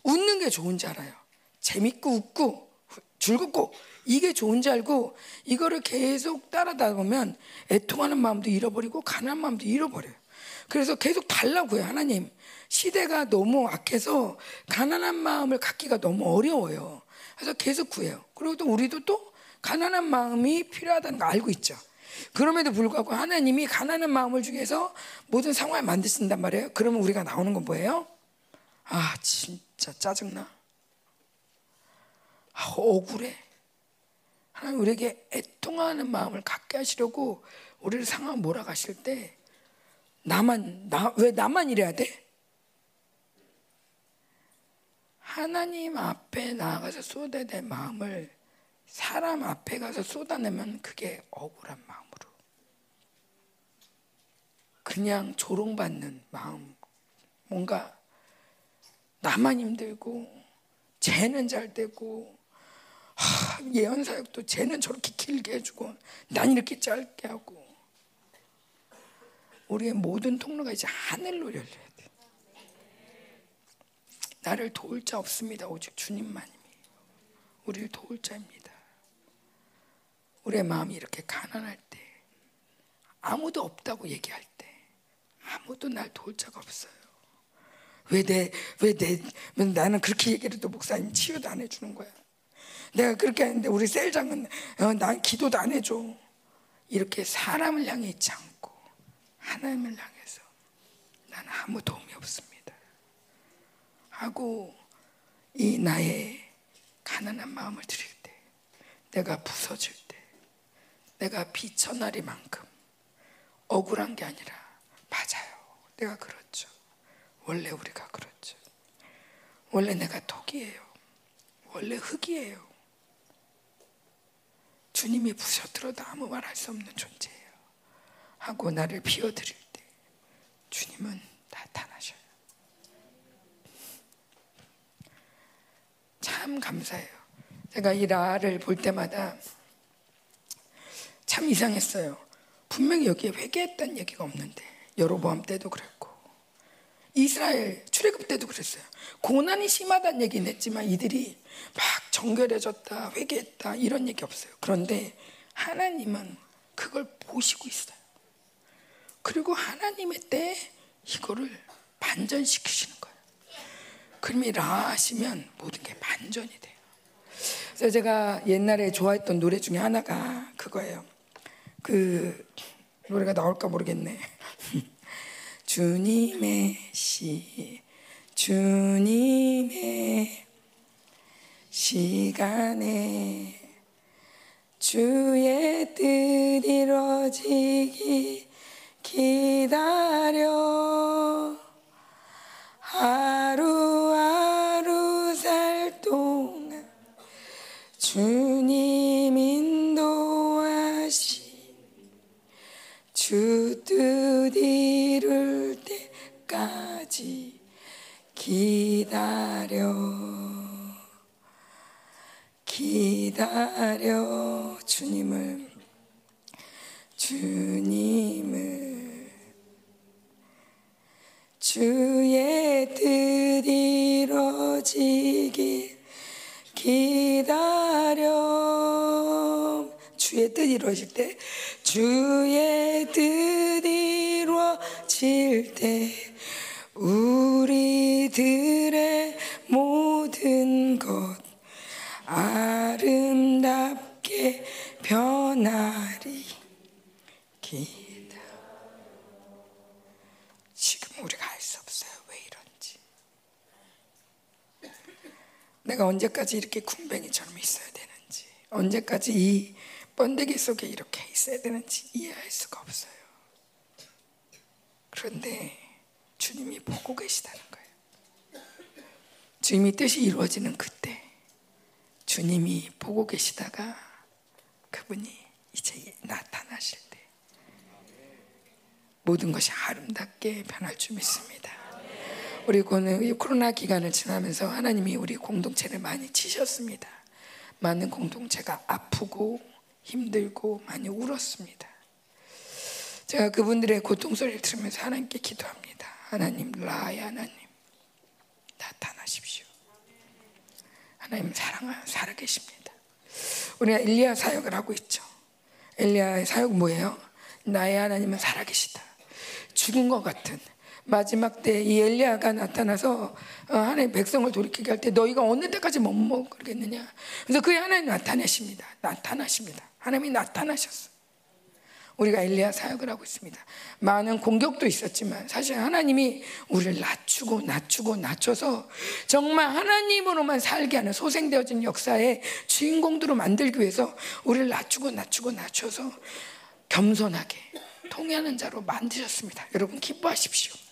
웃는 게 좋은 줄 알아요. 재밌고 웃고 즐겁고 이게 좋은 줄 알고 이거를 계속 따라다 보면 애통하는 마음도 잃어버리고 가난한 마음도 잃어버려요. 그래서 계속 달라고요. 하나님 시대가 너무 악해서 가난한 마음을 갖기가 너무 어려워요. 그래서 계속 구해요. 그리고 또 우리도 또 가난한 마음이 필요하다는 거 알고 있죠. 그럼에도 불구하고 하나님이 가난한 마음을 중에서 모든 상황을 만드신단 말이에요. 그러면 우리가 나오는 건 뭐예요? 아 진짜 짜증나. 아, 억울해. 하나님 우리에게 애통하는 마음을 갖게 하시려고 우리를 상황 몰아가실 때 나만 나 왜 나만 이래야 돼? 하나님 앞에 나가서 쏟아야 될 마음을 사람 앞에 가서 쏟아내면 그게 억울한 마음으로. 그냥 조롱받는 마음. 뭔가 나만 힘들고 쟤는 잘 되고 하, 예언 사역도 쟤는 저렇게 길게 해주고 난 이렇게 짧게 하고. 우리의 모든 통로가 이제 하늘로 열려야 돼. 나를 도울 자 없습니다. 오직 주님만이 우리를 도울 자입니다. 우리의 마음이 이렇게 가난할 때 아무도 없다고 얘기할 때 아무도 날 도울 자가 없어요. 왜 내, 왜 내, 왜 나는 그렇게 얘기를 해도 목사님 치유도 안 해주는 거야. 내가 그렇게 했는데 우리 셀장은 어, 난 기도도 안 해줘. 이렇게 사람을 향해 있지 않고 하나님을 향해서 나는 아무 도움이 없습니다. 하고 이 나의 가난한 마음을 드릴 때 내가 부서질 때 내가 비천하리만큼 억울한 게 아니라 맞아요. 내가 그렇죠. 원래 우리가 그렇죠. 원래 내가 독이에요. 원래 흙이에요. 주님이 부셔들어도 아무 말 할 수 없는 존재예요. 하고 나를 비워드릴 때 주님은 나타나셔요. 참 감사해요. 제가 이 라를 볼 때마다 참 이상했어요. 분명히 여기에 회개했다는 얘기가 없는데 여로보암 때도 그랬고 이스라엘 출애굽 때도 그랬어요. 고난이 심하다는 얘기는 했지만 이들이 막 정결해졌다, 회개했다 이런 얘기 없어요. 그런데 하나님은 그걸 보시고 있어요. 그리고 하나님의 때 이거를 반전시키시는 거예요. 그림이 라 하시면 모든 게 반전이 돼요. 그래서 제가 옛날에 좋아했던 노래 중에 하나가 그거예요. 그 노래가 나올까 모르겠네. *laughs* 주님의 시, 주님의 시간에 주의 뜻 이루어지기 기다려 하루하루 살 동안 주님 인도하시 주뜻 이룰 때까지 기다려 기다려 주님을 주님을 주의 뜻 이루어지길 기다려 주의 뜻 이루어질 때 주의 뜻 이루어질 때 우리들의 모든 것 아름답게 변하리. 기다 지금 우리가 알 수 없어요 왜 이런지 내가 언제까지 이렇게 군뱅이처럼 있어야 되는지 언제까지 이 번데기 속에 이렇게 있어야 되는지 이해할 수가 없어요 그런데 주님이 보고 계시다는 거예요 주님이 뜻이 이루어지는 그때 주님이 보고 계시다가 그분이 이제 나타나실 때 모든 것이 아름답게 변할 줄 믿습니다. 우리 코로나 기간을 지나면서 하나님이 우리 공동체를 많이 치셨습니다. 많은 공동체가 아프고 힘들고 많이 울었습니다. 제가 그분들의 고통 소리를 들으면서 하나님께 기도합니다. 하나님, 라의 하나님, 나타나십시오. 하나님 사랑 살아계십니다. 우리가 엘리야 사역을 하고 있죠. 엘리야의 사역 뭐예요? 나의 하나님은 살아계시다. 죽은 것 같은 마지막 때 이 엘리야가 나타나서 어, 하나님 백성을 돌이키게 할 때 너희가 어느 때까지 못 먹겠느냐. 그래서 그의 하나님 나타내십니다. 나타나십니다. 하나님이 나타나셨어. 우리가 엘리야 사역을 하고 있습니다. 많은 공격도 있었지만 사실 하나님이 우리를 낮추고 낮추고 낮춰서 정말 하나님으로만 살게 하는 소생되어진 역사의 주인공들로 만들기 위해서 우리를 낮추고 낮추고 낮춰서 겸손하게 통하는 자로 만드셨습니다. 여러분 기뻐하십시오.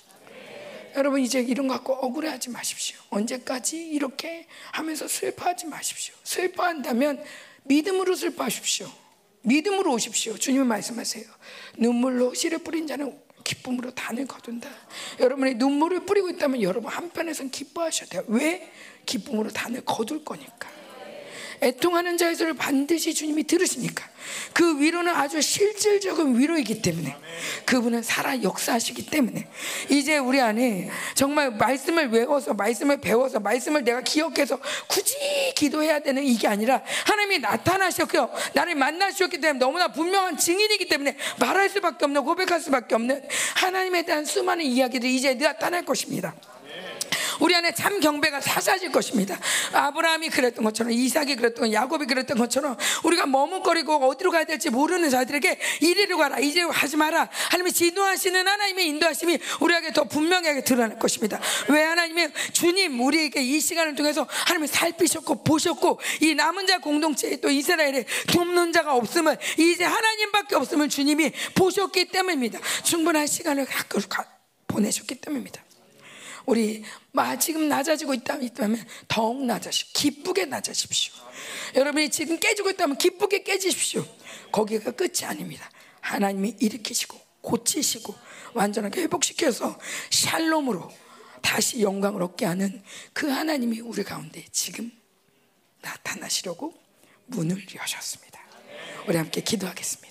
여러분 이제 이런 거 갖고 억울해하지 마십시오. 언제까지 이렇게 하면서 슬퍼하지 마십시오. 슬퍼한다면 믿음으로 슬퍼하십시오. 믿음으로 오십시오. 주님은 말씀하세요. 눈물로 씨를 뿌린 자는 기쁨으로 단을 거둔다. 여러분이 눈물을 뿌리고 있다면 여러분 한편에선 기뻐하셔야 돼요. 왜? 기쁨으로 단을 거둘 거니까. 애통하는 자의 소리를 반드시 주님이 들으시니까. 그 위로는 아주 실질적인 위로이기 때문에. 그분은 살아 역사하시기 때문에. 이제 우리 안에 정말 말씀을 외워서 말씀을 배워서 말씀을 내가 기억해서 굳이 기도해야 되는 이게 아니라 하나님이 나타나셨고요. 나를 만나셨기 때문에 너무나 분명한 증인이기 때문에 말할 수밖에 없는 고백할 수밖에 없는 하나님에 대한 수많은 이야기들이 이제 나타날 것입니다. 우리 안에 참 경배가 사사질 것입니다. 아브라함이 그랬던 것처럼 이삭이 그랬던 야곱이 그랬던 것처럼 우리가 머뭇거리고 어디로 가야 될지 모르는 자들에게 이리로 가라 이리로 가지 마라 하나님이 지도하시는 하나님의 인도하심이 우리에게 더 분명하게 드러날 것입니다. 왜 하나님이 주님 우리에게 이 시간을 통해서 하나님이 살피셨고 보셨고 이 남은 자 공동체에 또 이스라엘에 돕는 자가 없음을 이제 하나님밖에 없음을 주님이 보셨기 때문입니다. 충분한 시간을 갖고 보내셨기 때문입니다. 우리 막 지금 낮아지고 있다면 더욱 낮아십시오. 기쁘게 낮아십시오. 여러분이 지금 깨지고 있다면 기쁘게 깨지십시오. 거기가 끝이 아닙니다. 하나님이 일으키시고 고치시고 완전하게 회복시켜서 샬롬으로 다시 영광을 얻게 하는 그 하나님이 우리 가운데 지금 나타나시려고 문을 여셨습니다. 우리 함께 기도하겠습니다.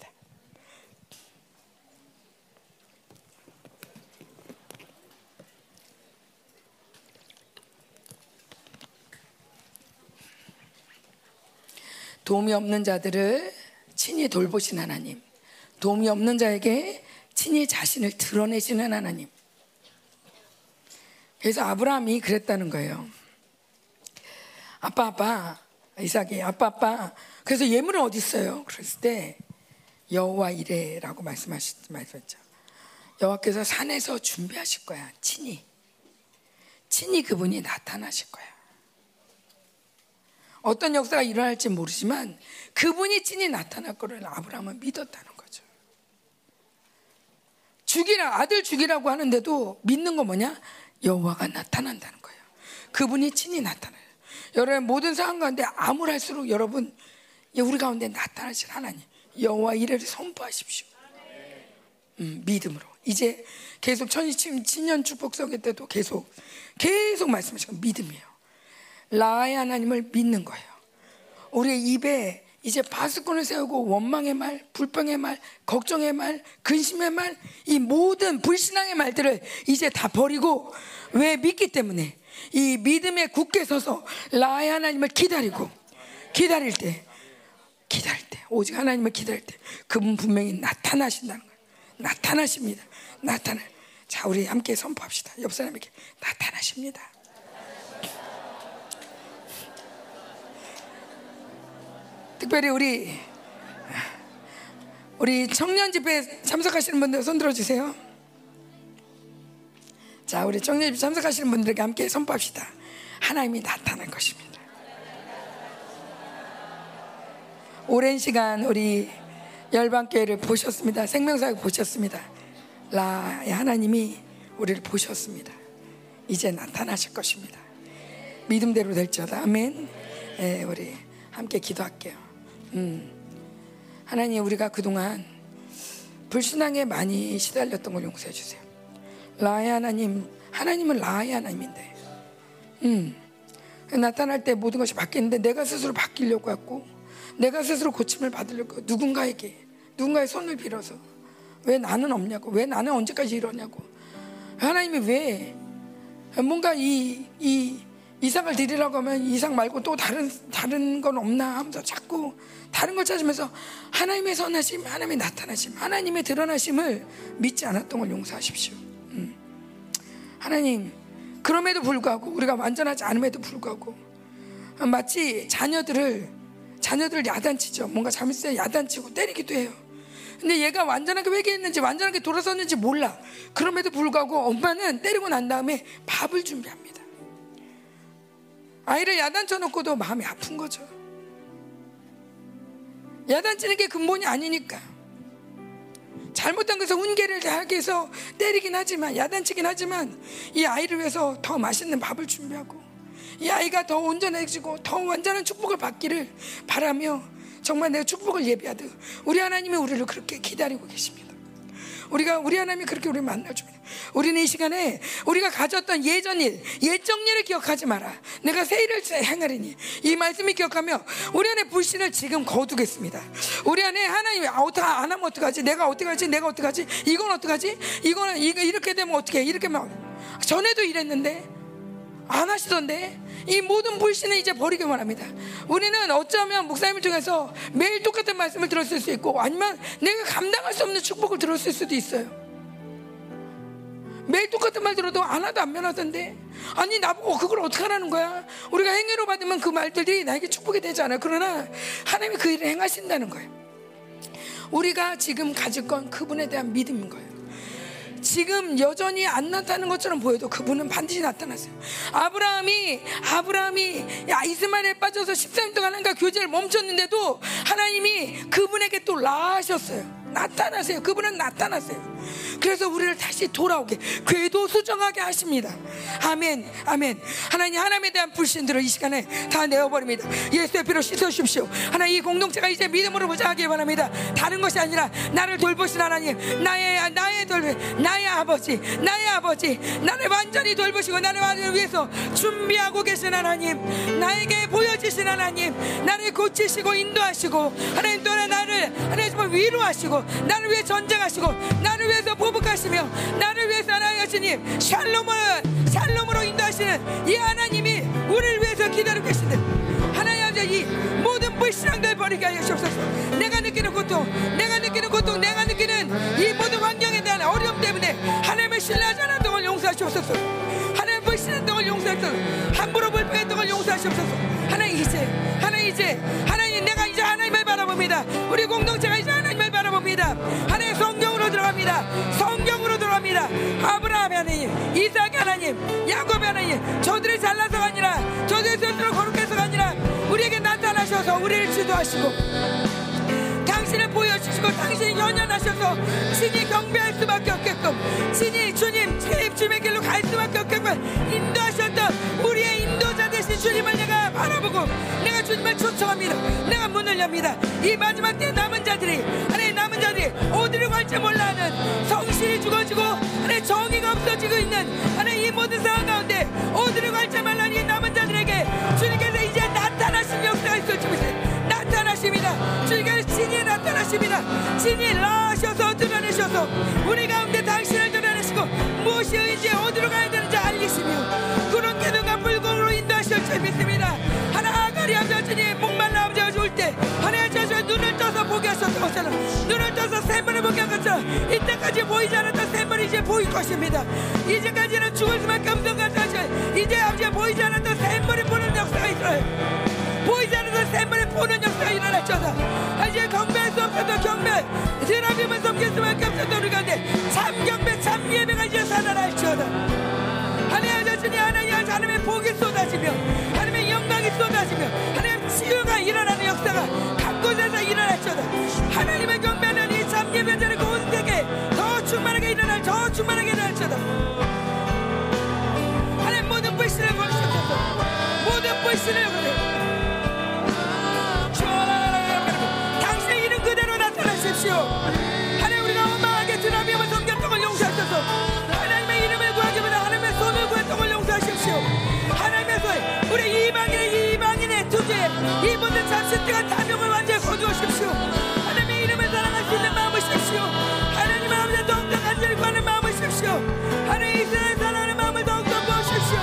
도움이 없는 자들을 친히 돌보신 하나님, 도움이 없는 자에게 친히 자신을 드러내시는 하나님. 그래서 아브라함이 그랬다는 거예요. 아빠, 아빠, 이삭이 아빠, 아빠. 그래서 예물은 어디 있어요? 그랬을 때 여호와 이래라고 말씀하셨 말씀했죠. 여호와께서 산에서 준비하실 거야, 친히. 친히 그분이 나타나실 거야. 어떤 역사가 일어날지 모르지만 그분이 친히 나타날 거를 아브라함은 믿었다는 거죠. 죽이라 아들 죽이라고 하는데도 믿는 건 뭐냐? 여호와가 나타난다는 거예요. 그분이 친히 나타나요. 여러분 모든 상황 가운데 암울할수록 여러분 우리 가운데 나타나실 하나님 여호와 이래를 선포하십시오. 음, 믿음으로 이제 계속 천년 축복 성회 때도 계속 계속 말씀하시고 믿음이에요. 라의 하나님을 믿는 거예요. 우리의 입에 이제 바스콘을 세우고 원망의 말, 불평의 말, 걱정의 말, 근심의 말, 이 모든 불신앙의 말들을 이제 다 버리고 왜 믿기 때문에 이 믿음에 굳게 서서 라의 하나님을 기다리고 기다릴 때 기다릴 때 오직 하나님을 기다릴 때 그분 분명히 나타나신다는 거예요. 나타나십니다. 나타나. 자 우리 함께 선포합시다. 옆 사람에게 나타나십니다. 특별히 우리 우리 청년 집회 참석하시는 분들 손 들어주세요. 자, 우리 청년 집회 참석하시는 분들에게 함께 선포합시다. 하나님이 나타날 것입니다. 오랜 시간 우리 열방교회를 보셨습니다. 생명사역 보셨습니다. 라의 하나님이 우리를 보셨습니다. 이제 나타나실 것입니다. 믿음대로 될지어다. 아멘. 네, 우리 함께 기도할게요. 음, 하나님 우리가 그동안 불신앙에 많이 시달렸던 걸 용서해 주세요. 라의 하나님, 하나님은 라의 하나님인데, 음, 나타날 때 모든 것이 바뀌는데 내가 스스로 바뀌려고 했고, 내가 스스로 고침을 받으려고 누군가에게 누군가의 손을 빌어서 왜 나는 없냐고, 왜 나는 언제까지 이러냐고, 하나님이 왜 뭔가 이, 이 이상을 드리라고 하면 이상 말고 또 다른 다른 건 없나 하면서 자꾸 다른 걸 찾으면서 하나님의 선하심, 하나님의 나타나심, 하나님의 드러나심을 믿지 않았던 걸 용서하십시오. 음. 하나님, 그럼에도 불구하고 우리가 완전하지 않음에도 불구하고 마치 자녀들을 자녀들을 야단치죠. 뭔가 잘못했 야단치고 때리기도 해요. 근데 얘가 완전하게 회개했는지 완전하게 돌아섰는지 몰라. 그럼에도 불구하고 엄마는 때리고 난 다음에 밥을 준비합니다. 아이를 야단쳐 놓고도 마음이 아픈 거죠. 야단치는 게 근본이 아니니까. 잘못한 것에서 훈계를 하게 해서 때리긴 하지만 야단치긴 하지만 이 아이를 위해서 더 맛있는 밥을 준비하고 이 아이가 더 온전해지고 더 완전한 축복을 받기를 바라며 정말 내가 축복을 예비하듯 우리 하나님이 우리를 그렇게 기다리고 계십니다. 우리가 우리 하나님이 그렇게 우리를 만나줍니다. 우리는 이 시간에 우리가 가졌던 예전 일, 옛적 일을 기억하지 마라. 내가 새 일을 행하리니 이 말씀을 기억하며 우리 안에 불신을 지금 거두겠습니다. 우리 안에 하나님이 아, 어떻게 안 하면 어떡하지? 내가 어떡하지? 내가 어떡하지? 이건 어떡하지? 이거는 이거 이렇게 되면 어떻게? 이렇게 하면 전에도 이랬는데 안 하시던데 이 모든 불신을 이제 버리기만 합니다. 우리는 어쩌면 목사님을 통해서 매일 똑같은 말씀을 들었을 수 있고 아니면 내가 감당할 수 없는 축복을 들었을 수도 있어요. 매일 똑같은 말 들어도 안 하도 안 변하던데 아니 나보고 그걸 어떻게 하라는 거야 우리가 행위로 받으면 그 말들이 나에게 축복이 되잖아 그러나 하나님이 그 일을 행하신다는 거예요 우리가 지금 가질 건 그분에 대한 믿음인 거예요 지금 여전히 안 나타나는 것처럼 보여도 그분은 반드시 나타났어요. 아브라함이 아브라함이 야 이스마엘에 빠져서 13년 동안 하나님과 교제를 멈췄는데도 하나님이 그분에게 또 나으셨어요. 나타나세요. 그분은 나타나세요. 그래서 우리를 다시 돌아오게 궤도 수정하게 하십니다. 아멘, 아멘. 하나님 하나님에 대한 불신들을 이 시간에 다 내어버립니다. 예수의 피로 씻어주십시오. 하나님 이 공동체가 이제 믿음으로 보자하기 바랍니다. 다른 것이 아니라 나를 돌보신 하나님, 나의 나의 돌 나의 아버지, 나의 아버지, 나를 완전히 돌보시고 나를 완전히 위해서 준비하고 계신 하나님, 나에게 보여주신 하나님, 나를 고치시고 인도하시고 하나님 또한 나를 하나님 위로하시고 나를 위해 전쟁하시고 나를 위해서 보복하시며 나를 위해서 하나님 주님 샬롬을 샬롬으로 인도하시는 이 하나님이 우리를 위해서 기다리고 계신데 하나님 아버지 이 모든 불신앙들 버리게 하여 주옵소서. 내가 느끼는 고통 내가 느끼는 고통 내가 느끼는 이 모든 환경에 대한 어려움 때문에 하나님을 신뢰하지 않았던 걸 용서하시옵소서. 하나님 불신했던 걸 용서하소서. 함부로 불평했던 걸 용서하시옵소서. 하나님 이제 하나님 이제 하나님 내가 이제 하나님을 바라봅니다. 우리 공동체가 바라봅니다. 하나님 성경으로 들어갑니다. 성경으로 들어갑니다. 아브라함 하나님 이삭 하나님 야곱 하나님 저들이 잘나서가 아니라 저들이 스스로 거룩해서가 아니라 우리에게 나타나셔서 우리를 지도하시고 당신을 보여주시고 당신이 연연하셔서 신이 경배할 수밖에 없게끔 신이 주님 제 주의 길로 갈 수밖에 없게끔 인도하셨던 되신 주님을 내가 바라보고 내가 주님을 초청합니다 내가 문을 엽니다 이 마지막 때 남은 자들이 하나님 남은 자들이 어디로 갈지 몰라 하는 성실이 죽어지고 하나님 정의가 없어지고 있는 하나님 이 모든 상황 가운데 어디로 갈지 말라는 이 남은 자들에게 주님께서 이제 나타나신 역사가 있을 줄이세요 나타나십니다. 주님께서 친히 나타나십니다. 친히 나셔서 드러내셔서 우리 가운데 당신을 드러내시고 무엇이 의지 어디로 가야 되는지 알리시며 기둥과 불공으로 인도하실 줄 믿습니다. 하나 아가리 아버지니 목말라 아버지가 올때 하나님 저저 눈을 떠서 보게 하셨던 것처럼 눈을 떠서 샘물을 보게 한 것처럼 이때까지 보이지 않았던 샘물이 이제 보일 것입니다. 이제까지는 죽을 수밖에 없는 것같이 이제 아버지가 보이지 않았던 샘물이 보는 역사가 있어요. 보이지 않는 샘물을 보는 역사가 일어났죠다 이제 경배할 수 없어도 경배 드라빔을 섬길 수밖에 없어도 우리 가운데 참 경배 참 예배가 이제 살아날지어다 아버지 하나님 하나님의 복이 쏟아지며 하나님의 영광이 쏟아지며 하나님 치유가 일어나는 역사가 각 곳에서 일어날지어다. 하나님의 경배는 이 참 예배자를 온 세계 더 충만하게 일어날 더 충만하게 일어날지어다. 하나님 모든 불신을 버리시옵소서. 모든 불신을 버려 당신의 이름 그대로 나타나십시오. 하나님 우리가 원망하게 드라미움을 섬겼던 걸 용서하셔서 투지에 이 모든 잡신들과 탐욕을 완전히 거두십시오. 하나님의 이름을 사랑할 수 있는 마음을 주십시오. 하나님 아버지 더욱더 간절히 구하는 마음을 주십시오. 하나님 이스라엘 사랑하는 마음을 더욱더 부으십시오.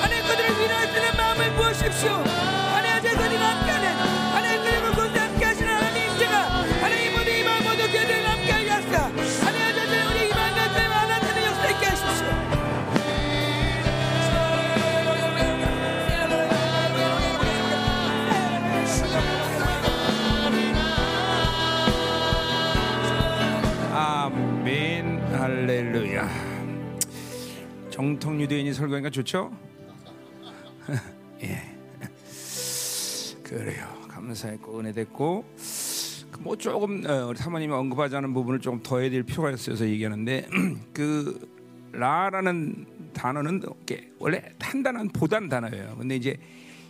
하나님 그들을 위로할 수 있는 마음을 부으십시오. 정통 유대인이 설교하니까 좋죠? *laughs* 예. 그래요. 감사했고 은혜됐고. 그뭐 조금 어, 우리 사모님이 언급하지 않은 부분을 조금 더 해야 될 필요가 있어서 얘기하는데 *clears throat* 그 라라는 단어는 원래 단단한 보단 단어예요. 근데 이제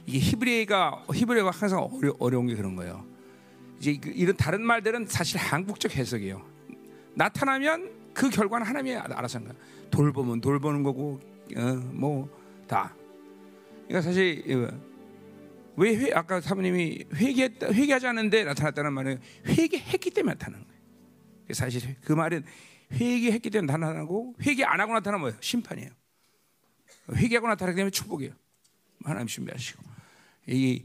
이게 히브리어가 히브리어가 항상 어려, 어려운 게 그런 거예요. 이제 그 이런 다른 말들은 사실 한국적 해석이에요. 나타나면 그 결과는 하나님이 알아서 하는 거야. 돌보면 돌보는 거고 어, 뭐다. 그러니까 사실 왜 회, 아까 사모님이 회개했다, 회개하지 않는데 나타났다는 말은 회개했기 때문에 나타나는 거예요. 사실 그 말은 회개했기 때문에 나타나고 회개 안 하고 나타나면 뭐예요? 심판이에요. 회개하고 나타나기 때문에 축복이에요. 하나님 준비하시고 이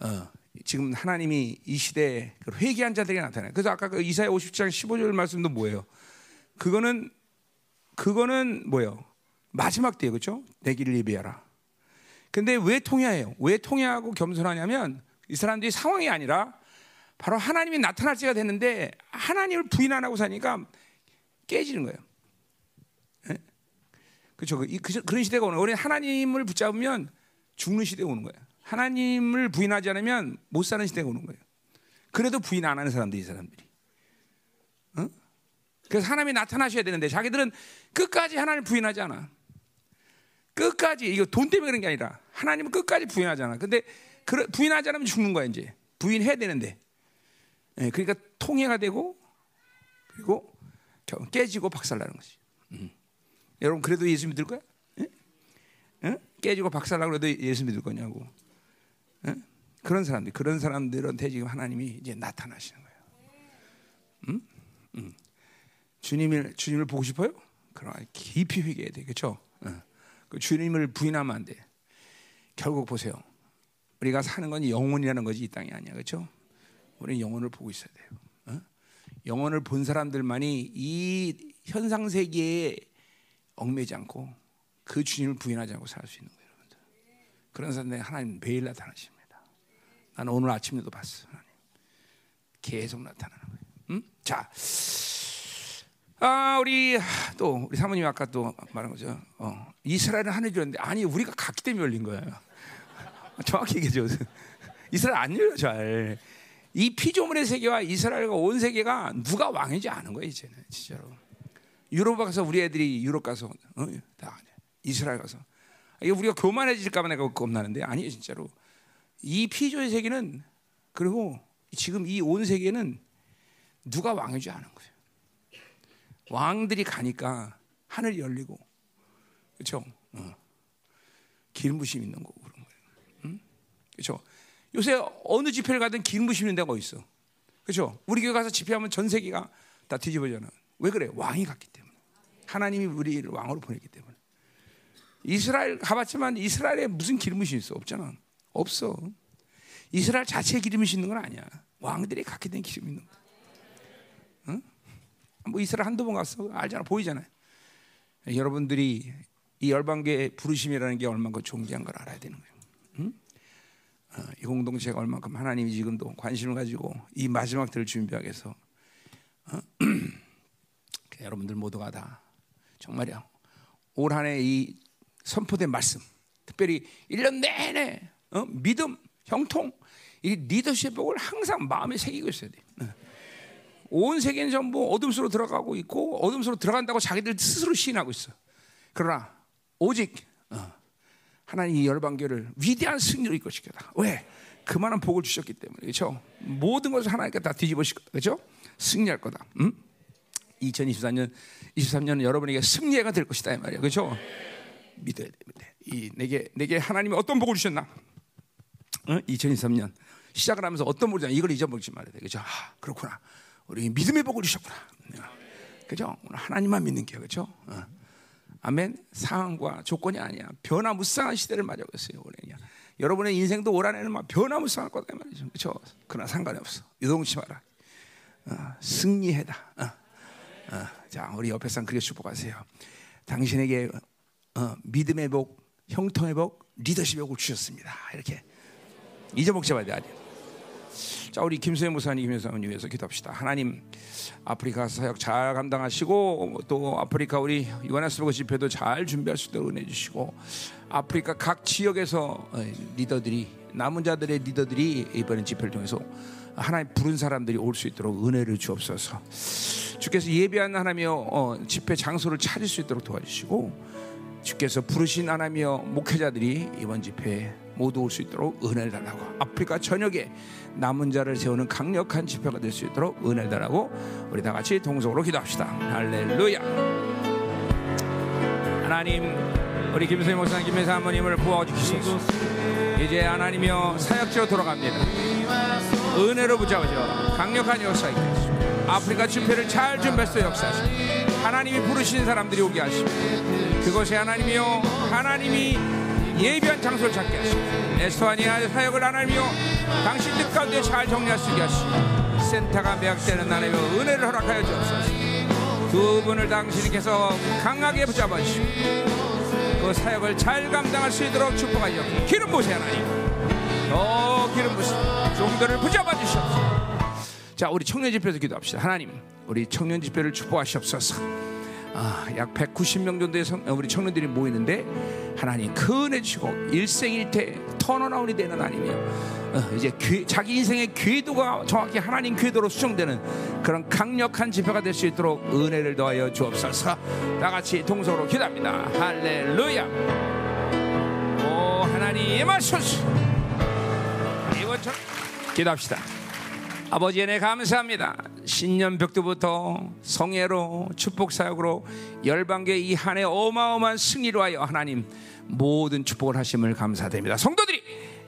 어, 지금 하나님이 이 시대에 그 회개한 자들이 나타나요. 그래서 아까 그 이사야 50장 15절 말씀도 뭐예요? 그거는 그거는 뭐예요? 마지막 때예요, 그렇죠? 내 길을 예비하라. 근데 왜 통회해요? 왜 통회하고 겸손하냐면 이 사람들이 상황이 아니라 바로 하나님이 나타날 때가 됐는데 하나님을 부인 안 하고 사니까 깨지는 거예요. 예? 그렇죠? 그, 그, 그런 시대가 오는 거예요. 하나님을 붙잡으면 죽는 시대가 오는 거예요. 하나님을 부인하지 않으면 못 사는 시대가 오는 거예요. 그래도 부인 안 하는 사람들이 이 사람들이. 어? 그래서 하나님이 나타나셔야 되는데 자기들은 끝까지 하나님을 부인하지 않아. 끝까지 이거 돈 때문에 그런 게 아니라 하나님은 끝까지 부인하잖아. 근데 부인하지 않으면 죽는 거야 이제. 부인해야 되는데. 예, 그러니까 통해가 되고 그리고 깨지고 박살나는 거지. 음. 여러분 그래도 예수 믿을 거야? 예? 예? 깨지고 박살나고 그래도 예수 믿을 거냐고. 예? 그런 사람들, 그런 사람들한테 지금 하나님이 이제 나타나시는 거예요. 음? 음. 주님을 주님을 보고 싶어요? 그럼 깊이 회개해야 돼, 그렇죠? 그 주님을 부인하면 안 돼. 결국 보세요. 우리가 사는 건 영혼이라는 거지 이 땅이 아니야, 그렇죠? 우리는 영혼을 보고 있어야 돼요. 어? 영혼을 본 사람들만이 이 현상 세계에 얽매지 않고 그 주님을 부인하지 않고 살 수 있는 거예요, 여러분들. 그런 사람들 하나님 매일 나타나십니다. 나는 오늘 아침에도 봤어, 하나님. 계속 나타나는 거예요. 음? 자, 아 우리 또 우리 사모님 아까 또 말한 거죠. 어, 이스라엘은 하늘 줄였는데 아니 우리가 갔기 때문에 열린 거예요. *laughs* 정확히 얘기죠. *laughs* 이스라엘 안 열려 잘. 이 피조물의 세계와 이스라엘과 온 세계가 누가 왕이지 않은 거예요 이제는 진짜로. 유럽 가서 우리 애들이 유럽 가서 어, 다 이스라엘 가서 이게 우리가 교만해질까봐 내가 겁나는데 아니에요 진짜로. 이 피조의 세계는 그리고 지금 이 온 세계는 누가 왕이지 않은 거예요. 왕들이 가니까 하늘이 열리고 그렇죠? 어. 기름 부심 있는 거고 그런 거예요. 응? 그렇죠? 요새 어느 집회를 가든 기름 부심 있는 데가 있어? 그렇죠? 우리 교회 가서 집회하면 전 세계가 다 뒤집어져나. 왜 그래? 왕이 갔기 때문에. 하나님이 우리를 왕으로 보냈기 때문에. 이스라엘 가봤지만 이스라엘에 무슨 기름 부심 있어? 없잖아. 없어. 이스라엘 자체에 기름 부심 있는 건 아니야. 왕들이 갖게 된 기름 있는 거. 응? 뭐 이스라엘 한두 번 갔어 알잖아 보이잖아요. 여러분들이 이 열방계 부르심이라는 게 얼마큼 존귀한 걸 알아야 되는 거예요. 응? 어, 이 공동체가 얼마큼 하나님이 지금도 관심을 가지고 이 마지막 때를 준비하기 위해서 어? *clears throat* 여러분들 모두가 다 정말이야 올 한해 이 선포된 말씀 특별히 1년 내내 어? 믿음, 형통 이 리더십 복을 항상 마음에 새기고 있어야 돼. 어. 온 세계는 전부 어둠 속으로 들어가고 있고 어둠 속으로 들어간다고 자기들 스스로 시인하고 있어. 그러나 오직 어, 하나님 이 열방교를 위대한 승리로 이끌시켜다. 왜? 그만한 복을 주셨기 때문에 그렇죠. 모든 것을 하나님께 다 뒤집으실 거다. 그렇죠? 승리할 거다. 음? 2024년, 23년은 여러분에게 승리가 될 것이다 이 말이야. 그렇죠? 믿어야 돼. 이 내게 내게 하나님이 어떤 복을 주셨나? 어? 2023년 시작을 하면서 어떤 주나 이걸 잊어버리지 말아야 돼. 그렇죠? 아, 그렇구나. 우리 믿음의 복을 주셨구나. 그죠? 하나님만 믿는 게 그죠? 어. 아멘. 상황과 조건이 아니야. 변화무쌍한 시대를 맞이하고 있어요. 올해냐. 여러분의 인생도 올 한해는 막 변화무쌍할 거다 말이죠. 그렇죠? 그러나 상관이 없어. 유동치 마라. 어, 승리해다. 어. 어. 자, 우리 옆에 사람 그렇게 축복하세요. 당신에게 어, 믿음의 복, 형통의 복, 리더십의 복을 주셨습니다. 이렇게 잊어먹지 말아야 돼. 자, 우리 김수현 목사님, 김수현 위해서 기도합시다. 하나님, 아프리카 사역 잘 감당하시고 또 아프리카 우리 유한나스로 집회도 잘 준비할 수 있도록 은혜 주시고 아프리카 각 지역에서 어, 리더들이 남은 자들의 리더들이 이번에 집회를 통해서 하나님 부른 사람들이 올 수 있도록 은혜를 주옵소서. 주께서 예비한 하나님여 어, 집회 장소를 찾을 수 있도록 도와주시고 주께서 부르신 하나님여 목회자들이 이번 집회에 모두 올 수 있도록 은혜를 달라고. 아프리카 전역에 남은 자를 세우는 강력한 지표가 될 수 있도록 은혜를 달라고 우리 다 같이 동성으로 기도합시다. 할렐루야. 하나님 우리 김수희 목사님 김혜사 사모님을 부어주시소서. 이제 하나님이여 사역지로 돌아갑니다. 은혜로 붙잡으셔 강력한 역사 있게 하시고 아프리카 집회를 잘 준비해서 역사하시고 하나님이 부르신 사람들이 오게 하시고 그것이 하나님이요 하나님이 예비한 장소를 찾게 하시고 에스토아니아 사역을 하나님이요 당신 뜻 가운데 잘 정리할 수 있게 하시고 센터가 매약되는 하나님의 은혜를 허락하여 주옵소서. 두 분을 당신께서 강하게 붙잡아 주시고 그 사역을 잘 감당할 수 있도록 축복하여 기름 부으세요 하나님 더 기름 부으시고 종들을 붙잡아 주시옵소서. 자 우리 청년 집회에서 기도합시다. 하나님 우리 청년 집회를 축복하시옵소서. 아, 약 190명 정도의 성- 우리 청년들이 모이는데 하나님 큰 은혜 주시고 일생일대 턴어라운이 되는 하나님이요. 어, 이제 궤- 자기 인생의 궤도가 정확히 하나님 궤도로 수정되는 그런 강력한 집회가 될 수 있도록 은혜를 더하여 주옵소서. 다 같이 동서로 기도합니다. 할렐루야. 오 하나님 마소서 이번처럼 기도합시다 아버지 은혜 감사합니다. 신년 벽두부터 성예로 축복 사역으로 열방계 이 한해 어마어마한 승리로 하여 하나님 모든 축복을 하심을 감사드립니다. 성도들이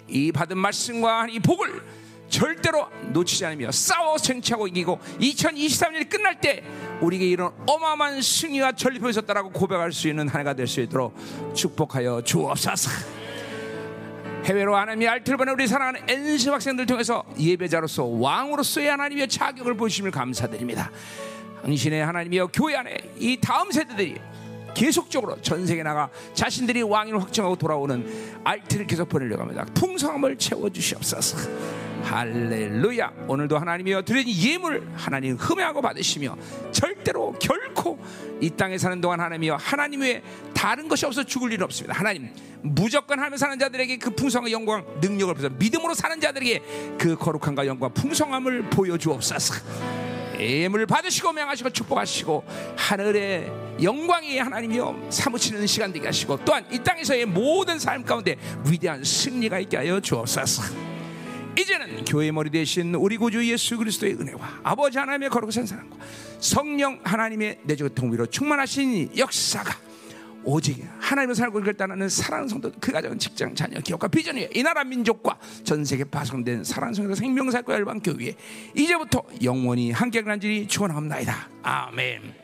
이 받은 말씀과 이 복을 절대로 놓치지 않으며 싸워 쟁취하고 이기고 2023년이 끝날 때 우리에게 이런 어마어마한 승리와 전리품이 있었다라고 고백할 수 있는 한 해가 될 수 있도록 축복하여 주옵소서. 해외로 하나님의 알트를 보내 우리 사랑하는 엔스 학생들 통해서 예배자로서 왕으로서의 하나님의 자격을 보심을 감사드립니다. 당신의 하나님이여 교회 안에 이 다음 세대들이 계속적으로 전 세계 나가 자신들이 왕위를 확정하고 돌아오는 알트를 계속 보내려고 합니다. 풍성함을 채워 주시옵소서. 할렐루야. 오늘도 하나님이여 드린 예물 하나님 흠양하고 받으시며 절대로 결코 이 땅에 사는 동안 하나님이여 하나님 외에 다른 것이 없어 죽을 일 없습니다. 하나님 무조건 하며 사는 자들에게 그 풍성한 영광 능력을 보여 믿음으로 사는 자들에게 그 거룩함과 영광 풍성함을 보여주옵소서. 예물을 받으시고 명하시고 축복하시고 하늘의 영광이 하나님이여 사무치는 시간 되게 하시고 또한 이 땅에서의 모든 삶 가운데 위대한 승리가 있게 하여 주옵소서. 이제는 교회 머리 대신 우리 구주 예수 그리스도의 은혜와 아버지 하나님의 거룩한 사랑과 성령 하나님의 내적 통비로 충만하신 이 역사가 오직 하나님을 살고 결단하는 사랑하는 성도 그 가정은 직장 자녀 기업과 비전이에요 이 나라 민족과 전 세계 파송된 사랑하는 성도 생명사과 열방 교회 이제부터 영원히 함께 간절히 축원합니다. 아멘